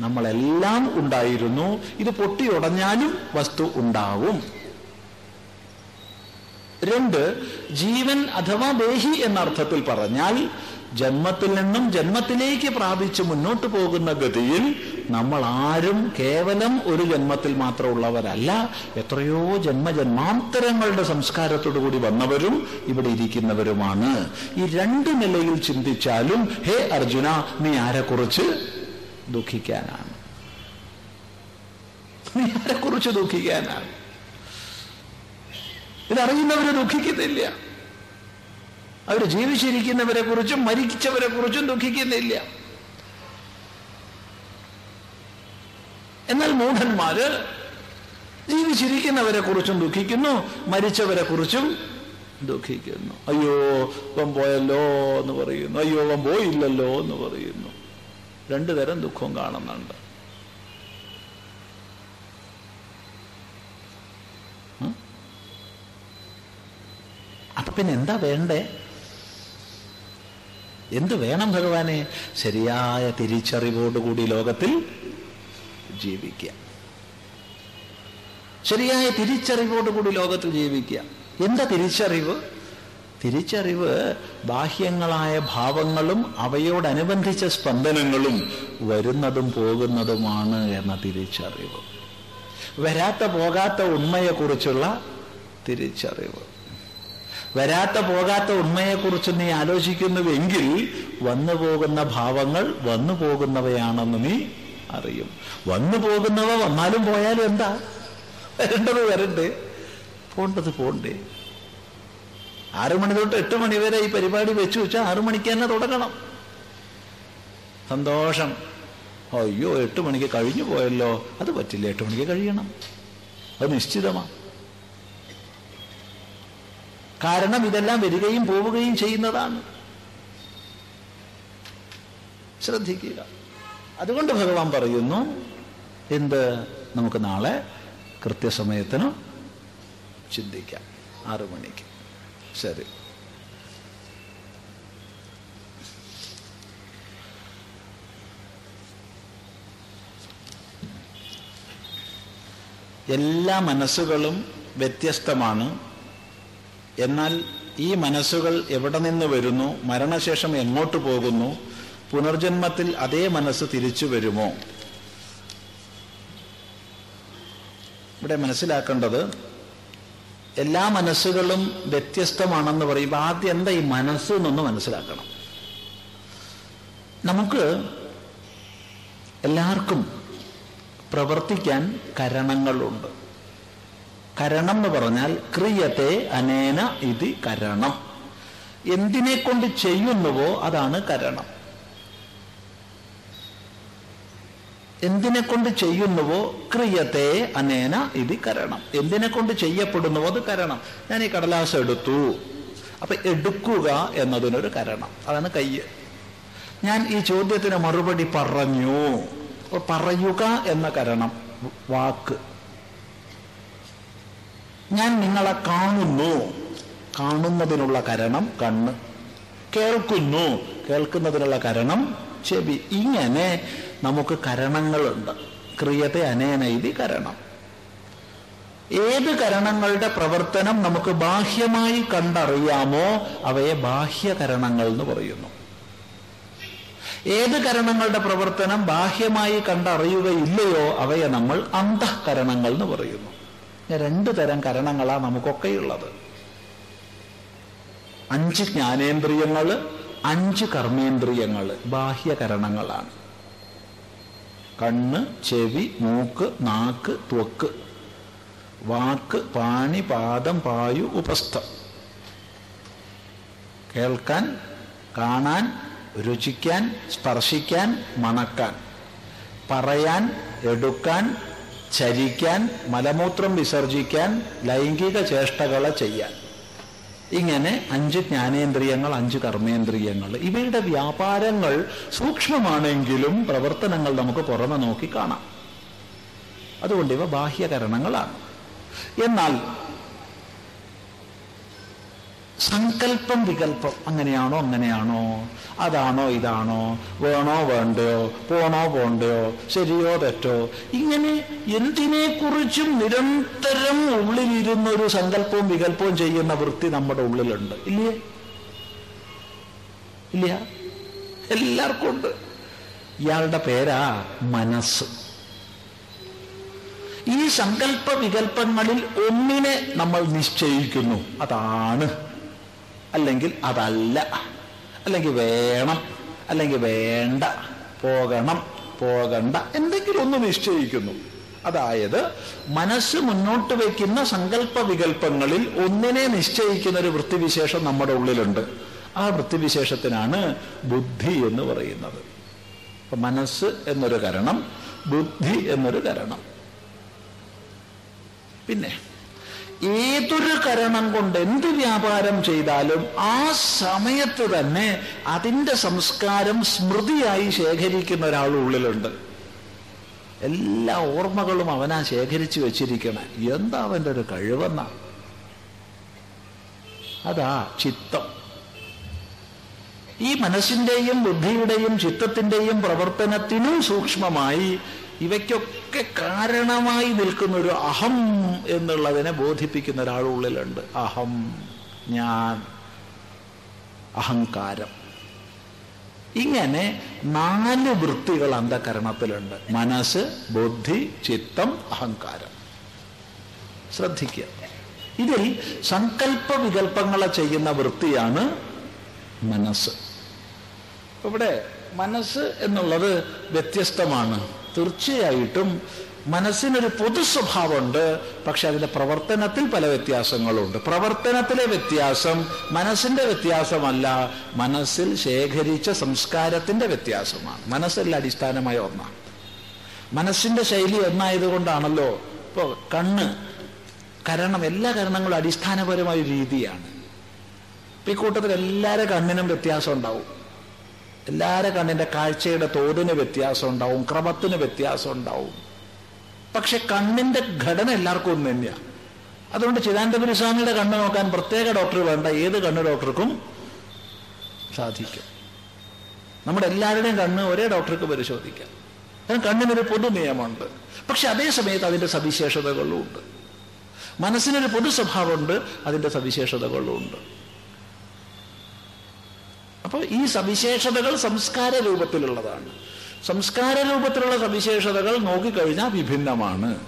നമ്മളെല്ലാം ഉണ്ടായിരുന്നു. ഇത് പൊട്ടിയുടഞ്ഞാലും വസ്തു ഉണ്ടാവും. രണ്ട് ജീവൻ അഥവാ ദേഹി എന്ന അർത്ഥത്തിൽ പറഞ്ഞാൽ ജന്മത്തിൽ നിന്നും ജന്മത്തിലേക്ക് പ്രാപിച്ച് മുന്നോട്ട് പോകുന്ന ഗതിയിൽ നമ്മൾ ആരും കേവലം ഒരു ജന്മത്തിൽ മാത്രമുള്ളവരല്ല എത്രയോ ജന്മജന്മാന്തരങ്ങളുടെ സംസ്കാരത്തോടു കൂടി വന്നവരും ഇവിടെ ഇരിക്കുന്നവരുമാണ്. ഈ രണ്ട് നിലയിൽ ചിന്തിച്ചാലും ഹേ അർജുന നീ ആരെക്കുറിച്ച് ദുഃഖിക്കാനാണ്? നീ ആരെക്കുറിച്ച് ദുഃഖിക്കാനാണ്? ഇതറിയുന്നവര് ദുഃഖിക്കുന്നില്ല. അവർ ജീവിച്ചിരിക്കുന്നവരെ കുറിച്ചും മരിച്ചവരെ കുറിച്ചും ദുഃഖിക്കുന്നില്ല. എന്നാൽ മൂഢന്മാര് ജീവിച്ചിരിക്കുന്നവരെ കുറിച്ചും ദുഃഖിക്കുന്നു മരിച്ചവരെ കുറിച്ചും ദുഃഖിക്കുന്നു. അയ്യോ ഇവൻ പോയല്ലോ എന്ന് പറയുന്നു. അയ്യോ ഇവൻ പോയില്ലല്ലോ എന്ന് പറയുന്നു. രണ്ടു തരം ദുഃഖം കാണുന്നുണ്ട്. അപ്പൊ പിന്നെ എന്താ വേണ്ടേ? എന്ത് വേണം ഭഗവാനെ? ശരിയായ തിരിച്ചറിവോടുകൂടി ലോകത്തിൽ ജീവിക്കുക. ശരിയായ തിരിച്ചറിവോടുകൂടി ലോകത്തിൽ ജീവിക്കുക. എന്താ തിരിച്ചറിവ്? തിരിച്ചറിവ് ബാഹ്യങ്ങളായ ഭാവങ്ങളും അവയോടനുബന്ധിച്ച സ്പന്ദനങ്ങളും വരുന്നതും പോകുന്നതുമാണ് എന്ന തിരിച്ചറിവ്. വരാത്ത പോകാത്ത ഉണ്മയെക്കുറിച്ചുള്ള തിരിച്ചറിവ്. വരാത്ത പോകാത്ത ഉണ്മയെക്കുറിച്ച് നീ ആലോചിക്കുന്നുവെങ്കിൽ വന്നു പോകുന്ന ഭാവങ്ങൾ വന്നു പോകുന്നവയാണെന്ന് നീ അറിയും. വന്നു പോകുന്നവ വന്നാലും പോയാലും എന്താ? വരേണ്ടത് വരണ്ടേ? പോണ്ടത് പോണ്ടേ? ആറു മണി തൊട്ട് എട്ട് മണി വരെ ഈ പരിപാടി വെച്ചു വെച്ചാൽ ആറു മണിക്ക് തന്നെ തുടങ്ങണം. സന്തോഷം. അയ്യോ എട്ട് മണിക്ക് കഴിഞ്ഞു പോയല്ലോ. അത് പറ്റില്ല എട്ട് മണിക്ക് കഴിയണം. അത് നിശ്ചിതമാണ് കാരണം ഇതെല്ലാം വരികയും പോവുകയും ചെയ്യുന്നതാണ്. ശ്രദ്ധിക്കുക. അതുകൊണ്ട് ഭഗവാൻ പറയുന്നു എന്ത്? നമുക്ക് നാളെ കൃത്യസമയത്തിന് ചിന്തിക്കാം. ആറു മണിക്ക്. ശരി. എല്ലാ മനസ്സുകളും വ്യത്യസ്തമാണ്. എന്നാൽ ഈ മനസ്സുകൾ എവിടെ നിന്ന് വരുന്നു? മരണശേഷം എങ്ങോട്ട് പോകുന്നു? പുനർജന്മത്തിൽ അതേ മനസ്സ് തിരിച്ചു വരുമോ? ഇവിടെ മനസ്സിലാക്കേണ്ടത് എല്ലാ മനസ്സുകളും വ്യത്യസ്തമാണെന്ന് പറയുമ്പോൾ ആദ്യം എന്താ ഈ മനസ്സ് എന്നൊന്ന് മനസ്സിലാക്കണം. നമുക്ക് എല്ലാവർക്കും പ്രവർത്തിക്കാൻ കരണങ്ങളുണ്ട്. കരണം എന്ന് പറഞ്ഞാൽ ക്രിയത്തെ അനേന ഇത് കരണം. എന്തിനെ കൊണ്ട് ചെയ്യുന്നുവോ അതാണ് കരണം. എന്തിനെ കൊണ്ട് ചെയ്യുന്നുവോ ക്രിയത്തെ അനേന ഇത് കരണം. എന്തിനെ കൊണ്ട് ചെയ്യപ്പെടുന്നുവോ അത് കരണം. ഞാൻ ഈ കടലാസ് എടുത്തു. അപ്പൊ എടുക്കുക എന്നതിനൊരു കരണം. അതാണ് കയ്യ്. ഞാൻ ഈ ചോദ്യത്തിന് മറുപടി പറഞ്ഞു. പറയുക എന്ന കരണം. വാക്ക്. ഞാൻ നിങ്ങളെ കാണുന്നു. കാണുന്നതിനുള്ള കരണം കണ്ണ്. കേൾക്കുന്നു. കേൾക്കുന്നതിനുള്ള കരണം ചെവി. ഇങ്ങനെ നമുക്ക് കരണങ്ങളുണ്ട്. ക്രിയത്തെ അനേനൈതി കരണം. ഏത് കരണങ്ങളുടെ പ്രവർത്തനം നമുക്ക് ബാഹ്യമായി കണ്ടറിയാമോ അവയെ ബാഹ്യകരണങ്ങൾ എന്ന് പറയുന്നു. ഏത് കരണങ്ങളുടെ പ്രവർത്തനം ബാഹ്യമായി കണ്ടറിയുകയില്ലയോ അവയെ നമ്മൾ അന്തഃകരണങ്ങൾ എന്ന് പറയുന്നു. രണ്ടു തരം കരണങ്ങളാ നമുക്കൊക്കെയുള്ളത്. അഞ്ച് ജ്ഞാനേന്ദ്രിയങ്ങൾ അഞ്ച് കർമ്മേന്ദ്രിയങ്ങൾ ബാഹ്യകരണങ്ങളാണ്. കണ്ണ് ചെവി മൂക്ക് നാക്ക് ത്വക്ക് വാക്ക് പാണി പാദം പായു ഉപസ്ഥം. കേൾക്കാൻ കാണാൻ രുചിക്കാൻ സ്പർശിക്കാൻ മണക്കാൻ പറയാൻ എടുക്കാൻ ചരിക്കാൻ മലമൂത്രം വിസർജിക്കാൻ ലൈംഗിക ചേഷ്ടകളെ ചെയ്യാൻ. ഇങ്ങനെ അഞ്ച് ജ്ഞാനേന്ദ്രിയങ്ങൾ അഞ്ച് കർമ്മേന്ദ്രിയങ്ങൾ. ഇവയുടെ വ്യാപാരങ്ങൾ സൂക്ഷ്മമാണെങ്കിലും പ്രവർത്തനങ്ങൾ നമുക്ക് പുറമെ നോക്കി കാണാം. അതുകൊണ്ട് ഇവ ബാഹ്യകരണങ്ങളാണ്. എന്നാൽ സങ്കല്പം വികല്പം അങ്ങനെയാണോ അങ്ങനെയാണോ? അതാണോ ഇതാണോ? വേണോ വേണ്ടയോ? പോണോ പോണ്ടയോ? ശരിയോ തെറ്റോ? ഇങ്ങനെ എന്തിനെക്കുറിച്ചും നിരന്തരം ഉള്ളിലിരുന്ന ഒരു സങ്കല്പവും വികല്പവും ചെയ്യുന്ന വൃത്തി നമ്മുടെ ഉള്ളിലുണ്ട്. ഇല്ലേ? ഇല്ല? എല്ലാവർക്കും ഉണ്ട്. ഇയാളുടെ പേരാ മനസ്സ്. ഈ സങ്കല്പ വികല്പങ്ങളിൽ ഒന്നിനെ നമ്മൾ നിശ്ചയിക്കുന്നു. അതാണ്. അല്ലെങ്കിൽ അതല്ല. അല്ലെങ്കിൽ വേണം അല്ലെങ്കിൽ വേണ്ട പോകണം പോകണ്ട എന്തെങ്കിലും ഒന്ന് നിശ്ചയിക്കുന്നു. അതായത് മനസ്സ് മുന്നോട്ട് വയ്ക്കുന്ന സങ്കല്പ വികല്പങ്ങളിൽ ഒന്നിനെ നിശ്ചയിക്കുന്ന ഒരു വൃത്തിവിശേഷം നമ്മുടെ ഉള്ളിലുണ്ട്. ആ വൃത്തിവിശേഷത്തിനാണ് ബുദ്ധി എന്ന് പറയുന്നത്. മനസ്സ് എന്നൊരു കരണം ബുദ്ധി എന്നൊരു കരണം. പിന്നെ ഏതൊരു കരണം കൊണ്ട് എന്ത് വ്യാപാരം ചെയ്താലും ആ സമയത്ത് തന്നെ അതിന്റെ സംസ്കാരം സ്മൃതിയായി ശേഖരിക്കുന്ന ഒരാൾ ഉള്ളിലുണ്ട്. എല്ലാ ഓർമ്മകളും അവനാ ശേഖരിച്ചു വെച്ചിരിക്കണം. എന്താ അവന്റെ ഒരു കഴിവെന്ന? അതാ ചിത്തം. ഈ മനസ്സിന്റെയും ബുദ്ധിയുടെയും ചിത്തത്തിന്റെയും പ്രവർത്തനത്തിനും സൂക്ഷ്മമായി ഇവയ്ക്കൊക്കെ കാരണമായി നിൽക്കുന്ന ഒരു അഹം എന്നുള്ളതിനെ ബോധിപ്പിക്കുന്ന ഒരാളുള്ളിലുണ്ട് അഹം ഞാൻ അഹങ്കാരം. ഇങ്ങനെ നാല് വൃത്തികൾ അന്ധകരണത്തിലുണ്ട്. മനസ്സ് ബുദ്ധി ചിത്തം അഹങ്കാരം. ശ്രദ്ധിക്കുക. ഇതിൽ സങ്കല്പ വികല്പങ്ങളെ ചെയ്യുന്ന വൃത്തിയാണ് മനസ്സ്. ഇവിടെ മനസ്സ് എന്നുള്ളത് വ്യത്യസ്തമാണ്. തീർച്ചയായിട്ടും മനസ്സിനൊരു പൊതു സ്വഭാവമുണ്ട് പക്ഷെ അതിന്റെ പ്രവർത്തനത്തിൽ പല വ്യത്യാസങ്ങളുണ്ട്. പ്രവർത്തനത്തിലെ വ്യത്യാസം മനസ്സിന്റെ വ്യത്യാസമല്ല മനസ്സിൽ ശേഖരിച്ച സംസ്കാരത്തിന്റെ വ്യത്യാസമാണ്. മനസ്സല്ല അടിസ്ഥാനമായ ഒന്നാണ്. മനസ്സിന്റെ ശൈലി ഒന്നായതുകൊണ്ടാണല്ലോ ഇപ്പോൾ കണ്ണ് കരണം എല്ലാ കരണങ്ങളും അടിസ്ഥാനപരമായ രീതിയാണ്. ഇപ്പം ഈ കൂട്ടത്തിൽ എല്ലാവരുടെ കണ്ണിനും വ്യത്യാസം ഉണ്ടാവും. എല്ലാവരുടെ കണ്ണിന്റെ കാഴ്ചയുടെ തോതിന് വ്യത്യാസം ഉണ്ടാവും ക്രമത്തിന് വ്യത്യാസം ഉണ്ടാവും. പക്ഷെ കണ്ണിന്റെ ഘടന എല്ലാവർക്കും ഒന്ന് തന്നെയാണ് അതുകൊണ്ട് ചിദാനന്ദപുരി സ്വാമിയുടെ കണ്ണ് നോക്കാൻ പ്രത്യേക ഡോക്ടർ വേണ്ട. ഏത് കണ്ണ് ഡോക്ടർക്കും സാധിക്കും. നമ്മുടെ എല്ലാവരുടെയും കണ്ണ് ഒരേ ഡോക്ടർക്ക് പരിശോധിക്കാം. കാരണം കണ്ണിനൊരു പൊതു നിയമമുണ്ട്. പക്ഷെ അതേ സമയത്ത് അതിന്റെ സവിശേഷതകളും ഉണ്ട് മനസ്സിനൊരു പൊതു സ്വഭാവമുണ്ട് അതിന്റെ സവിശേഷതകളും ഉണ്ട് അപ്പോൾ ഈ സവിശേഷതകൾ സംസ്കാര രൂപത്തിലുള്ളതാണ്. സംസ്കാര രൂപത്തിലുള്ള സവിശേഷതകൾ നോക്കിക്കഴിഞ്ഞാൽ വിഭിന്നമാണ്.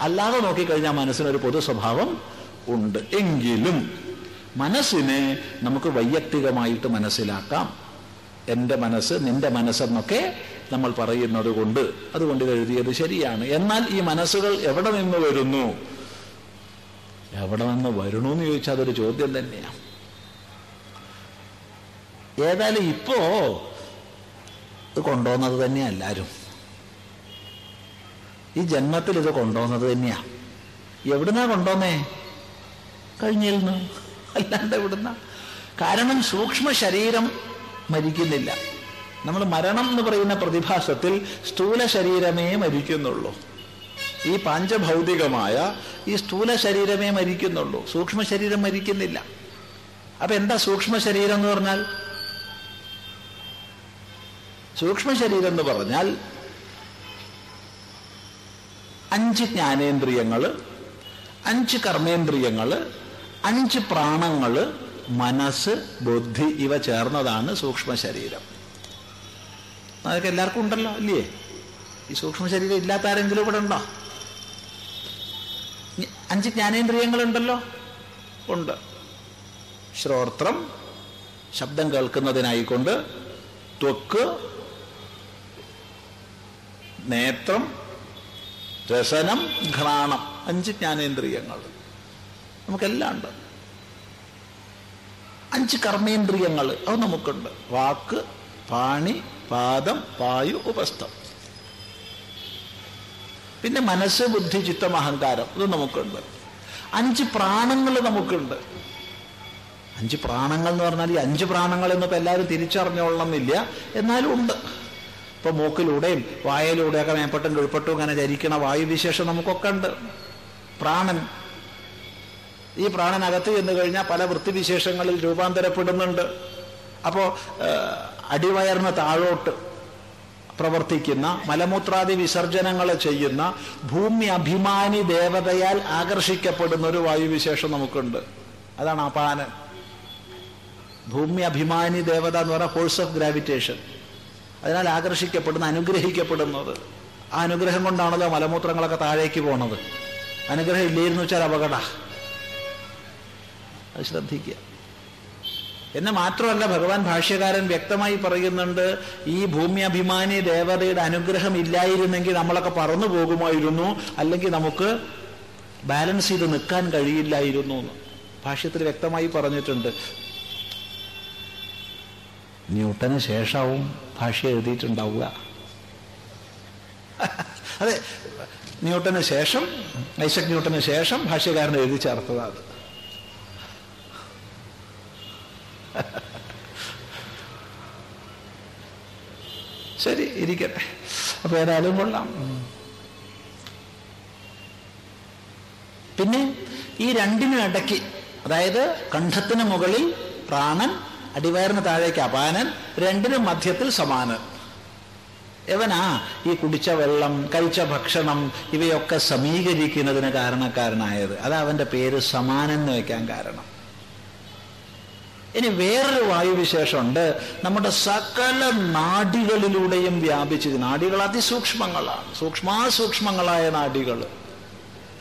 അല്ലാതെ നോക്കിക്കഴിഞ്ഞാൽ മനസ്സിനൊരു പൊതു സ്വഭാവം ഉണ്ട്. എങ്കിലും മനസ്സിനെ നമുക്ക് വൈയക്തികമായിട്ട് മനസ്സിലാക്കാം. എന്റെ മനസ്സ് നിന്റെ മനസ്സെന്നൊക്കെ നമ്മൾ പറയുന്നത് കൊണ്ട് അതുകൊണ്ട് എഴുതിയത് ശരിയാണ്. എന്നാൽ ഈ മനസ്സുകൾ എവിടെ നിന്ന് വരുന്നു? എവിടെ നിന്ന് വരണു എന്ന് ചോദിച്ചാൽ അതൊരു ചോദ്യം തന്നെയാണ്. ഏതായാലും ഇപ്പോ ഇത് കൊണ്ടുപോകുന്നത് തന്നെയാ എല്ലാവരും ഈ ജന്മത്തിൽ ഇത് കൊണ്ടുപോകുന്നത് തന്നെയാ. എവിടുന്നാ കൊണ്ടുവന്നേ? കഴിഞ്ഞിരുന്നു അല്ലാണ്ട് എവിടുന്ന? കാരണം സൂക്ഷ്മ ശരീരം മരിക്കുന്നില്ല. നമ്മൾ മരണം എന്ന് പറയുന്ന പ്രതിഭാസത്തിൽ സ്ഥൂല ശരീരമേ മരിക്കുന്നുള്ളൂ. ഈ പാഞ്ചഭൗതികമായ ഈ സ്ഥൂല ശരീരമേ മരിക്കുന്നുള്ളൂ. സൂക്ഷ്മ ശരീരം മരിക്കുന്നില്ല. അപ്പൊ എന്താ സൂക്ഷ്മ ശരീരം എന്ന് പറഞ്ഞാൽ? സൂക്ഷ്മ ശരീരം എന്ന് പറഞ്ഞാൽ അഞ്ച് ജ്ഞാനേന്ദ്രിയങ്ങൾ അഞ്ച് കർമ്മേന്ദ്രിയങ്ങൾ അഞ്ച് പ്രാണങ്ങൾ മനസ്സ് ബുദ്ധി ഇവ ചേർന്നതാണ് സൂക്ഷ്മ ശരീരം അതൊക്കെ എല്ലാവർക്കും ഉണ്ടല്ലോ ഇല്ലേ ഈ സൂക്ഷ്മ ശരീരം ഇല്ലാത്ത ആരെങ്കിലും ഇവിടെ ഉണ്ടോ? അഞ്ച് ജ്ഞാനേന്ദ്രിയങ്ങളുണ്ടല്ലോ? ഉണ്ട്. ശ്രോത്രം ശബ്ദം കേൾക്കുന്നതിനായിക്കൊണ്ട് ത്വക്ക് നേത്രം രസനം ഘ്രാണം അഞ്ച് ജ്ഞാനേന്ദ്രിയങ്ങൾ. നമുക്കെല്ലാം ഉണ്ട് അഞ്ച് കർമ്മേന്ദ്രിയങ്ങൾ അത് നമുക്കുണ്ട്. വാക്ക് പാണി പാദം പായു ഉപസ്ഥം. പിന്നെ മനസ്സ് ബുദ്ധി ചിത്തം അഹങ്കാരം ഇത് നമുക്കുണ്ട്. അഞ്ച് പ്രാണങ്ങൾ നമുക്കുണ്ട്. അഞ്ച് പ്രാണങ്ങൾ എന്ന് പറഞ്ഞാൽ ഈ അഞ്ച് പ്രാണങ്ങൾ എന്നിപ്പോൾ എല്ലാവരും തിരിച്ചറിഞ്ഞോളണമെന്നില്ല എന്നാലും ഉണ്ട്. ഇപ്പൊ മൂക്കിലൂടെയും വായയിലൂടെയൊക്കെ മേപ്പട്ടും ഉൾപ്പെട്ടും ഇങ്ങനെ ചരിക്കണ വായുവിശേഷം നമുക്കൊക്കെ ഉണ്ട് പ്രാണൻ. ഈ പ്രാണനകത്ത് ചെന്ന് കഴിഞ്ഞാൽ പല വൃത്തിവിശേഷങ്ങളിൽ രൂപാന്തരപ്പെടുന്നുണ്ട്. അപ്പോൾ അടിവയറിന് താഴോട്ട് പ്രവർത്തിക്കുന്ന മലമൂത്രാദി വിസർജനങ്ങൾ ചെയ്യുന്ന ഭൂമി അഭിമാനി ദേവതയാൽ ആകർഷിക്കപ്പെടുന്ന ഒരു വായുവിശേഷം നമുക്കുണ്ട്. അതാണ് അപാനൻ ഭൂമി അഭിമാനി ദേവത എന്ന് പറഞ്ഞാൽ ഫോഴ്സ് ഓഫ് ഗ്രാവിറ്റേഷൻ. അതിനാൽ ആകർഷിക്കപ്പെടുന്ന അനുഗ്രഹിക്കപ്പെടുന്നത്. ആ അനുഗ്രഹം കൊണ്ടാണല്ലോ മലമൂത്രങ്ങളൊക്കെ താഴേക്ക് പോണത്. അനുഗ്രഹം ഇല്ലായിരുന്നു വെച്ചാൽ അപകട. അത് ശ്രദ്ധിക്കുക. എന്ന് മാത്രമല്ല ഭഗവാൻ ഭാഷ്യകാരൻ വ്യക്തമായി പറയുന്നുണ്ട് ഈ ഭൂമി അഭിമാനി ദേവതയുടെ അനുഗ്രഹം ഇല്ലായിരുന്നെങ്കിൽ നമ്മളൊക്കെ പറന്നു പോകുമായിരുന്നു അല്ലെങ്കിൽ നമുക്ക് ബാലൻസ് ചെയ്ത് നിൽക്കാൻ കഴിയില്ലായിരുന്നു എന്ന്. ഭാഷ്യത്തിൽ വ്യക്തമായി പറഞ്ഞിട്ടുണ്ട്. ന്യൂട്ടന് ശേഷവും ഭാഷ എഴുതിയിട്ടുണ്ടാവുക. അതെ ന്യൂട്ടന് ശേഷം ഐസക് ന്യൂട്ടന് ശേഷം ഭാഷ്യകാരൻ എഴുതി ചേർത്തതാണ് ശരി ഇരിക്കട്ടെ. അപ്പൊ ഏതായാലും കൊള്ളാം. പിന്നെ ഈ രണ്ടിനും ഇടയ്ക്ക് അതായത് കണ്ഠത്തിന് മുകളിൽ പ്രാണൻ അടിവയറിന് താഴേക്ക് അപാനൻ രണ്ടിനും മധ്യത്തിൽ സമാനൻ. എവനാ ഈ കുടിച്ച വെള്ളം കഴിച്ച ഭക്ഷണം ഇവയൊക്കെ സമീകരിക്കുന്നതിന് കാരണക്കാരനായത്? അത് അവന്റെ പേര് സമാനൻ എന്ന് വയ്ക്കാൻ കാരണം. ഇനി വേറൊരു വായുവിശേഷമുണ്ട്. നമ്മുടെ സകല നാഡികളിലൂടെയും വ്യാപിച്ചത് നാഡികൾ അതിസൂക്ഷ്മങ്ങളാണ്. സൂക്ഷ്മാസൂക്ഷ്മങ്ങളായ നാഡികൾ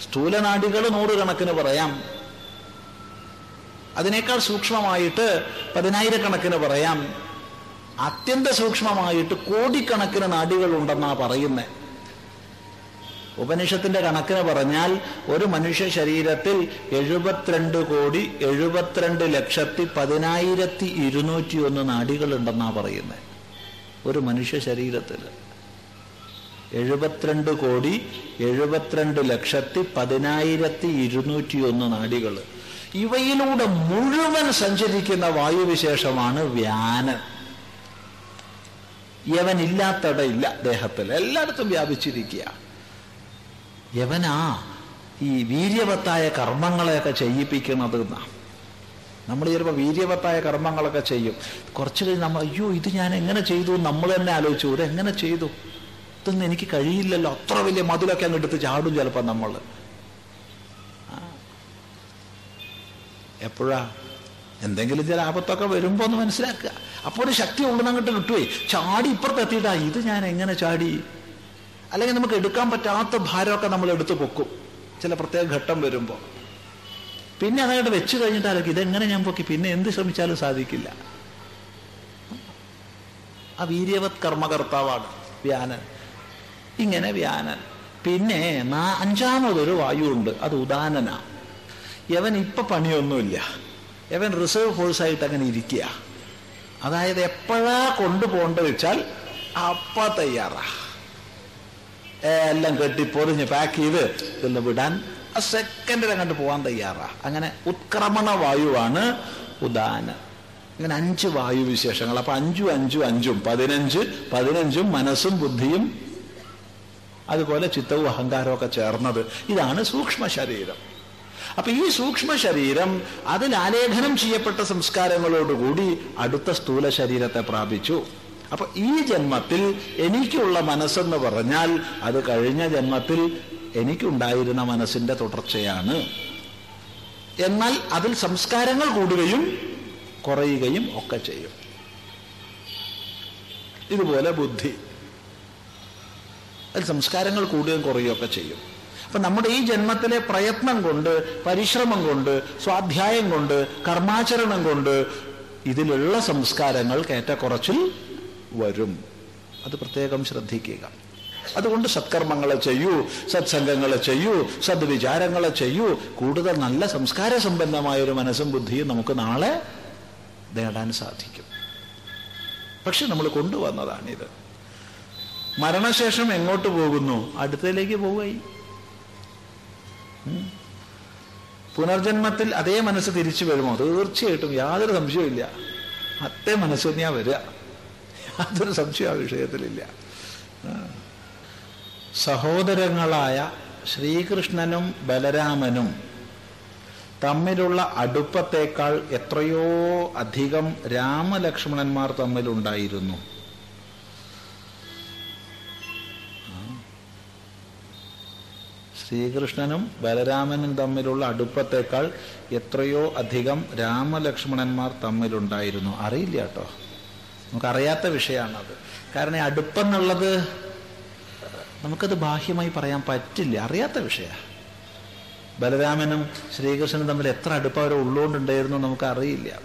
സ്ഥൂല നാഡികൾ നൂറുകണക്കിന് പറയാം. അതിനേക്കാൾ സൂക്ഷ്മമായിട്ട് പതിനായിരക്കണക്കിന് പറയാം. അത്യന്ത സൂക്ഷ്മമായിട്ട് കോടിക്കണക്കിന് നാഡികൾ ഉണ്ടെന്നാ പറയുന്നത് ഉപനിഷത്തിന്റെ കണക്കിന് പറഞ്ഞാൽ ഒരു മനുഷ്യ ശരീരത്തിൽ എഴുപത്തിരണ്ട് കോടി എഴുപത്തിരണ്ട് ലക്ഷത്തി പതിനായിരത്തി ഇരുന്നൂറ്റി ഒന്ന് നാഡികളുണ്ടെന്നാ പറയുന്നത് ഒരു മനുഷ്യ ശരീരത്തിൽ എഴുപത്തിരണ്ട് കോടി എഴുപത്തിരണ്ട് ലക്ഷത്തി പതിനായിരത്തി ഇരുന്നൂറ്റി ഒന്ന് നാഡികൾ ഇവയിലൂടെ മുഴുവൻ സഞ്ചരിക്കുന്ന വായുവിശേഷമാണ് വ്യാനൻ യവനില്ലാത്തടയില്ല ദേഹത്തിൽ. എല്ലായിടത്തും വ്യാപിച്ചിരിക്കുക. യവനാ ഈ വീര്യവത്തായ കർമ്മങ്ങളെയൊക്കെ ചെയ്യിപ്പിക്കുന്നത് നമ്മൾ ചിലപ്പോൾ വീര്യവത്തായ കർമ്മങ്ങളൊക്കെ ചെയ്യും. കുറച്ച് കഴിഞ്ഞ് നമ്മൾ അയ്യോ ഇത് ഞാൻ എങ്ങനെ ചെയ്തു? നമ്മൾ തന്നെ ആലോചിച്ചു ഇത് എങ്ങനെ ചെയ്തു? ഇതൊന്നും എനിക്ക് കഴിയില്ലല്ലോ. അത്ര വലിയ മതിലൊക്കെ അങ്ങ് എടുത്ത് ചാടും ചിലപ്പോൾ നമ്മൾ. എപ്പോഴാ? എന്തെങ്കിലും ചില ആപത്തൊക്കെ വരുമ്പോ ഒന്ന് മനസ്സിലാക്കുക. അപ്പോൾ ഒരു ശക്തി ഉള്ളതങ്ങോട്ട് കിട്ടുവേ. ചാടി ഇപ്പുറത്ത് എത്തിയിട്ടാ ഇത് ഞാൻ എങ്ങനെ ചാടി? അല്ലെങ്കിൽ നമുക്ക് എടുക്കാൻ പറ്റാത്ത ഭാരമൊക്കെ നമ്മൾ എടുത്തു പൊക്കും. ചില പ്രത്യേക ഘട്ടം വരുമ്പോൾ പിന്നെ അതങ്ങോട്ട് വെച്ച് കഴിഞ്ഞിട്ടാലൊക്കെ ഇതെങ്ങനെ ഞാൻ പൊക്കി? പിന്നെ എന്ത് ശ്രമിച്ചാലും സാധിക്കില്ല. ആ വീര്യവത് കർമ്മകർത്താവാണ് വ്യാനൻ. ഇങ്ങനെ വ്യാനൻ. പിന്നെ അഞ്ചാമതൊരു ഉണ്ട് അത് ഉദാനന. യവൻ ഇപ്പൊ പണിയൊന്നുമില്ല. യവൻ റിസർവ് ഫോഴ്സായിട്ട് അങ്ങനെ ഇരിക്കുക. അതായത് എപ്പോഴാ കൊണ്ടുപോകേണ്ടത് വെച്ചാൽ അപ്പ തയ്യാറാ. എല്ലാം കെട്ടി പൊറിഞ്ഞ് പാക്ക് ചെയ്ത് ഇതൊന്ന് വിടാൻ ആ സെക്കൻഡിൽ അങ്ങോട്ട് പോകാൻ തയ്യാറാ. അങ്ങനെ ഉത്ക്രമണ വായുവാണ് ഉദാന അങ്ങനെ അഞ്ച് വായു വിശേഷങ്ങൾ. അപ്പൊ അഞ്ചും അഞ്ചും അഞ്ചും പതിനഞ്ച് പതിനഞ്ചും മനസ്സും ബുദ്ധിയും അതുപോലെ ചിത്തവും അഹങ്കാരവും ഒക്കെ ചേർന്നത്. ഇതാണ് സൂക്ഷ്മ ശരീരം അപ്പൊ ഈ സൂക്ഷ്മ ശരീരം അതിൽ ആലേഖനം ചെയ്യപ്പെട്ട സംസ്കാരങ്ങളോടുകൂടി അടുത്ത സ്ഥൂല ശരീരത്തെ പ്രാപിച്ചു. അപ്പൊ ഈ ജന്മത്തിൽ എനിക്കുള്ള മനസ്സെന്ന് പറഞ്ഞാൽ അത് കഴിഞ്ഞ ജന്മത്തിൽ എനിക്കുണ്ടായിരുന്ന മനസ്സിന്റെ തുടർച്ചയാണ്. എന്നാൽ അതിൽ സംസ്കാരങ്ങൾ കൂടുകയും കുറയുകയും ഒക്കെ ചെയ്യും. ഇതുപോലെ ബുദ്ധി. അതിൽ സംസ്കാരങ്ങൾ കൂടുകയും കുറയുകയൊക്കെ ചെയ്യും. അപ്പൊ നമ്മുടെ ഈ ജന്മത്തിലെ പ്രയത്നം കൊണ്ട് പരിശ്രമം കൊണ്ട് സ്വാധ്യായം കൊണ്ട് കർമാചരണം കൊണ്ട് ഇതിലുള്ള സംസ്കാരങ്ങൾ ഏറ്റക്കുറച്ചിൽ വരും. അത് പ്രത്യേകം ശ്രദ്ധിക്കുക. അതുകൊണ്ട് സത്കർമ്മങ്ങളെ ചെയ്യൂ സത്സംഗങ്ങളെ ചെയ്യൂ സദ്വിചാരങ്ങളെ ചെയ്യൂ. കൂടുതൽ നല്ല സംസ്കാര സംബന്ധമായൊരു മനസ്സും ബുദ്ധിയും നമുക്ക് നാളെ നേടാൻ സാധിക്കും. പക്ഷെ നമ്മൾ കൊണ്ടുവന്നതാണിത്. മരണശേഷം എങ്ങോട്ട് പോകുന്നു? അടുത്തതിലേക്ക് പോവുകയായി. ഉം. പുനർജന്മത്തിൽ അതേ മനസ്സ് തിരിച്ചു വരുമോ? തീർച്ചയായിട്ടും യാതൊരു സംശയവുമില്ല അതേ മനസ്സ് തന്നെയാ വരിക. യാതൊരു സംശയം ആ വിഷയത്തിലില്ല. സഹോദരങ്ങളായ ശ്രീകൃഷ്ണനും ബലരാമനും തമ്മിലുള്ള അടുപ്പത്തേക്കാൾ എത്രയോ അധികം രാമലക്ഷ്മണന്മാർ തമ്മിലുണ്ടായിരുന്നു. ശ്രീകൃഷ്ണനും ബലരാമനും തമ്മിലുള്ള അടുപ്പത്തേക്കാൾ എത്രയോ അധികം രാമലക്ഷ്മണന്മാർ തമ്മിലുണ്ടായിരുന്നു. അറിയില്ല കേട്ടോ. നമുക്കറിയാത്ത വിഷയമാണത്. കാരണം അടുപ്പം എന്നുള്ളത് നമുക്കത് ബാഹ്യമായി പറയാൻ പറ്റില്ല. അറിയാത്ത വിഷയമാണ് ബലരാമനും ശ്രീകൃഷ്ണനും തമ്മിൽ എത്ര അടുപ്പം അവർ ഉള്ളുകൊണ്ടുണ്ടായിരുന്നു നമുക്കറിയില്ല.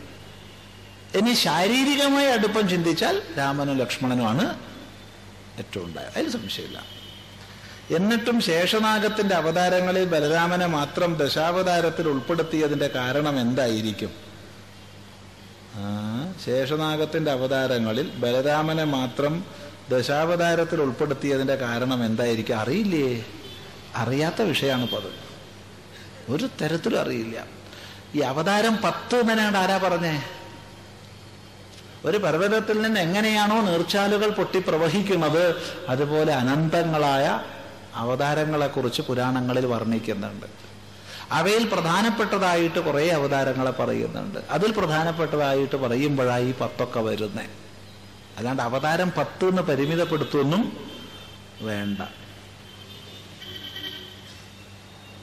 ഇനി ശാരീരികമായ അടുപ്പം ചിന്തിച്ചാൽ രാമനും ലക്ഷ്മണനുമാണ് ഏറ്റവും ഉണ്ടായത്. അതിൽ സംശയമില്ല. എന്നിട്ടും ശേഷനാഗത്തിന്റെ അവതാരങ്ങളിൽ ബലരാമനെ മാത്രം ദശാവതാരത്തിൽ ഉൾപ്പെടുത്തിയതിന്റെ കാരണം എന്തായിരിക്കും? ശേഷനാഗത്തിന്റെ അവതാരങ്ങളിൽ ബലരാമനെ മാത്രം ദശാവതാരത്തിൽ ഉൾപ്പെടുത്തിയതിന്റെ കാരണം എന്തായിരിക്കും? അറിയില്ലേ? അറിയാത്ത വിഷയമാണ് അത്. ഒരു തരത്തിലും അറിയില്ല. ഈ അവതാരം പത്ത് എന്നാണ് ആരാ പറഞ്ഞേ? ഒരു പർവതത്തിൽ നിന്ന് എങ്ങനെയാണോ നീർച്ചാലുകൾ പൊട്ടി പ്രവഹിക്കുന്നത് അതുപോലെ അനന്തങ്ങളായ അവതാരങ്ങളെക്കുറിച്ച് പുരാണങ്ങളിൽ വർണിക്കുന്നുണ്ട്. അവയിൽ പ്രധാനപ്പെട്ടതായിട്ട് കുറേ അവതാരങ്ങളെ പറയുന്നുണ്ട്. അതിൽ പ്രധാനപ്പെട്ടതായിട്ട് പറയുമ്പോഴാണ് ഈ പത്തൊക്കെ വരുന്നത് അല്ലാണ്ട് അവതാരം പത്ത് എന്ന് പരിമിതപ്പെടുത്തുമെന്നും വേണ്ട.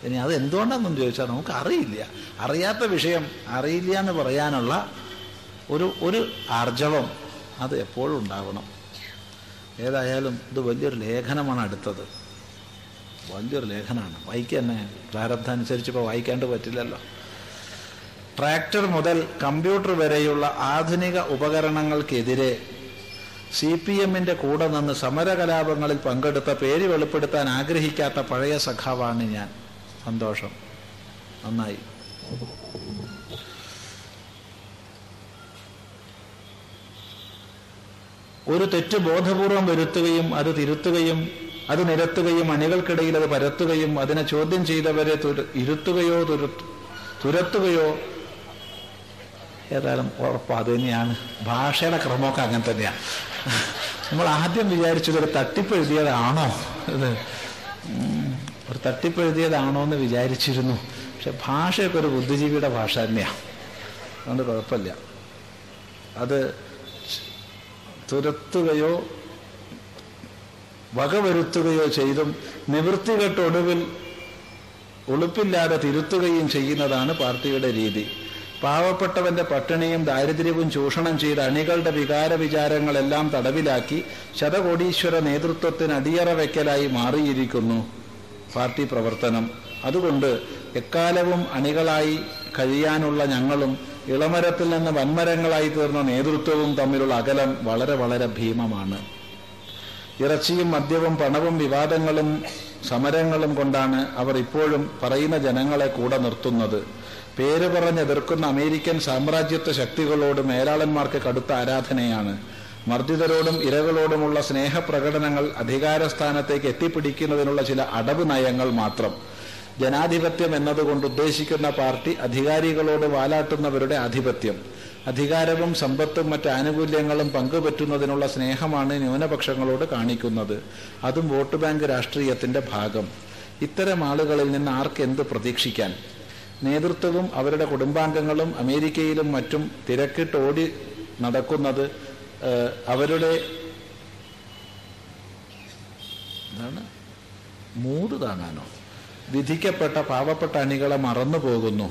ഇനി അത് എന്തുകൊണ്ടാണെന്നും ചോദിച്ചാൽ നമുക്ക് അറിയില്ല. അറിയാത്ത വിഷയം അറിയില്ല എന്ന് പറയാനുള്ള ഒരു ഒരു ആർജവം അത് എപ്പോഴും ഉണ്ടാവണം. ഏതായാലും ഇത് വലിയൊരു ലേഖനമാണ് അടുത്തത്. വലിയൊരു ലേഖനമാണ്. വായിക്കുക തന്നെ പ്രാരബ്ധം ഇപ്പോൾ വായിക്കാണ്ട് പറ്റില്ലല്ലോ. ട്രാക്ടർ മുതൽ കമ്പ്യൂട്ടർ വരെയുള്ള ആധുനിക ഉപകരണങ്ങൾക്കെതിരെ സി പി എമ്മിന്റെ കൂടെ നിന്ന് സമരകലാപങ്ങളിൽ പങ്കെടുത്ത പേര് വെളിപ്പെടുത്താൻ ആഗ്രഹിക്കാത്ത പഴയ സഖാവാണ് ഞാൻ. സന്തോഷം. നന്നായി. ഒരു തെറ്റ് ബോധപൂർവം വരുത്തുകയും അത് തിരുത്തുകയും അത് നിരത്തുകയും അണികൾക്കിടയിൽ അത് പരത്തുകയും അതിനെ ചോദ്യം ചെയ്തവരെ ഇരുത്തുകയോ തുരത്ത് തുരത്തുകയോ ഏതായാലും ഉറപ്പ് അത് തന്നെയാണ്. ഭാഷയുടെ ക്രമമൊക്കെ അങ്ങനെ തന്നെയാണ് നമ്മൾ ആദ്യം വിചാരിച്ചത് ഒരു തട്ടിപ്പ് എഴുതിയതാണോ? ഇത് ഒരു തട്ടിപ്പ് എഴുതിയതാണോ എന്ന് വിചാരിച്ചിരുന്നു. പക്ഷെ ഭാഷയൊക്കെ ഒരു ബുദ്ധിജീവിയുടെ ഭാഷ തന്നെയാണ് അതുകൊണ്ട് കുഴപ്പമില്ല. അത് തുരത്തുകയോ വകവരുത്തുകയോ ചെയ്തും നിവൃത്തികെട്ടൊടുവിൽ ഉളുപ്പില്ലാതെ തിരുത്തുകയും ചെയ്യുന്നതാണ് പാർട്ടിയുടെ രീതി. പാവപ്പെട്ടവന്റെ പട്ടിണിയും ദാരിദ്ര്യവും ചൂഷണം ചെയ്ത് അണികളുടെ വികാര വിചാരങ്ങളെല്ലാം തടവിലാക്കി ശതകോടീശ്വര നേതൃത്വത്തിന് അടിയറ വയ്ക്കലായി മാറിയിരിക്കുന്നു പാർട്ടി പ്രവർത്തനം. അതുകൊണ്ട് എക്കാലവും അണികളായി കഴിയാനുള്ള ഞങ്ങളും ഇളമരത്തിൽ നിന്ന് വൻമരങ്ങളായി തീർന്ന നേതൃത്വവും തമ്മിലുള്ള അകലം വളരെ വളരെ ഭീമമാണ്. ഇറച്ചിയും മദ്യവും പണവും വിവാദങ്ങളും സമരങ്ങളും കൊണ്ടാണ് അവർ ഇപ്പോഴും പറയുന്ന ജനങ്ങളെ കൂടെ നിർത്തുന്നത്. പേര് പറഞ്ഞെതിർക്കുന്ന അമേരിക്കൻ സാമ്രാജ്യത്വ ശക്തികളോട് മേലാളന്മാർക്ക് കടുത്ത ആരാധനയാണ്. മർദ്ദിതരോടും ഇരകളോടുമുള്ള സ്നേഹപ്രകടനങ്ങൾ അധികാരസ്ഥാനത്തേക്ക് എത്തിപ്പിടിക്കുന്നതിനുള്ള ചില അടവ് നയങ്ങൾ മാത്രം. ജനാധിപത്യം എന്നതുകൊണ്ട് ഉദ്ദേശിക്കുന്ന പാർട്ടി അധികാരികളോട് വാലാട്ടുന്നവരുടെ ആധിപത്യം. അധികാരവും സമ്പത്തും മറ്റ് ആനുകൂല്യങ്ങളും പങ്കുപറ്റുന്നതിനുള്ള സ്നേഹമാണ് ന്യൂനപക്ഷങ്ങളോട് കാണിക്കുന്നത്. അതും വോട്ട് ബാങ്ക് രാഷ്ട്രീയത്തിന്റെ ഭാഗം. ഇത്തരം ആളുകളിൽ നിന്ന് ആർക്കെന്ത് പ്രതീക്ഷിക്കാൻ? നേതൃത്വവും അവരുടെ കുടുംബാംഗങ്ങളും അമേരിക്കയിലും മറ്റും തിരക്കിട്ട് ഓടി നടക്കുന്നത് അവരുടെ എന്താണ് മൂട് താങ്ങാനോ? വിധിക്കപ്പെട്ട പാവപ്പെട്ട അണികളെ മറന്നു പോകുന്നു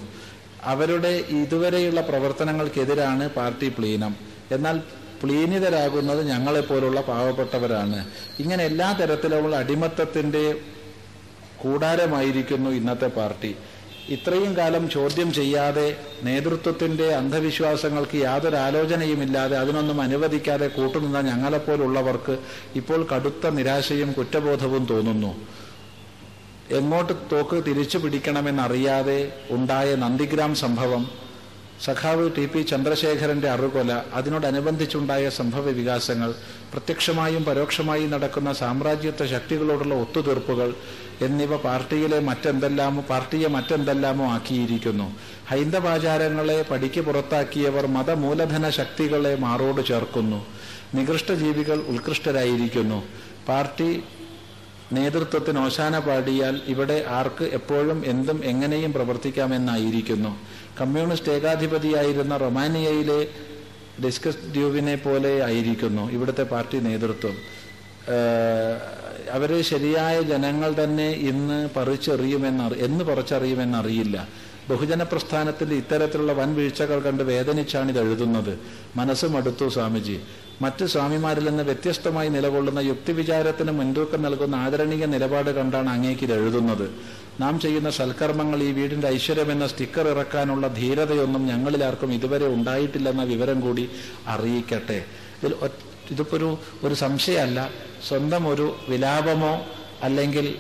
അവരുടെ ഇതുവരെയുള്ള പ്രവർത്തനങ്ങൾക്കെതിരാണ് പാർട്ടി പ്ലീനം. എന്നാൽ പ്ലീനിതരാകുന്നത് ഞങ്ങളെപ്പോലുള്ള പാവപ്പെട്ടവരാണ്. ഇങ്ങനെ എല്ലാ തരത്തിലുള്ള അടിമത്തത്തിന്റെ കൂടാരമായിരിക്കുന്നു ഇന്നത്തെ പാർട്ടി. ഇത്രയും കാലം ചോദ്യം ചെയ്യാതെ നേതൃത്വത്തിന്റെ അന്ധവിശ്വാസങ്ങൾക്ക് യാതൊരു ആലോചനയുമില്ലാതെ അതിനൊന്നും അനുവദിക്കാതെ കൂട്ടുനിന്ന ഞങ്ങളെപ്പോലുള്ളവർക്ക് ഇപ്പോൾ കടുത്ത നിരാശയും കുറ്റബോധവും തോന്നുന്നു. എങ്ങോട്ട് തോക്ക് തിരിച്ചു പിടിക്കണമെന്നറിയാതെ ഉണ്ടായ നന്ദിഗ്രാം സംഭവം സഖാവ് ടി പി ചന്ദ്രശേഖരന്റെ അറുകൊല അതിനോടനുബന്ധിച്ചുണ്ടായ സംഭവ വികാസങ്ങൾ പ്രത്യക്ഷമായും പരോക്ഷമായും നടക്കുന്ന സാമ്രാജ്യത്വ ശക്തികളോടുള്ള ഒത്തുതീർപ്പുകൾ എന്നിവ പാർട്ടിയിലെ മറ്റെന്തെല്ലാമോ പാർട്ടിയെ മറ്റെന്തെല്ലാമോ ആക്കിയിരിക്കുന്നു. ഹൈന്ദവാചാരങ്ങളെ പടിക്ക് പുറത്താക്കിയവർ മതമൂലധന ശക്തികളെ മാറോട് ചേർക്കുന്നു. നികൃഷ്ട ജീവികൾ ഉത്കൃഷ്ടരായിരിക്കുന്നു. പാർട്ടി നേതൃത്വത്തിന് ഓശാന പാടിയാൽ ഇവിടെ ആർക്ക് എപ്പോഴും എന്തും എങ്ങനെയും പ്രവർത്തിക്കാമെന്നായിരിക്കുന്നു. കമ്മ്യൂണിസ്റ്റ് ഏകാധിപതിയായിരുന്ന റൊമാനിയയിലെ ഡിസ്കസ് ഡ്യൂവിനെ പോലെ ആയിരിക്കുന്നു ഇവിടുത്തെ പാർട്ടി നേതൃത്വം. അവരെ ശരിയായ ജനങ്ങൾ തന്നെ ഇന്ന് പറിച്ചെറിയുമെന്ന് എന്ന് പറിച്ചറിയുമെന്നറിയില്ല. ബഹുജന പ്രസ്ഥാനത്തിൽ ഇത്തരത്തിലുള്ള വൻ വീഴ്ചകൾ കണ്ട് വേദനിച്ചാണ് ഇത് എഴുതുന്നത് മനസ്സും അടുത്തു സ്വാമിജി. മറ്റ് സ്വാമിമാരിൽ നിന്ന് വ്യത്യസ്തമായി നിലകൊള്ളുന്ന യുക്തിവിചാരത്തിന് മുൻതൂക്കം നൽകുന്ന ആദരണീയ നിലപാട് കണ്ടാണ് അങ്ങേക്ക് എഴുതുന്നത്. നാം ചെയ്യുന്ന സൽക്കർമ്മങ്ങൾ ഈ വീടിന്റെ ഐശ്വര്യം എന്ന സ്റ്റിക്കർ ഇറക്കാനുള്ള ധീരതയൊന്നും ഞങ്ങളിലാർക്കും ഇതുവരെ ഉണ്ടായിട്ടില്ലെന്ന വിവരം കൂടി അറിയിക്കട്ടെ. ഇതിൽ ഇതിപ്പോ ഒരു ഒരു സംശയമല്ല. സ്വന്തം ഒരു വിലാപമോ അല്ലെങ്കിൽ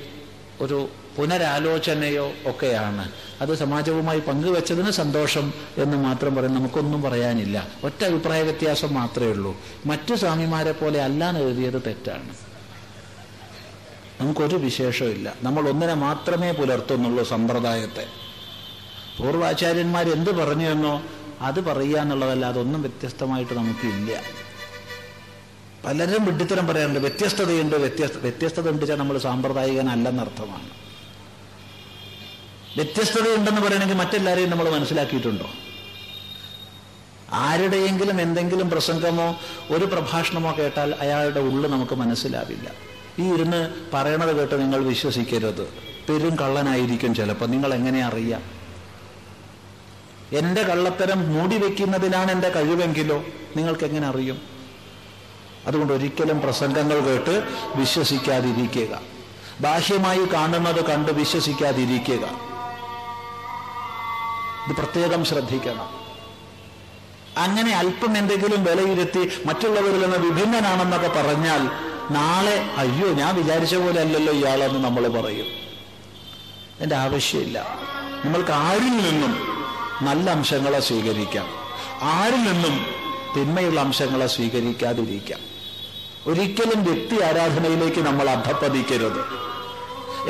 ഒരു പുനരാലോചനയോ ഒക്കെയാണ്. അത് സമാജവുമായി പങ്കുവെച്ചതിന് സന്തോഷം എന്ന് മാത്രം പറയും നമുക്കൊന്നും പറയാനില്ല. ഒറ്റ അഭിപ്രായ വ്യത്യാസം മാത്രമേ ഉള്ളൂ. മറ്റു സ്വാമിമാരെ പോലെ അല്ലാന്ന് എഴുതിയത് തെറ്റാണ്. നമുക്കൊരു വിശേഷമില്ല നമ്മൾ ഒന്നിനെ മാത്രമേ പുലർത്തുന്നുള്ളൂ സമ്പ്രദായത്തെ. പൂർവാചാര്യന്മാർ എന്ത് പറഞ്ഞു എന്നോ അത് പറയുക എന്നുള്ളതല്ല ഒന്നും വ്യത്യസ്തമായിട്ട് നമുക്കില്ല. പലരും വിഡ്ഢിത്തരം പറയാറുണ്ട് വ്യത്യസ്തതയുണ്ട് വ്യത്യസ്ത വ്യത്യസ്തത ഉണ്ട് നമ്മൾ സാമ്പ്രദായികനല്ലെന്നർത്ഥമാണ്. വ്യത്യസ്തതയുണ്ടെന്ന് പറയണമെങ്കിൽ മറ്റെല്ലാവരെയും നമ്മൾ മനസ്സിലാക്കിയിട്ടുണ്ടോ? ആരുടെയെങ്കിലും എന്തെങ്കിലും പ്രസംഗമോ ഒരു പ്രഭാഷണമോ കേട്ടാൽ അയാളുടെ ഉള്ളു നമുക്ക് മനസ്സിലാവില്ല. ഈ ഇരുന്ന് പറയണത് കേട്ട് നിങ്ങൾ വിശ്വസിക്കരുത്. പെരും കള്ളനായിരിക്കും ചിലപ്പോൾ. നിങ്ങൾ എങ്ങനെ അറിയാം? എന്റെ കള്ളത്തരം മൂടി വയ്ക്കുന്നതിലാണ് എന്റെ കഴിവെങ്കിലോ? നിങ്ങൾക്ക് എങ്ങനെ അറിയും? അതുകൊണ്ട് ഒരിക്കലും പ്രസംഗങ്ങൾ കേട്ട് വിശ്വസിക്കാതിരിക്കുക. ബാഹ്യമായി കാണുന്നത് കണ്ട് വിശ്വസിക്കാതിരിക്കുക. ഇത് പ്രത്യേകം ശ്രദ്ധിക്കണം. അങ്ങനെ അല്പം എന്തെങ്കിലും വിലയിരുത്തി മറ്റുള്ളവരിൽ നിന്ന് വിഭിന്നനാണെന്നൊക്കെ പറഞ്ഞാൽ നാളെ അയ്യോ ഞാൻ വിചാരിച്ച പോലെ അല്ലല്ലോ ഇയാളെന്ന് നമ്മൾ പറയും. എന്റെ ആവശ്യമില്ല. നമ്മൾക്ക് ആരിൽ നിന്നും നല്ല അംശങ്ങളെ സ്വീകരിക്കാം. ആരിൽ നിന്നും തിന്മയുള്ള അംശങ്ങളെ സ്വീകരിക്കാതിരിക്കാം. ഒരിക്കലും വ്യക്തി ആരാധനയിലേക്ക് നമ്മൾ അധപ്പതിക്കരുത്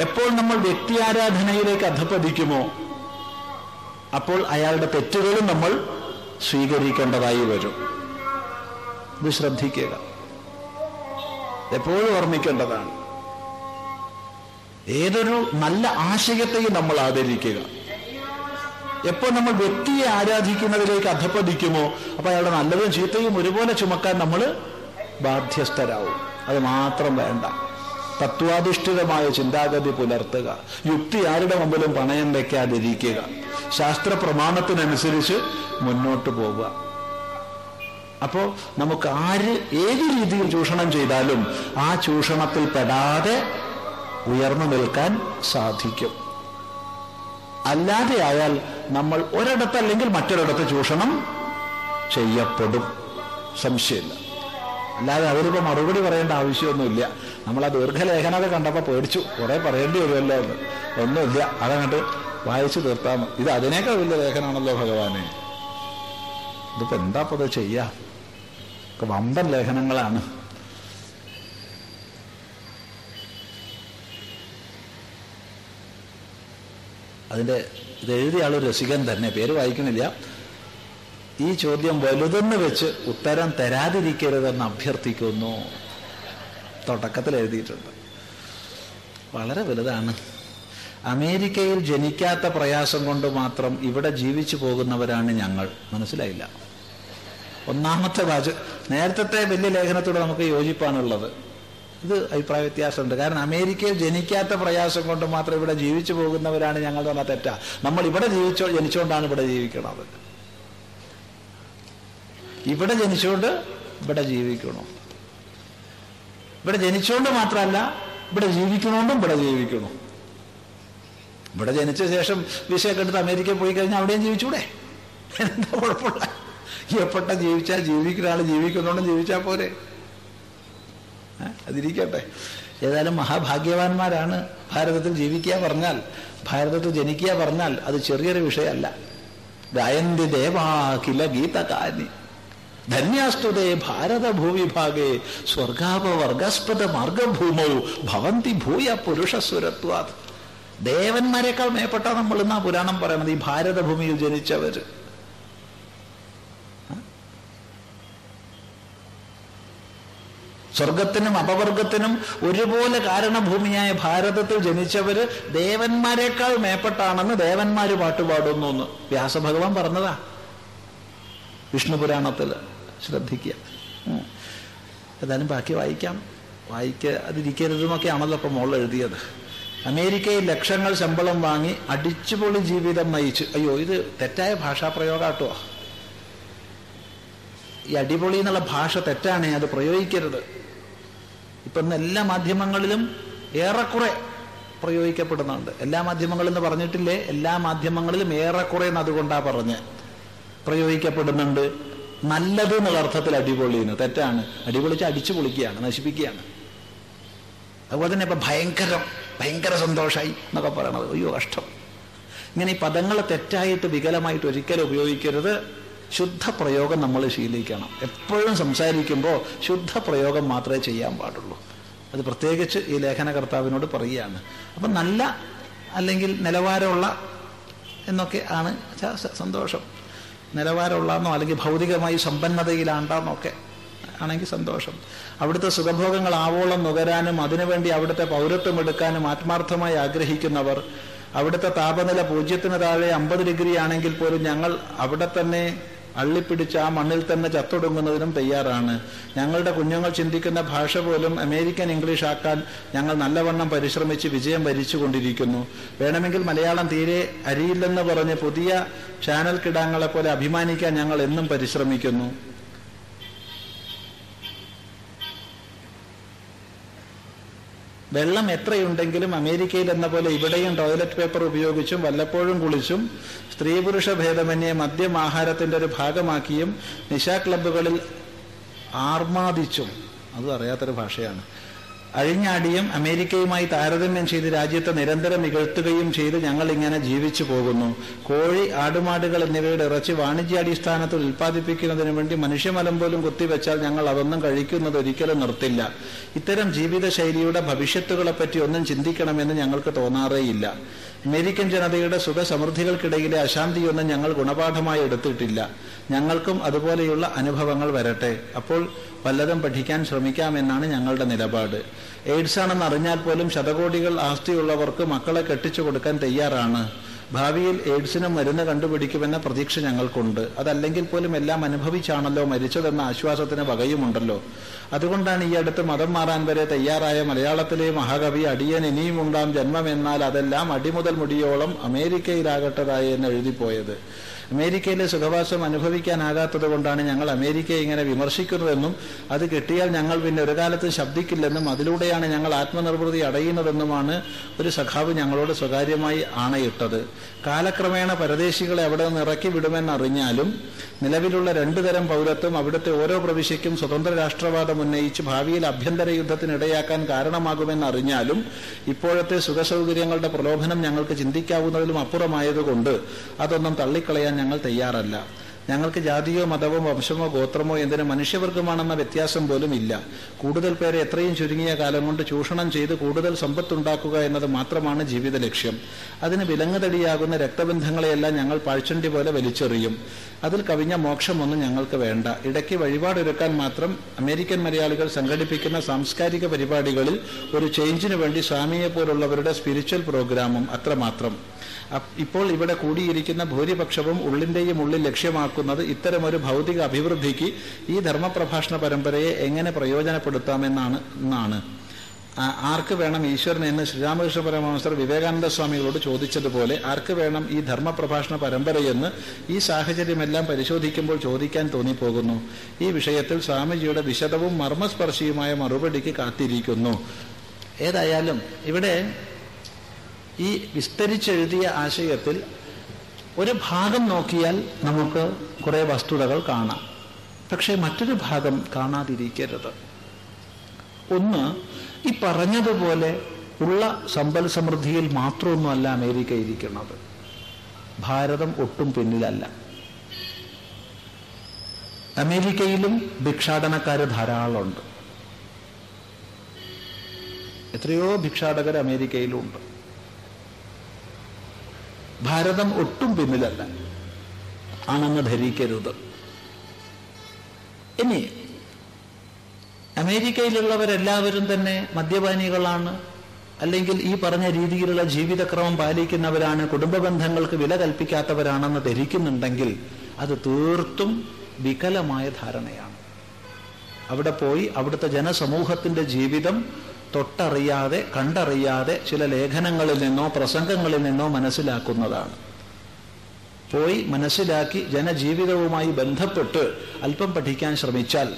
എപ്പോൾ നമ്മൾ വ്യക്തി ആരാധനയിലേക്ക് അധപ്പതിക്കുമോ അപ്പോൾ അയാളുടെ തെറ്റുകളും നമ്മൾ സ്വീകരിക്കേണ്ടതായി വരും. ഇത് ശ്രദ്ധിക്കുക. എപ്പോഴും ഓർമ്മിക്കേണ്ടതാണ്. ഏതൊരു നല്ല ആശയത്തെയും നമ്മൾ ആദരിക്കുക. എപ്പോൾ നമ്മൾ വ്യക്തിയെ ആരാധിക്കുന്നതിലേക്ക് അധപ്പതിക്കുമോ അപ്പൊ അയാളുടെ നല്ലതും ചീത്തയും ഒരുപോലെ ചുമക്കാൻ നമ്മൾ ബാധ്യസ്ഥരാവും. അത് മാത്രം വേണ്ട. തത്വാധിഷ്ഠിതമായ ചിന്താഗതി പുലർത്തുക. യുക്തി ആരുടെ മുമ്പിലും പണയം വയ്ക്കാതിരിക്കുക. ശാസ്ത്ര പ്രമാണത്തിനനുസരിച്ച് മുന്നോട്ട് പോവുക. അപ്പോ നമുക്ക് ആര് ഏത് രീതിയിൽ ചൂഷണം ചെയ്താലും ആ ചൂഷണത്തിൽ പെടാതെ ഉയർന്നു നിൽക്കാൻ സാധിക്കും. അല്ലാതെയായാൽ നമ്മൾ ഒരിടത്ത് അല്ലെങ്കിൽ മറ്റൊരിടത്ത് ചൂഷണം ചെയ്യപ്പെടും. സംശയമില്ല. അല്ലാതെ അവരിപ്പോ മറുപടി പറയേണ്ട ആവശ്യമൊന്നുമില്ല. നമ്മൾ ആ ദീർഘലേഖനമൊക്കെ കണ്ടപ്പോൾ പേടിച്ചു. കുറെ പറയേണ്ടി വരുമല്ലോ എന്ന്. ഒന്നുമില്ല. അതങ്ങോട്ട് വായിച്ചു തീർത്താൽ. ഇത് അതിനേക്കാൾ വലിയ ലേഖനമാണല്ലോ ഭഗവാനെ. ഇതിപ്പോ എന്താ ഇപ്പൊ ഇത് ചെയ്യാ? ഒക്കെ വമ്പൻ ലേഖനങ്ങളാണ്. അതിന്റെ ഇത് എഴുതിയ ആളൊരു രസികൻ തന്നെ. പേര് വായിക്കണില്ല. ഈ ചോദ്യം വലുതെന്ന് വെച്ച് ഉത്തരം തരാതിരിക്കരുതെന്ന് അഭ്യർത്ഥിക്കുന്നു. തുടക്കത്തിൽ എഴുതിയിട്ടുണ്ട്. വളരെ വലുതാണ്. അമേരിക്കയിൽ ജനിക്കാത്ത പ്രയാസം കൊണ്ട് മാത്രം ഇവിടെ ജീവിച്ചു പോകുന്നവരാണ് ഞങ്ങൾ. മനസ്സിലായില്ല. ഒന്നാമത്തെ വാച നേരത്തെ വലിയ ലേഖനത്തോട് നമുക്ക് യോജിപ്പാണുള്ളത് ഇത് അഭിപ്രായ വ്യത്യാസമുണ്ട്. കാരണം അമേരിക്കയിൽ ജനിക്കാത്ത പ്രയാസം കൊണ്ട് മാത്രം ഇവിടെ ജീവിച്ചു പോകുന്നവരാണ് ഞങ്ങൾ പറഞ്ഞാൽ തെറ്റാ. നമ്മൾ ഇവിടെ ജീവിച്ചോ ജനിച്ചുകൊണ്ടാണ് ഇവിടെ ജീവിക്കണത്. ഇവിടെ ജനിച്ചുകൊണ്ട് ഇവിടെ ജീവിക്കണം? ഇവിടെ ജനിച്ചുകൊണ്ട് മാത്രമല്ല ഇവിടെ ജീവിക്കണോണ്ടും ഇവിടെ ജീവിക്കണം ഇവിടെ ജനിച്ച ശേഷം വിഷയൊക്കെ എടുത്ത് അമേരിക്കയിൽ പോയി കഴിഞ്ഞാൽ അവിടെയും ജീവിച്ചൂടെ? എന്താ കുഴപ്പമില്ല എപ്പെട്ട ജീവിച്ചാൽ ജീവിക്കുന്ന ആൾ ജീവിക്കുന്നോണ്ടും ജീവിച്ചാൽ പോരെ? അതിരിക്കട്ടെ. ഏതായാലും മഹാഭാഗ്യവാന്മാരാണ് ഭാരതത്തിൽ ജീവിക്കുക പറഞ്ഞാൽ ഭാരതത്തിൽ ജനിക്കുക പറഞ്ഞാൽ അത് ചെറിയൊരു വിഷയമല്ല. ഗായന്തി ദേവാകില ഗീതകാനി ധന്യാസ്തുതേ ഭാരതഭൂവിഭാഗേ സ്വർഗാപവർഗസ്പദ മാർഗഭൂമൗ ഭവന്തി ഭൂയ പുരുഷസ്വരത്വാത് ദേവന്മാരെക്കാൾ മേപ്പെട്ട നമ്മൾ എന്നാ പുരാണം പറയുന്നത് ഈ ഭാരതഭൂമിയിൽ ജനിച്ചവര്. സ്വർഗത്തിനും അപവർഗത്തിനും ഒരുപോലെ കാരണഭൂമിയായ ഭാരതത്തിൽ ജനിച്ചവര് ദേവന്മാരെക്കാൾ മേപ്പെട്ടാണെന്ന് ദേവന്മാര് പാട്ടുപാടുന്നു എന്ന് വ്യാസഭഗവാൻ പറഞ്ഞതാ. വിഷ്ണു പുരാണത്തിൽ ശ്രദ്ധിക്കുക. ഏതായാലും ബാക്കി വായിക്കാം. വായിക്ക അതിരിക്കരുതെന്നൊക്കെയാണല്ലോ ഇപ്പൊ മോൾ എഴുതിയത്. അമേരിക്കയിൽ ലക്ഷങ്ങൾ ശമ്പളം വാങ്ങി അടിച്ചുപൊളി ജീവിതം നയിച്ചു. അയ്യോ ഇത് തെറ്റായ ഭാഷാപ്രയോഗാട്ടോ. ഈ അടിപൊളി എന്നുള്ള ഭാഷ തെറ്റാണ് അത് പ്രയോഗിക്കരുത്. ഇപ്പം ഇന്ന് എല്ലാ മാധ്യമങ്ങളിലും ഏറെക്കുറെ പ്രയോഗിക്കപ്പെടുന്നുണ്ട്. എല്ലാ മാധ്യമങ്ങളും എന്ന് പറഞ്ഞിട്ടില്ലേ? എല്ലാ മാധ്യമങ്ങളിലും ഏറെക്കുറെ അതുകൊണ്ടാ പറഞ്ഞ് പ്രയോഗിക്കപ്പെടുന്നുണ്ട്. നല്ലത് എന്നുള്ള അർത്ഥത്തിൽ അടിപൊളിന്ന് തെറ്റാണ്. അടിപൊളിച്ച് അടിച്ചു പൊളിക്കുകയാണ് നശിപ്പിക്കുകയാണ്. അതുപോലെ തന്നെ ഇപ്പൊ ഭയങ്കരം ഭയങ്കര സന്തോഷമായി എന്നൊക്കെ പറയണത്. അയ്യോ കഷ്ടം. ഇങ്ങനെ ഈ പദങ്ങൾ തെറ്റായിട്ട് വികലമായിട്ട് ഒരിക്കലും ഉപയോഗിക്കരുത്. ശുദ്ധ പ്രയോഗം നമ്മൾ ശീലിക്കണം. എപ്പോഴും സംസാരിക്കുമ്പോൾ ശുദ്ധ പ്രയോഗം മാത്രമേ ചെയ്യാൻ പാടുള്ളൂ. അത് പ്രത്യേകിച്ച് ഈ ലേഖനകർത്താവിനോട് പറയുകയാണ്. അപ്പം നല്ല അല്ലെങ്കിൽ നിലവാരമുള്ള എന്നൊക്കെ ആണ് സന്തോഷം. നിലവാരമുള്ളന്നോ അല്ലെങ്കിൽ ഭൗതികമായി സമ്പന്നതയിലാണ്ടെന്നൊക്കെ. ആണെങ്കിൽ സന്തോഷം. അവിടുത്തെ സുഖഭോഗങ്ങൾ ആവോളം നുകരാനും അതിനുവേണ്ടി അവിടുത്തെ പൗരത്വം എടുക്കാനും ആത്മാർത്ഥമായി ആഗ്രഹിക്കുന്നവർ അവിടുത്തെ താപനില പൂജ്യത്തിന് താഴെ അമ്പത് ഡിഗ്രി ആണെങ്കിൽ പോലും ഞങ്ങൾ അവിടെ തന്നെ അള്ളിപ്പിടിച്ച് ആ മണ്ണിൽ തന്നെ ചത്തൊടുങ്ങുന്നതിനും തയ്യാറാണ്. ഞങ്ങളുടെ കുഞ്ഞുങ്ങൾ ചിന്തിക്കുന്ന ഭാഷ പോലും അമേരിക്കൻ ഇംഗ്ലീഷ് ആക്കാൻ ഞങ്ങൾ നല്ലവണ്ണം പരിശ്രമിച്ച് വിജയം വരിച്ചുകൊണ്ടിരിക്കുന്നു. വേണമെങ്കിൽ മലയാളം തീരെ അരിയില്ലെന്ന് പറഞ്ഞ് പുതിയ ചാനൽ കിടാങ്ങളെ പോലെ അഭിമാനിക്കാൻ ഞങ്ങൾ എന്നും പരിശ്രമിക്കുന്നു. വെള്ളം എത്രയുണ്ടെങ്കിലും അമേരിക്കയിൽ എന്ന പോലെ ഇവിടെയും ടോയ്ലറ്റ് പേപ്പർ ഉപയോഗിച്ചും വല്ലപ്പോഴും കുളിച്ചും സ്ത്രീ പുരുഷ ഭേദമന്യേ മദ്യം ആഹാരത്തിന്റെ ഒരു ഭാഗമാക്കിയും നിശാ ക്ലബ്ബുകളിൽ ആർമാദിച്ചും. അത് അറിയാത്തൊരു ഭാഷയാണ്. അഴിഞ്ഞാടിയും അമേരിക്കയുമായി താരതമ്യം ചെയ്ത് രാജ്യത്തെ നിരന്തരം ഇകഴ്ത്തുകയും ചെയ്ത് ഞങ്ങൾ ഇങ്ങനെ ജീവിച്ചു പോകുന്നു. കോഴി ആടുമാടുകൾ എന്നിവയുടെ ഇറച്ചി വാണിജ്യാടിസ്ഥാനത്തിൽ ഉൽപ്പാദിപ്പിക്കുന്നതിന് വേണ്ടി മനുഷ്യമലം പോലും കുത്തിവെച്ചാൽ ഞങ്ങൾ അതൊന്നും കഴിക്കുന്നത് ഒരിക്കലും നിർത്തില്ല. ഇത്തരം ജീവിതശൈലിയുടെ ഭവിഷ്യത്തുകളെപ്പറ്റി ഒന്നും ചിന്തിക്കണമെന്ന് ഞങ്ങൾക്ക് തോന്നാറേയില്ല. അമേരിക്കൻ ജനതയുടെ സുഖസമൃദ്ധികൾക്കിടയിലെ അശാന്തിയൊന്നും ഞങ്ങൾ ഗുണപാഠമായി എടുത്തിട്ടില്ല. ഞങ്ങൾക്കും അതുപോലെയുള്ള അനുഭവങ്ങൾ വരട്ടെ. അപ്പോൾ വല്ലതും പഠിക്കാൻ ശ്രമിക്കാമെന്നാണ് ഞങ്ങളുടെ നിലപാട്. എയ്ഡ്സ് ആണെന്ന് അറിഞ്ഞാൽ പോലും ശതകോടികൾ ആസ്തിയുള്ളവർക്ക് മക്കളെ കെട്ടിച്ചു കൊടുക്കാൻ തയ്യാറാണ്. ഭാവിയിൽ എയ്ഡ്സിന് മരുന്ന് കണ്ടുപിടിക്കുമെന്ന പ്രതീക്ഷ ഞങ്ങൾക്കുണ്ട്. അതല്ലെങ്കിൽ പോലും എല്ലാം അനുഭവിച്ചാണല്ലോ മരിച്ചതെന്ന ആശ്വാസത്തിന് വകയുമുണ്ടല്ലോ. അതുകൊണ്ടാണ് ഈ അടുത്ത് മതം മാറാൻ വരെ തയ്യാറായ മലയാളത്തിലെ മഹാകവി അടിയൻ ഇനിയും ഉണ്ടാം ജന്മമെന്നാൽ അതെല്ലാം അടിമുതൽ മുടിയോളം അമേരിക്കയിലാകട്ടതായി എന്ന് എഴുതിപ്പോയത്. അമേരിക്കയിലെ സുഖവാസം അനുഭവിക്കാനാകാത്തത് കൊണ്ടാണ് ഞങ്ങൾ അമേരിക്കയെ ഇങ്ങനെ വിമർശിക്കുന്നതെന്നും അത് കിട്ടിയാൽ ഞങ്ങൾ പിന്നെ ഒരു കാലത്ത് ശബ്ദിക്കില്ലെന്നും അതിലൂടെയാണ് ഞങ്ങൾ ആത്മനിർവൃതി അടയുന്നതെന്നുമാണ് ഒരു സഖാവ് ഞങ്ങളോട് സ്വകാര്യമായി ആണയിട്ടത്. കാലക്രമേണ പരദേശികളെ അവിടെ നിന്ന് ഇറക്കി വിടുമെന്നറിഞ്ഞാലും നിലവിലുള്ള രണ്ടു തരം പൗരത്വം അവിടുത്തെ ഓരോ പ്രവിശ്യയ്ക്കും സ്വതന്ത്ര രാഷ്ട്രവാദം ഉന്നയിച്ച് ഭാവിയിൽ അഭ്യന്തര യുദ്ധത്തിനിടയാക്കാൻ കാരണമാകുമെന്നറിഞ്ഞാലും ഇപ്പോഴത്തെ സുഖസൗകര്യങ്ങളുടെ പ്രലോഭനം ഞങ്ങൾക്ക് ചിന്തിക്കാവുന്നതിലും അപ്പുറമായതുകൊണ്ട് അതൊന്നും തള്ളിക്കളയാൻ ഞങ്ങൾ തയ്യാറല്ല. ഞങ്ങൾക്ക് ജാതിയോ മതമോ വംശമോ ഗോത്രമോ എന്തിനു മനുഷ്യവർഗമാണെന്ന വ്യത്യാസം പോലും ഇല്ല. കൂടുതൽ പേരെ എത്രയും ചുരുങ്ങിയ കാലം കൊണ്ട് ചൂഷണം ചെയ്ത് കൂടുതൽ സമ്പത്തുണ്ടാക്കുക എന്നത് മാത്രമാണ് ജീവിത ലക്ഷ്യം. അതിന് വിലങ്ങുതടിയാകുന്ന രക്തബന്ധങ്ങളെയെല്ലാം ഞങ്ങൾ പാഴ്ചണ്ടി പോലെ വലിച്ചെറിയും. അതിൽ കവിഞ്ഞ മോക്ഷമൊന്നും ഞങ്ങൾക്ക് വേണ്ട. ഇടയ്ക്ക് വഴിപാടൊരുക്കാൻ മാത്രം അമേരിക്കൻ മലയാളികൾ സംഘടിപ്പിക്കുന്ന സാംസ്കാരിക പരിപാടികളിൽ ഒരു ചേഞ്ചിനു വേണ്ടി സ്വാമിയെ പോലുള്ളവരുടെ സ്പിരിച്വൽ പ്രോഗ്രാമും അത്രമാത്രം. ഇപ്പോൾ ഇവിടെ കൂടിയിരിക്കുന്ന ഭൂരിപക്ഷവും ഉള്ളിന്റെയും ഉള്ളിൽ ലക്ഷ്യമാക്കുന്നത് ഇത്തരമൊരു ഭൗതിക അഭിവൃദ്ധിക്ക് ഈ ധർമ്മപ്രഭാഷണ പരമ്പരയെ എങ്ങനെ പ്രയോജനപ്പെടുത്താമെന്നാണ് എന്നാണ്. ആർക്ക് വേണം ഈശ്വരൻ എന്ന് ശ്രീരാമകൃഷ്ണ പരമഹംസർ വിവേകാനന്ദ സ്വാമികളോട് ചോദിച്ചതുപോലെ ആർക്ക് വേണം ഈ ധർമ്മപ്രഭാഷണ പരമ്പരയെന്ന് ഈ സാഹചര്യമെല്ലാം പരിശോധിക്കുമ്പോൾ ചോദിക്കാൻ തോന്നിപ്പോകുന്നു. ഈ വിഷയത്തിൽ സ്വാമിജിയുടെ വിശദവും മർമ്മസ്പർശിയുമായ മറുപടിക്ക് കാത്തിരിക്കുന്നു. ഏതായാലും ഇവിടെ ഈ വിസ്തരിച്ചെഴുതിയ ആശയത്തിൽ ഒരു ഭാഗം നോക്കിയാൽ നമുക്ക് കുറേ വസ്തുതകൾ കാണാം. പക്ഷേ മറ്റൊരു ഭാഗം കാണാതിരിക്കരുത്. ഒന്ന് ഈ പറഞ്ഞതുപോലെ ഉള്ള സമ്പൽ സമൃദ്ധിയിൽ മാത്രമൊന്നുമല്ല അമേരിക്ക ഇരിക്കുന്നത്. ഭാരതം ഒട്ടും പിന്നിലല്ല. അമേരിക്കയിലും ഭിക്ഷാടനക്കാർ ധാരാളമുണ്ട്. എത്രയോ ഭിക്ഷാടകർ അമേരിക്കയിലുണ്ട് ഭാരതം ഒട്ടും പിന്നിലല്ല. ആണെന്ന് ധരിക്കരുത്. ഇനി അമേരിക്കയിലുള്ളവരെല്ലാവരും തന്നെ മദ്യപാനികളാണ്. അല്ലെങ്കിൽ ഈ പറഞ്ഞ രീതിയിലുള്ള ജീവിതക്രമം പാലിക്കുന്നവരാണ് കുടുംബ ബന്ധങ്ങൾക്ക് വില കൽപ്പിക്കാത്തവരാണെന്ന് ധരിക്കുന്നുണ്ടെങ്കിൽ അത് തീർത്തും വികലമായ ധാരണയാണ്. അവിടെ പോയി അവിടുത്തെ ജനസമൂഹത്തിന്റെ ജീവിതം തൊട്ടറിയാതെ കണ്ടറിയാതെ ചില ലേഖനങ്ങളിൽ നിന്നോ പ്രസംഗങ്ങളിൽ നിന്നോ മനസ്സിലാക്കുന്നതാണ്. പോയി മനസ്സിലാക്കി ജനജീവിതവുമായി ബന്ധപ്പെട്ട് അല്പം പഠിക്കാൻ ശ്രമിച്ചാൽ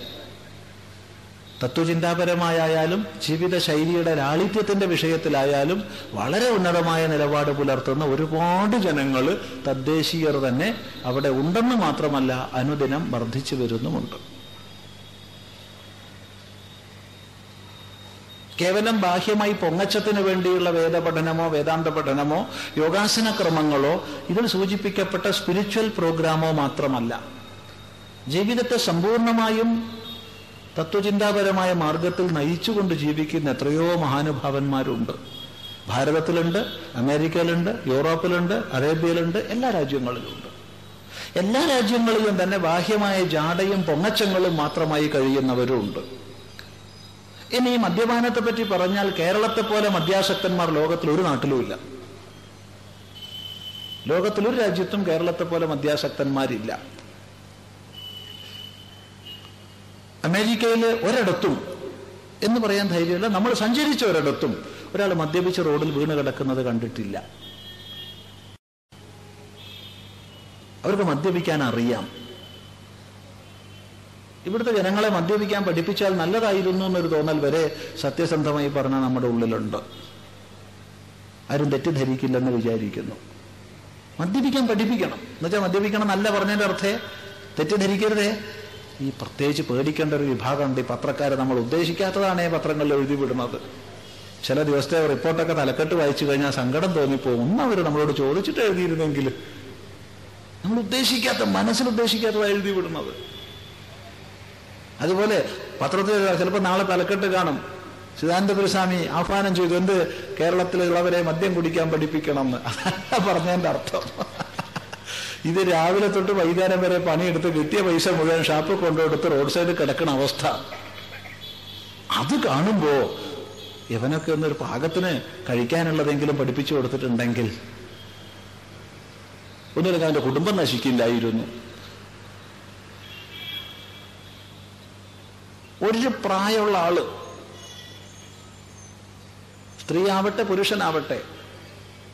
തത്വചിന്താപരമായാലും ജീവിതശൈലിയുടെ ലാളിത്യത്തിന്റെ വിഷയത്തിലായാലും വളരെ ഉന്നതമായ നിലപാട് പുലർത്തുന്ന ഒരുപാട് ജനങ്ങൾ തദ്ദേശീയർ തന്നെ അവിടെ ഉണ്ടെന്ന് മാത്രമല്ല അനുദിനം വർദ്ധിച്ചു വരുന്നുമുണ്ട്. കേവലം ബാഹ്യമായി പൊങ്ങച്ചത്തിന് വേണ്ടിയുള്ള വേദപഠനമോ വേദാന്ത പഠനമോ യോഗാസന ക്രമങ്ങളോ ഇതിൽ സൂചിപ്പിക്കപ്പെട്ട സ്പിരിച്വൽ പ്രോഗ്രാമോ മാത്രമല്ല. ജീവിതത്തെ സമ്പൂർണമായും തത്വചിന്താപരമായ മാർഗത്തിൽ നയിച്ചുകൊണ്ട് ജീവിക്കുന്ന എത്രയോ മഹാനുഭാവന്മാരുണ്ട്. ഭാരതത്തിലുണ്ട് അമേരിക്കയിലുണ്ട് യൂറോപ്പിലുണ്ട് അറേബ്യയിലുണ്ട് എല്ലാ രാജ്യങ്ങളിലുണ്ട് എല്ലാ രാജ്യങ്ങളിലും തന്നെ ബാഹ്യമായ ജാടയും പൊങ്ങച്ചങ്ങളും മാത്രമായി കഴിയുന്നവരുമുണ്ട്. ഇനി ഈ മദ്യപാനത്തെ പറ്റി പറഞ്ഞാൽ കേരളത്തെ പോലെ മദ്യാസക്തന്മാർ ലോകത്തിൽ ഒരു നാട്ടിലുമില്ല ലോകത്തിൽ ഒരു രാജ്യത്തും കേരളത്തെ പോലെ മദ്യാസക്തന്മാരില്ല. അമേരിക്കയിൽ ഒരിടത്തും എന്ന് പറയാൻ ധൈര്യമില്ല നമ്മൾ സഞ്ചരിച്ച ഒരിടത്തും ഒരാൾ മദ്യപിച്ച് റോഡിൽ വീണ് കിടക്കുന്നത് കണ്ടിട്ടില്ല. അവർക്ക് മദ്യപിക്കാൻ അറിയാം. ഇവിടുത്തെ ജനങ്ങളെ മദ്യപിക്കാൻ പഠിപ്പിച്ചാൽ നല്ലതായിരുന്നു എന്നൊരു തോന്നൽ വരെ സത്യസന്ധമായി പറഞ്ഞ നമ്മുടെ ഉള്ളിലുണ്ട്. ആരും തെറ്റിദ്ധരിക്കില്ലെന്ന് വിചാരിക്കുന്നു. മദ്യപിക്കാൻ പഠിപ്പിക്കണം. എന്നുവെച്ചാൽ മദ്യപിക്കണം നല്ല പറഞ്ഞതിന്റെ അർത്ഥേ. തെറ്റിദ്ധരിക്കരുതേ. ഈ പ്രത്യേകിച്ച് പേടിക്കേണ്ട ഒരു വിഭാഗമുണ്ട്. ഈ പത്രക്കാരെ നമ്മൾ ഉദ്ദേശിക്കാത്തതാണ് ഈ പത്രങ്ങളിൽ എഴുതി വിടുന്നത് ചില ദിവസത്തെ റിപ്പോർട്ടൊക്കെ തലക്കെട്ട് വായിച്ചു കഴിഞ്ഞാൽ സങ്കടം തോന്നിപ്പോകും. ഒന്ന് അവർ നമ്മളോട് ചോദിച്ചിട്ട് എഴുതിയിരുന്നെങ്കിൽ നമ്മൾ ഉദ്ദേശിക്കാത്ത മനസ്സിൽ ഉദ്ദേശിക്കാത്തതാണ് എഴുതി വിടുന്നത് അതുപോലെ പത്രത്തിൽ ചിലപ്പോൾ നാളെ തലക്കെട്ട് കാണും. സിദ്ധാന്തപുരസ്വാമി ആഹ്വാനം ചെയ്തു എന്ത്? കേരളത്തിലുള്ളവരെ മദ്യം കുടിക്കാൻ പഠിപ്പിക്കണം എന്ന്. പറഞ്ഞതിന്റെ അർത്ഥം. ഇത് രാവിലെ തൊട്ട് വൈകുന്നേരം വരെ പണിയെടുത്ത് കിട്ടിയ പൈസ മുഴുവൻ ഷാപ്പ് കൊണ്ടുകൊടുത്ത് റോഡ് സൈഡിൽ കിടക്കുന്ന അവസ്ഥ. അത് കാണുമ്പോ ഇവനൊക്കെ ഒന്നൊരു പാകത്തിന് കഴിക്കാനുള്ളതെങ്കിലും പഠിപ്പിച്ചു കൊടുത്തിട്ടുണ്ടെങ്കിൽ ഒന്നുമില്ലെങ്കിൽ അവന്റെ കുടുംബം നശിക്കില്ലായിരുന്നു. ഒരു പ്രായമുള്ള ആൾ. സ്ത്രീ ആവട്ടെ പുരുഷനാവട്ടെ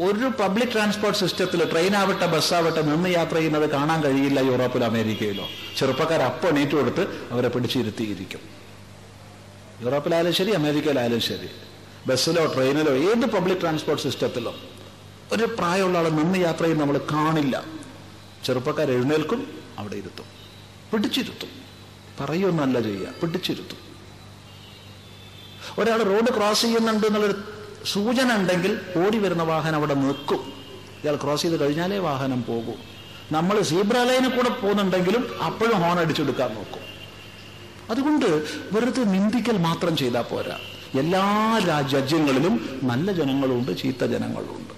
ഒരു പബ്ലിക് ട്രാൻസ്പോർട്ട് സിസ്റ്റത്തിൽ ട്രെയിൻ ആവട്ടെ ബസ്സാവട്ടെ നിന്ന് യാത്ര ചെയ്യുന്നത് കാണാൻ കഴിയില്ല യൂറോപ്പിലോ അമേരിക്കയിലോ. ചെറുപ്പക്കാർ അപ്പം എണീറ്റ് കൊടുത്ത് അവരെ പിടിച്ചിരുത്തിയിരിക്കും. യൂറോപ്പിലായാലും ശരി അമേരിക്കയിലായാലും ശരി. ബസ്സിലോ ട്രെയിനിലോ ഏത് പബ്ലിക് ട്രാൻസ്പോർട്ട് സിസ്റ്റത്തിലോ ഒരു പ്രായമുള്ള ആളെ നിന്ന് യാത്ര ചെയ്യുന്ന നമ്മൾ കാണില്ല. ചെറുപ്പക്കാർ എഴുന്നേൽക്കും അവിടെ ഇരുത്തും. പിടിച്ചിരുത്തും. പറയുമെന്നല്ല ചെയ്യുക പിടിച്ചിരുത്തും. ഒരാൾ റോഡ് ക്രോസ് ചെയ്യുന്നുണ്ട് എന്നുള്ളൊരു സൂചന ഉണ്ടെങ്കിൽ ഓടി വരുന്ന വാഹനം അവിടെ നിൽക്കും. ഇയാൾ ക്രോസ് ചെയ്ത് കഴിഞ്ഞാലേ വാഹനം പോകൂ. നമ്മൾ സീബ്ര ലൈനിൽ കൂടെ പോകുന്നുണ്ടെങ്കിലും അപ്പോഴും ഹോൺ അടിച്ചെടുക്കാൻ നോക്കും. അതുകൊണ്ട് വെറുതെ നിന്ദിക്കൽ മാത്രം ചെയ്താൽ പോരാ. എല്ലാ രാജ്യങ്ങളിലും നല്ല ജനങ്ങളുണ്ട് ചീത്ത ജനങ്ങളുണ്ട്.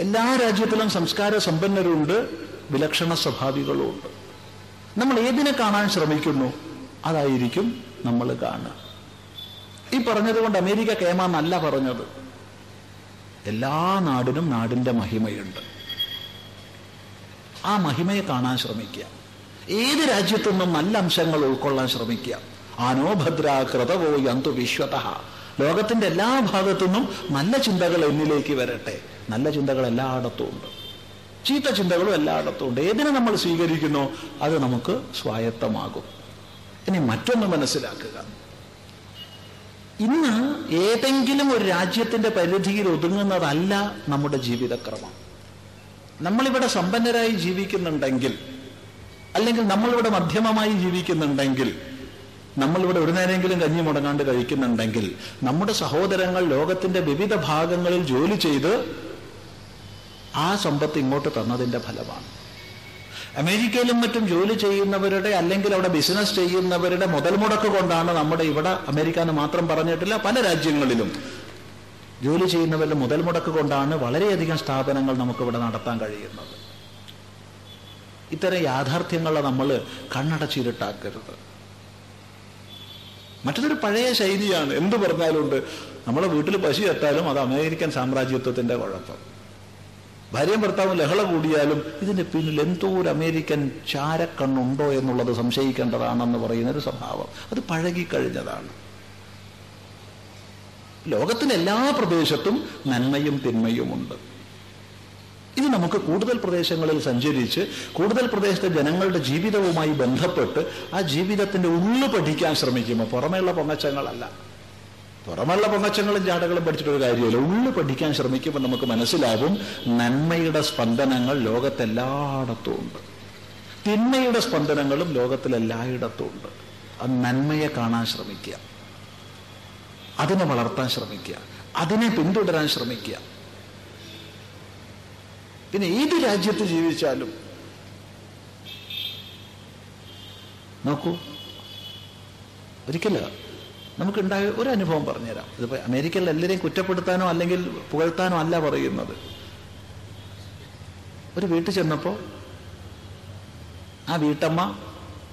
എല്ലാ രാജ്യത്തിലും സംസ്കാര സമ്പന്നരുണ്ട് വിലക്ഷണ സ്വഭാവികളുണ്ട് നമ്മൾ ഏതിനെ കാണാൻ ശ്രമിക്കുന്നു? അതായിരിക്കും നമ്മൾ കാണുക. ഈ പറഞ്ഞതുകൊണ്ട് അമേരിക്ക കേമാന്നല്ല പറഞ്ഞത്. എല്ലാ നാടിനും നാടിന്റെ മഹിമയുണ്ട്. ആ മഹിമയെ കാണാൻ ശ്രമിക്കുക. ഏത് രാജ്യത്തു നിന്നും നല്ല അംശങ്ങൾ ഉൾക്കൊള്ളാൻ ശ്രമിക്കുക. ആനോ ഭദ്ര കൃതവോ യന്തു വിശ്വത. ലോകത്തിന്റെ എല്ലാ ഭാഗത്തു നിന്നും നല്ല ചിന്തകൾ എന്നിലേക്ക് വരട്ടെ. നല്ല ചിന്തകൾ എല്ലായിടത്തും ഉണ്ട്. ചീത്ത ചിന്തകളും എല്ലായിടത്തും ഉണ്ട് ഏതിനെ നമ്മൾ സ്വീകരിക്കുന്നു? അത് നമുക്ക് സ്വായത്തമാകും. ഇനി മറ്റൊന്ന് മനസ്സിലാക്കുക. ഇന്ന് ഏതെങ്കിലും ഒരു രാജ്യത്തിന്റെ പരിധിയിൽ ഒതുങ്ങുന്നതല്ല നമ്മുടെ ജീവിതക്രമം. നമ്മളിവിടെ സമ്പന്നരായി ജീവിക്കുന്നുണ്ടെങ്കിൽ അല്ലെങ്കിൽ നമ്മളിവിടെ മധ്യമമായി ജീവിക്കുന്നുണ്ടെങ്കിൽ നമ്മളിവിടെ ഒരു നേരമെങ്കിലും കഞ്ഞി മുടങ്ങാണ്ട് കഴിക്കുന്നുണ്ടെങ്കിൽ നമ്മുടെ സഹോദരങ്ങൾ ലോകത്തിന്റെ വിവിധ ഭാഗങ്ങളിൽ ജോലി ചെയ്ത് ആ സമ്പത്ത് ഇങ്ങോട്ട് തന്നതിന്റെ ഫലമാണ്. അമേരിക്കയിലും മറ്റും ജോലി ചെയ്യുന്നവരുടെ അല്ലെങ്കിൽ അവിടെ ബിസിനസ് ചെയ്യുന്നവരുടെ മുതൽ മുടക്ക് കൊണ്ടാണ് നമ്മുടെ ഇവിടെ അമേരിക്ക എന്ന് മാത്രം പറഞ്ഞിട്ടില്ല പല രാജ്യങ്ങളിലും. ജോലി ചെയ്യുന്നവരുടെ മുതൽ മുടക്ക് കൊണ്ടാണ് വളരെയധികം സ്ഥാപനങ്ങൾ നമുക്കിവിടെ നടത്താൻ കഴിയുന്നത്. ഇത്തരം യാഥാർത്ഥ്യങ്ങളെ നമ്മൾ കണ്ണടച്ചിരുട്ടാക്കരുത്. മറ്റൊരു പഴയ ശൈലിയാണ്. എന്ത് പറഞ്ഞാലുണ്ട്? നമ്മളെ വീട്ടിൽ പശു എത്താലും അത് അമേരിക്കൻ സാമ്രാജ്യത്വത്തിന്റെ കുഴപ്പം. ഭാര്യയും ഭർത്താവും ലഹള കൂടിയാലും ഇതിന്റെ പിന്നിൽ എന്തോ ഒരു അമേരിക്കൻ ചാരക്കണ്ണുണ്ടോ എന്നുള്ളത് സംശയിക്കേണ്ടതാണെന്ന് പറയുന്ന ഒരു സ്വഭാവം. അത് പഴകിക്കഴിഞ്ഞതാണ്. ലോകത്തിന് എല്ലാ പ്രദേശത്തും നന്മയും തിന്മയുമുണ്ട് ഇത് നമുക്ക് കൂടുതൽ പ്രദേശങ്ങളിൽ സഞ്ചരിച്ച് കൂടുതൽ പ്രദേശത്തെ ജനങ്ങളുടെ ജീവിതവുമായി ബന്ധപ്പെട്ട് ആ ജീവിതത്തിന്റെ ഉള്ളു പഠിക്കാൻ ശ്രമിക്കുമ്പോൾ പുറമേയുള്ള പൊങ്ങച്ചങ്ങളല്ല. പുറമുള്ള പൊങ്ങച്ചങ്ങളും ചാടകളും പഠിച്ചിട്ടൊരു കാര്യമില്ല. ഉള്ളു പഠിക്കാൻ ശ്രമിക്കുമ്പോൾ നമുക്ക് മനസ്സിലാകും നന്മയുടെ സ്പന്ദനങ്ങൾ ലോകത്തെല്ലായിടത്തും ഉണ്ട്. തിന്മയുടെ സ്പന്ദനങ്ങളും ലോകത്തിലെല്ലായിടത്തും ഉണ്ട്. ആ നന്മയെ കാണാൻ ശ്രമിക്കുക. അതിനെ വളർത്താൻ ശ്രമിക്കുക. അതിനെ പിന്തുടരാൻ ശ്രമിക്കുക. പിന്നെ ഏത് രാജ്യത്ത് ജീവിച്ചാലും നോക്കൂ. ഒരിക്കല നമുക്കുണ്ടായ ഒരു അനുഭവം പറഞ്ഞുതരാം. ഇതിപ്പോ അമേരിക്കയിൽ എല്ലാവരെയും കുറ്റപ്പെടുത്താനോ അല്ലെങ്കിൽ പുകഴ്ത്താനോ അല്ല പറയുന്നത്. ഒരു വീട്ടിൽ ചെന്നപ്പോ ആ വീട്ടമ്മ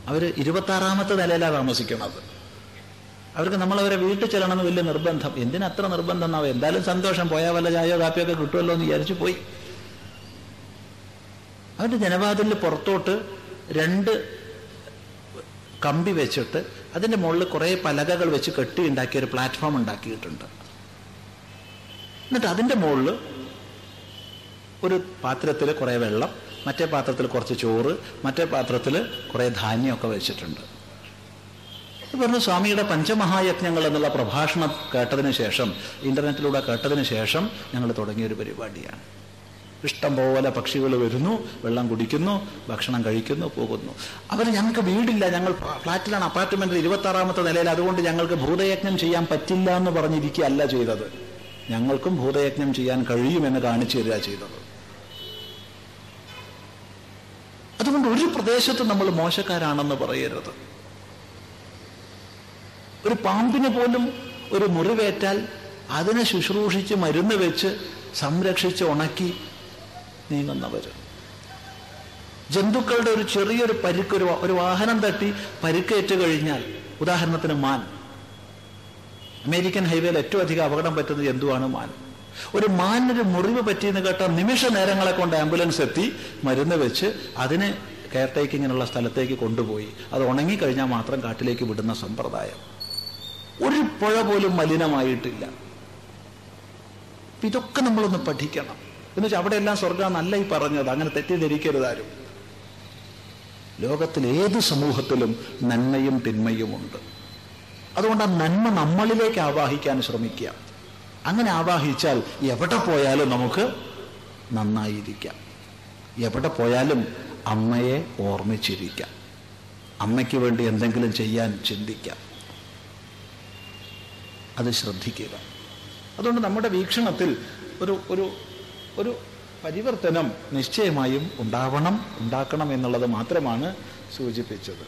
അവർ ഇരുപത്താറാമത്തെ നിലയിലാണ് താമസിക്കുന്നത്. അവർക്ക് നമ്മളവരെ വീട്ടിൽ ചെല്ലണമെന്ന് വലിയ നിർബന്ധം. എന്തിനത്ര നിർബന്ധം എന്നാവും? എന്തായാലും സന്തോഷം. പോയാൽ വല്ല ചായയോ കാപ്പിയോ ഒക്കെ കിട്ടുമല്ലോ എന്ന് വിചാരിച്ചു പോയി. അവരുടെ ജനവാതിലിന് പുറത്തോട്ട് രണ്ട് കമ്പി വെച്ചിട്ട് അതിന്റെ മുകളിൽ കുറേ പലകകൾ വെച്ച് കെട്ടി ഉണ്ടാക്കിയ ഒരു പ്ലാറ്റ്ഫോം ഉണ്ടാക്കിയിട്ടുണ്ട്. എന്നിട്ട് അതിന്റെ മുകളിൽ ഒരു പാത്രത്തിൽ കുറേ വെള്ളം മറ്റേ പാത്രത്തിൽ കുറച്ച് ചോറ് മറ്റേ പാത്രത്തിൽ കുറേ ധാന്യമൊക്കെ വെച്ചിട്ടുണ്ട്. പറഞ്ഞു സ്വാമിയുടെ പഞ്ചമഹായജ്ഞങ്ങൾ എന്നുള്ള പ്രഭാഷണം കേട്ടതിന് ശേഷം ഇന്റർനെറ്റിലൂടെ കേട്ടതിന് ശേഷം ഞങ്ങൾ തുടങ്ങിയ ഒരു പരിപാടിയാണ്. ഇഷ്ടം പോലെ പക്ഷികൾ വരുന്നു വെള്ളം കുടിക്കുന്നു ഭക്ഷണം കഴിക്കുന്നു പോകുന്നു. അവർ ഞങ്ങൾക്ക് വീടില്ല ഞങ്ങൾ ഫ്ലാറ്റിലാണ് അപ്പാർട്ട്മെന്റിൽ ഇരുപത്തി ആറാമത്തെ നിലയിൽ. അതുകൊണ്ട് ഞങ്ങൾക്ക് ഭൂതയജ്ഞം ചെയ്യാൻ പറ്റില്ല എന്ന് പറഞ്ഞിരിക്കുകയല്ല ചെയ്തത്. ഞങ്ങൾക്കും ഭൂതയജ്ഞം ചെയ്യാൻ കഴിയുമെന്ന് കാണിച്ചു തരിക ചെയ്തത്. അതുകൊണ്ട് ഒരു പ്രദേശത്ത് നമ്മൾ മോശക്കാരാണെന്ന് പറയരുത്. ഒരു പാമ്പിന് പോലും ഒരു മുറിവേറ്റാൽ അതിനെ ശുശ്രൂഷിച്ച് മരുന്ന് വെച്ച് സംരക്ഷിച്ച് ഉണക്കി നീങ്ങുന്നവർ ജന്തുക്കളുടെ ഒരു ചെറിയൊരു പരുക്ക് ഒരു വാഹനം തട്ടി പരുക്കേറ്റ് കഴിഞ്ഞാൽ ഉദാഹരണത്തിന് മാൻ. അമേരിക്കൻ ഹൈവേയിൽ ഏറ്റവും അധികം അപകടം പറ്റുന്ന ജന്തുവാണ് മാൻ. ഒരു മാനൊരു മുറിവ് പറ്റിയെന്ന് കേട്ട നിമിഷ നേരങ്ങളെ കൊണ്ട് ആംബുലൻസ് എത്തി മരുന്ന് വെച്ച് അതിനെ കെയർ ടേക്കിങ്ങിനുള്ള സ്ഥലത്തേക്ക് കൊണ്ടുപോയി. അത് ഉണങ്ങിക്കഴിഞ്ഞാൽ മാത്രം കാട്ടിലേക്ക് വിടുന്ന സമ്പ്രദായം. ഒരു പുഴ പോലും മലിനമായിട്ടില്ല. ഇതൊക്കെ നമ്മളൊന്ന് പഠിക്കണം. എന്ന് വെച്ചാൽ അവിടെ എല്ലാം സ്വർഗമെന്നല്ല ഈ പറഞ്ഞത്. അങ്ങനെ തെറ്റിദ്ധരിക്കരുതാരും. ലോകത്തിൽ ഏത് സമൂഹത്തിലും നന്മയും തിന്മയുമുണ്ട് അതുകൊണ്ട് ആ നന്മ നമ്മളിലേക്ക് ആവാഹിക്കാൻ ശ്രമിക്കുക. അങ്ങനെ ആവാഹിച്ചാൽ എവിടെ പോയാലും നമുക്ക് നന്നായിരിക്കാം. എവിടെ പോയാലും അമ്മയെ ഓർമ്മിച്ചിരിക്കാം. അമ്മയ്ക്ക് വേണ്ടി എന്തെങ്കിലും ചെയ്യാൻ ചിന്തിക്കാം. അത് ശ്രദ്ധിക്കുക. അതുകൊണ്ട് നമ്മുടെ വീക്ഷണത്തിൽ ഒരു ഒരു ഒരു പരിവർത്തനം നിശ്ചയമായും ഉണ്ടാവണം ഉണ്ടാക്കണം എന്നുള്ളത് മാത്രമാണ് സൂചിപ്പിച്ചത്.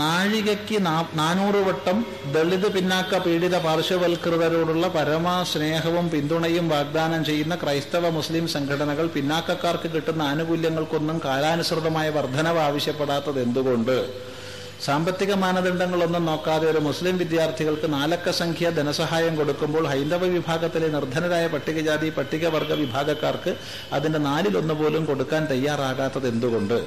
നാഴികയ്ക്ക് നാനൂറ് വട്ടം ദളിത് പിന്നാക്ക പീഡിത പാർശ്വവൽകൃതരോടുള്ള പരമസ്നേഹവും പിന്തുണയും വാഗ്ദാനം ചെയ്യുന്ന ക്രൈസ്തവ മുസ്ലിം സംഘടനകൾ പിന്നാക്കക്കാർക്ക് കിട്ടുന്ന ആനുകൂല്യങ്ങൾക്കൊന്നും കാലാനുസൃതമായ വർധനവ് ആവശ്യപ്പെടാത്തത് എന്തുകൊണ്ട് സാമ്പത്തിക മാനദണ്ഡങ്ങളൊന്നും നോക്കാതെ ഒരു മുസ്ലിം വിദ്യാർത്ഥികൾക്ക് നാലക്ക സംഖ്യ ധനസഹായം കൊടുക്കുമ്പോൾ ഹൈന്ദവ വിഭാഗത്തിലെ നിർധനരായ പട്ടികജാതി പട്ടികവർഗ വിഭാഗക്കാർക്ക് അതിന്റെ നാലിലൊന്ന് പോലും കൊടുക്കാൻ തയ്യാറാകാത്തത് എന്തുകൊണ്ട്?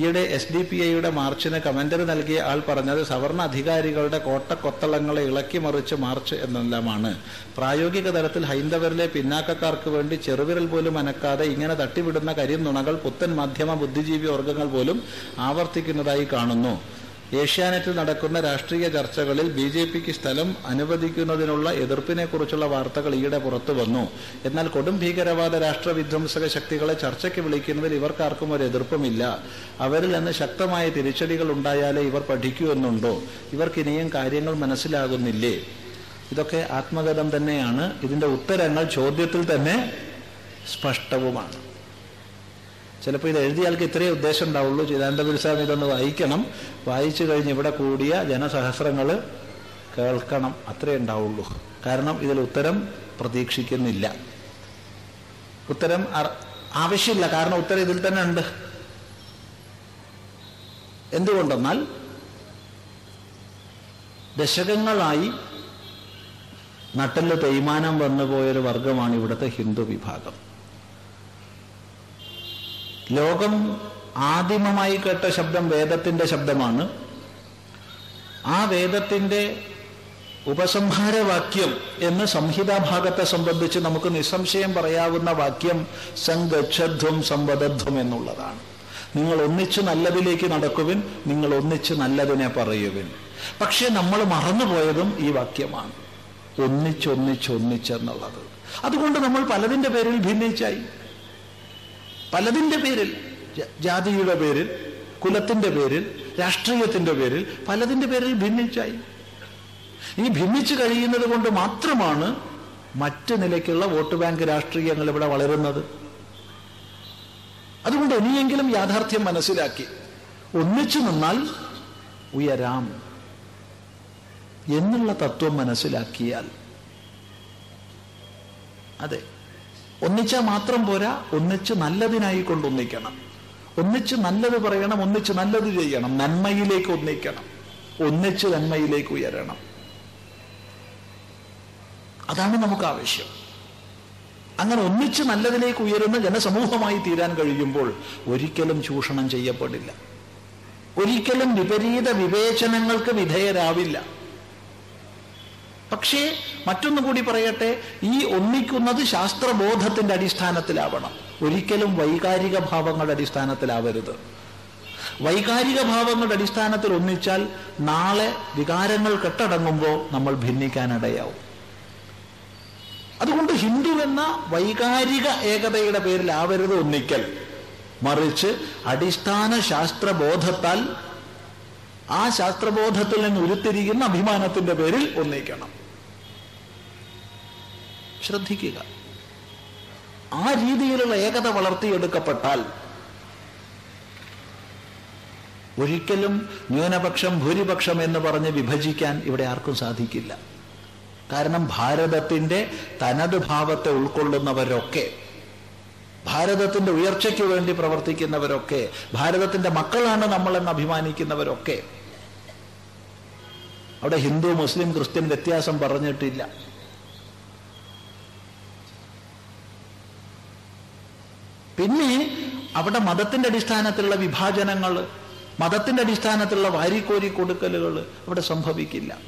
ഈയിടെ എസ് ഡി പി ഐയുടെ മാർച്ചിന് കമന്ററി നൽകിയ ആൾ പറഞ്ഞത് സവർണ അധികാരികളുടെ കോട്ടക്കൊത്തളങ്ങളെ ഇളക്കി മറിച്ച് മാർച്ച് എന്നെല്ലാമാണ്. പ്രായോഗിക തലത്തിൽ ഹൈന്ദവരിലെ പിന്നാക്കക്കാർക്ക് വേണ്ടി ചെറുവിരൽ പോലും അനക്കാതെ ഇങ്ങനെ തട്ടിവിടുന്ന കരിന്നുണകൾ പുത്തൻ മാധ്യമ ബുദ്ധിജീവി വർഗങ്ങൾ പോലും ആവർത്തിക്കുന്നതായി കാണുന്നു. ഏഷ്യാനെറ്റിൽ നടക്കുന്ന രാഷ്ട്രീയ ചർച്ചകളിൽ ബി ജെ പിക്ക് സ്ഥലം അനുവദിക്കുന്നതിനുള്ള എതിർപ്പിനെക്കുറിച്ചുള്ള വാർത്തകൾ ഈയിടെ പുറത്തു വന്നു. എന്നാൽ കൊടും ഭീകരവാദ രാഷ്ട്ര വിധ്വംസക ശക്തികളെ ചർച്ചയ്ക്ക് വിളിക്കുന്നതിൽ ഇവർക്കാർക്കും ഒരു എതിർപ്പുമില്ല. അവരിൽ നിന്ന് ശക്തമായ തിരിച്ചടികൾ ഉണ്ടായാലേ ഇവർ പഠിക്കൂ എന്നുണ്ടോ ഇവർക്കിനിയും കാര്യങ്ങൾ മനസ്സിലാകുന്നില്ലേ? ഇതൊക്കെ ആത്മഗതം തന്നെയാണ്. ഇതിന്റെ ഉത്തരങ്ങൾ ചോദ്യത്തിൽ തന്നെ സ്പഷ്ടവുമാണ്. ചിലപ്പോൾ ഇത് എഴുതിയാൽക്ക് ഇത്രയേ ഉദ്ദേശം ഉണ്ടാവുള്ളൂ. ചിദാനന്ദപുരി സാഹിബ് ഇതൊന്ന് വായിക്കണം. വായിച്ചു കഴിഞ്ഞ് ഇവിടെ കൂടിയ ജനസഹസ്രങ്ങൾ കേൾക്കണം. അത്രേ ഉണ്ടാവുള്ളൂ. കാരണം ഇതിൽ ഉത്തരം പ്രതീക്ഷിക്കുന്നില്ല. ഉത്തരം ആവശ്യമില്ല. കാരണം ഉത്തരം ഇതിൽ തന്നെ ഉണ്ട്. എന്തുകൊണ്ടെന്നാൽ ദശകങ്ങളായി നട്ടൽ തേയ്മാനം വന്നുപോയൊരു വർഗമാണ് ഇവിടുത്തെ ഹിന്ദു വിഭാഗം. ലോകം ആദിമമായി കേട്ട ശബ്ദം വേദത്തിന്റെ ശബ്ദമാണ്. ആ വേദത്തിന്റെ ഉപസംഹാരവാക്യം എന്ന് സംഹിതാഭാഗത്തെ സംബന്ധിച്ച് നമുക്ക് നിസ്സംശയം പറയാവുന്ന വാക്യം സംഗച്ഛധ്വം സംവദധ്വം എന്നുള്ളതാണ്. നിങ്ങൾ ഒന്നിച്ച് നല്ലതിലേക്ക് നടക്കുവിൻ നിങ്ങൾ ഒന്നിച്ച് നല്ലതിനെ പറയുവിൻ. പക്ഷെ നമ്മൾ മറന്നുപോയതും ഈ വാക്യമാണ്. ഒന്നിച്ചൊന്നിച്ചൊന്നിച്ചെന്നുള്ളത്. അതുകൊണ്ട് നമ്മൾ പലതിന്റെ പേരിൽ ഭിന്നിച്ചായി. പലതിന്റെ പേരിൽ ജാതിയുടെ പേരിൽ കുലത്തിന്റെ പേരിൽ രാഷ്ട്രീയത്തിന്റെ പേരിൽ പലതിന്റെ പേരിൽ ഭിന്നിച്ചായി. ഇനി ഭിന്നിച്ച് കഴിയുന്നത് കൊണ്ട് മാത്രമാണ് മറ്റ് നിലയ്ക്കുള്ള വോട്ട് ബാങ്ക് രാഷ്ട്രീയങ്ങൾ ഇവിടെ വളരുന്നത്. അതുകൊണ്ട് ഇനിയെങ്കിലും യാഥാർത്ഥ്യം മനസ്സിലാക്കി. ഒന്നിച്ചു നിന്നാൽ ഉയരാം. എന്നുള്ള തത്വം മനസ്സിലാക്കിയാൽ. അതെ. ഒന്നിച്ചാൽ മാത്രം പോരാ ഒന്നിച്ച് നല്ലതിനായി കൊണ്ടൊന്നിക്കണം ഒന്നിച്ച് നല്ലത് പറയണം ഒന്നിച്ച് നല്ലത് ചെയ്യണം. നന്മയിലേക്ക് ഒന്നിക്കണം. ഒന്നിച്ച് നന്മയിലേക്ക് ഉയരണം. അതാണ് നമുക്ക് ആവശ്യം അങ്ങനെ ഒന്നിച്ച് നല്ലതിലേക്ക് ഉയരുന്ന ജനസമൂഹമായി തീരാൻ കഴിയുമ്പോൾ ഒരിക്കലും ചൂഷണം ചെയ്യപ്പെടില്ല. ഒരിക്കലും വിപരീത വിവേചനങ്ങൾക്ക് വിധേയരാവില്ല. പക്ഷേ മറ്റൊന്നു കൂടി പറയട്ടെ ഈ ഒന്നിക്കുന്നത് ശാസ്ത്രബോധത്തിന്റെ അടിസ്ഥാനത്തിലാവണം. ഒരിക്കലും വൈകാരിക ഭാവങ്ങളുടെ അടിസ്ഥാനത്തിലാവരുത്. വൈകാരിക ഭാവങ്ങളുടെ അടിസ്ഥാനത്തിൽ ഒന്നിച്ചാൽ നാളെ വികാരങ്ങൾ കെട്ടടങ്ങുമ്പോൾ നമ്മൾ ഭിന്നിക്കാനിടയാവും. അതുകൊണ്ട് ഹിന്ദു എന്ന വൈകാരിക ഏകതയുടെ പേരിൽ പേരിലാവരുത് ഒന്നിക്കൽ. മറിച്ച് അടിസ്ഥാന ശാസ്ത്രബോധത്താൽ ആ ശാസ്ത്രബോധത്തിൽ നിന്ന് ഉരുത്തിരിക്കുന്ന അഭിമാനത്തിന്റെ പേരിൽ ഒന്നിക്കണം. ശ്രദ്ധിക്കുക. ആ രീതിയിലുള്ള ഏകത വളർത്തിയെടുക്കപ്പെട്ടാൽ ഒരിക്കലും ന്യൂനപക്ഷം ഭൂരിപക്ഷം എന്ന് പറഞ്ഞ് വിഭജിക്കാൻ ഇവിടെ ആർക്കും സാധിക്കില്ല. കാരണം ഭാരതത്തിന്റെ തനത് ഭാവത്തെ ഉൾക്കൊള്ളുന്നവരൊക്കെ ഭാരതത്തിന്റെ ഉയർച്ചയ്ക്ക് വേണ്ടി പ്രവർത്തിക്കുന്നവരൊക്കെ ഭാരതത്തിന്റെ മക്കളാണ് നമ്മളെന്ന് അഭിമാനിക്കുന്നവരൊക്കെ. അവിടെ ഹിന്ദു മുസ്ലിം ക്രിസ്ത്യൻ വ്യത്യാസം പറഞ്ഞിട്ടില്ല. പിന്നെ അവിടെ മതത്തിന്റെ അടിസ്ഥാനത്തിലുള്ള വിഭാജനങ്ങൾ മതത്തിന്റെ അടിസ്ഥാനത്തിലുള്ള വാരിക്കോരി കൊടുക്കലുകൾ അവിടെ സംഭവിക്കില്ല.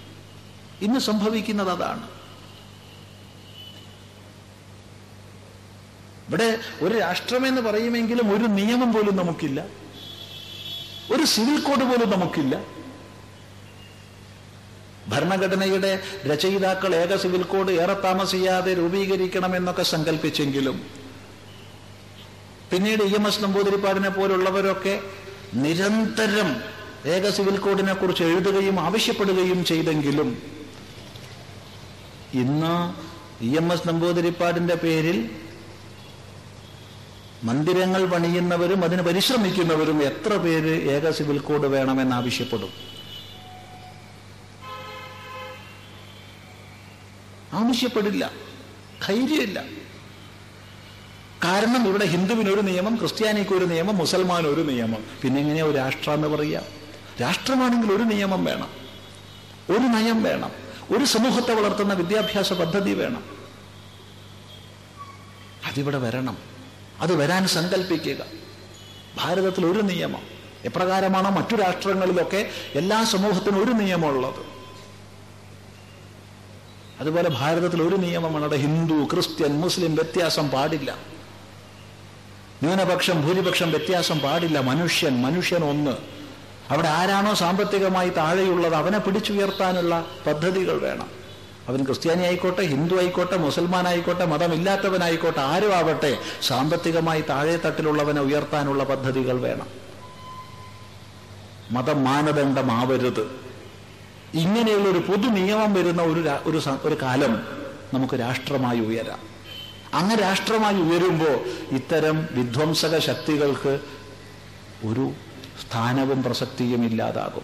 ഇന്ന് സംഭവിക്കുന്നത് അതാണ്. ഇവിടെ ഒരു രാഷ്ട്രമെന്ന് പറയുമെങ്കിലും ഒരു നിയമം പോലും നമുക്കില്ല. ഒരു സിവിൽ കോഡ് പോലും നമുക്കില്ല. ഭരണഘടനയുടെ രചയിതാക്കൾ ഏക സിവിൽ കോഡ് ഏറെ താമസിയാതെ രൂപീകരിക്കണമെന്നൊക്കെ സങ്കല്പിച്ചെങ്കിലും പിന്നീട് ഇ എം എസ് നമ്പൂതിരിപ്പാടിനെ പോലുള്ളവരൊക്കെ നിരന്തരം ഏക സിവിൽ കോഡിനെ കുറിച്ച് എഴുതുകയും ആവശ്യപ്പെടുകയും ചെയ്തെങ്കിലും ഇന്ന് ഇ എം എസ് നമ്പൂതിരിപ്പാടിന്റെ പേരിൽ മന്ദിരങ്ങൾ പണിയുന്നവരും അതിന് പരിശ്രമിക്കുന്നവരും എത്ര പേര് ഏക സിവിൽ കോഡ് വേണമെന്ന് ആവശ്യപ്പെടും? ആവശ്യപ്പെടില്ല. ധൈര്യമില്ല. കാരണം ഇവിടെ ഹിന്ദുവിനൊരു നിയമം ക്രിസ്ത്യാനിക്ക് ഒരു നിയമം മുസൽമാൻ ഒരു നിയമം. പിന്നെ എങ്ങനെയാ ഒരു രാഷ്ട്രം എന്ന് പറയുക? രാഷ്ട്രമാണെങ്കിൽ ഒരു നിയമം വേണം. ഒരു നയം വേണം. ഒരു സമൂഹത്തെ വളർത്തുന്ന വിദ്യാഭ്യാസ പദ്ധതി വേണം. അതിവിടെ വരണം. അത് വരാൻ സങ്കല്പിക്കുക ഭാരതത്തിൽ ഒരു നിയമം. എപ്രകാരമാണോ മറ്റു രാഷ്ട്രങ്ങളിലൊക്കെ എല്ലാ സമൂഹത്തിനും ഒരു നിയമമുള്ളത്? അതുപോലെ ഭാരതത്തിൽ ഒരു നിയമമാണ് അവിടെ ഹിന്ദു ക്രിസ്ത്യൻ മുസ്ലിം വ്യത്യാസം പാടില്ല. ന്യൂനപക്ഷം ഭൂരിപക്ഷം വ്യത്യാസം പാടില്ല. മനുഷ്യൻ മനുഷ്യൻ ഒന്ന്. അവിടെ ആരാണോ സാമ്പത്തികമായി താഴെയുള്ളത് അവനെ പിടിച്ചുയർത്താനുള്ള പദ്ധതികൾ വേണം. അവൻ ക്രിസ്ത്യാനി ആയിക്കോട്ടെ ഹിന്ദു ആയിക്കോട്ടെ മുസൽമാൻ ആയിക്കോട്ടെ മതമില്ലാത്തവനായിക്കോട്ടെ ആരും ആവട്ടെ സാമ്പത്തികമായി താഴെ തട്ടിലുള്ളവനെ ഉയർത്താനുള്ള പദ്ധതികൾ വേണം. മതം മാനദണ്ഡമാവരുത്. ഇങ്ങനെയുള്ള ഒരു പൊതു നിയമം വരുന്ന ഒരു ഒരു കാലം നമുക്ക് രാഷ്ട്രമായി ഉയരാം. അങ്ങ് രാഷ്ട്രമായി ഉയരുമ്പോൾ ഇത്തരം വിധ്വംസക ശക്തികൾക്ക് ഒരു സ്ഥാനവും പ്രസക്തിയും ഇല്ലാതാകും.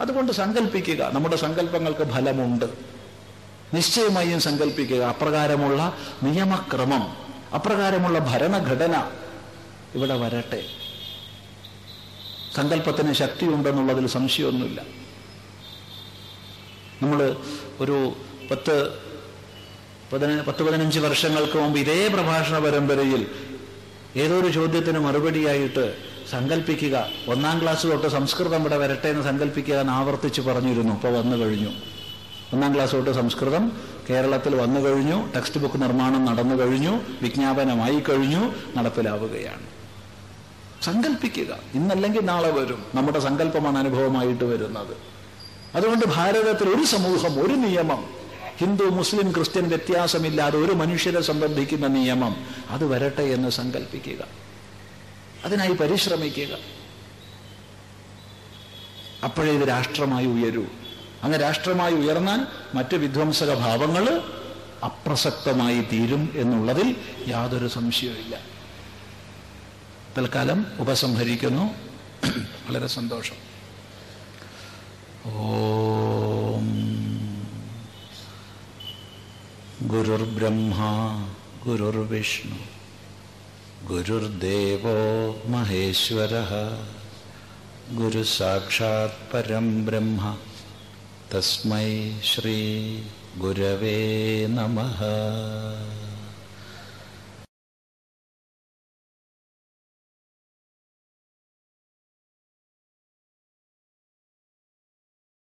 അതുകൊണ്ട് സങ്കല്പിക്കുക നമ്മുടെ സങ്കല്പങ്ങൾക്ക് ഫലമുണ്ട്. നിശ്ചയമായും സങ്കല്പിക്കുക അപ്രകാരമുള്ള നിയമക്രമം അപ്രകാരമുള്ള ഭരണഘടന ഇവിടെ വരട്ടെ. സങ്കല്പത്തിന് ശക്തിയുണ്ടെന്നുള്ളതിൽ സംശയമൊന്നുമില്ല. നമ്മൾ ഒരു പത്ത് പതിന പത്ത് പതിനഞ്ച് വർഷങ്ങൾക്ക് മുമ്പ് ഇതേ പ്രഭാഷണ പരമ്പരയിൽ ഏതോ ഒരു ചോദ്യത്തിന് മറുപടിയായിട്ട് സങ്കല്പിക്കുക ഒന്നാം ക്ലാസ് തൊട്ട് സംസ്കൃതം ഇവിടെ വരട്ടെ എന്ന് സങ്കല്പിക്കുക എന്ന് ആവർത്തിച്ച് പറഞ്ഞിരുന്നു. ഇപ്പോൾ വന്നു കഴിഞ്ഞു. ഒന്നാം ക്ലാസ് തൊട്ട് സംസ്കൃതം കേരളത്തിൽ വന്നു കഴിഞ്ഞു. ടെക്സ്റ്റ് ബുക്ക് നിർമ്മാണം നടന്നു കഴിഞ്ഞു. വിജ്ഞാപനമായി കഴിഞ്ഞു. നടപ്പിലാവുകയാണ്. സങ്കല്പിക്കുക ഇന്നല്ലെങ്കിൽ നാളെ വരും. നമ്മുടെ സങ്കല്പമാണ് അനുഭവമായിട്ട് വരുന്നത്. അതുകൊണ്ട് ഭാരതത്തിൽ ഒരു സമൂഹം ഒരു നിയമം ഹിന്ദു മുസ്ലിം ക്രിസ്ത്യൻ വ്യത്യാസമില്ലാതെ ഒരു മനുഷ്യരെ സംബന്ധിക്കുന്ന നിയമം അത് വരട്ടെ എന്ന് സങ്കല്പിക്കുക അതിനായി പരിശ്രമിക്കുക. അപ്പോഴേ ഇത് രാഷ്ട്രമായി ഉയരൂ. അങ്ങനെ രാഷ്ട്രമായി ഉയർന്നാൽ മറ്റ് വിധ്വംസക ഭാവങ്ങൾ അപ്രസക്തമായി തീരും എന്നുള്ളതിൽ യാതൊരു സംശയവുമില്ല. തൽക്കാലം ഉപസംഹരിക്കുന്നു. വളരെ സന്തോഷം. ഓം गुरुर्ब्रह्मा गुरुर्विष्णु गुरुर्देवो गुरु साक्षात् परम ब्रह्म तस्मै श्रीगुरवे नमः।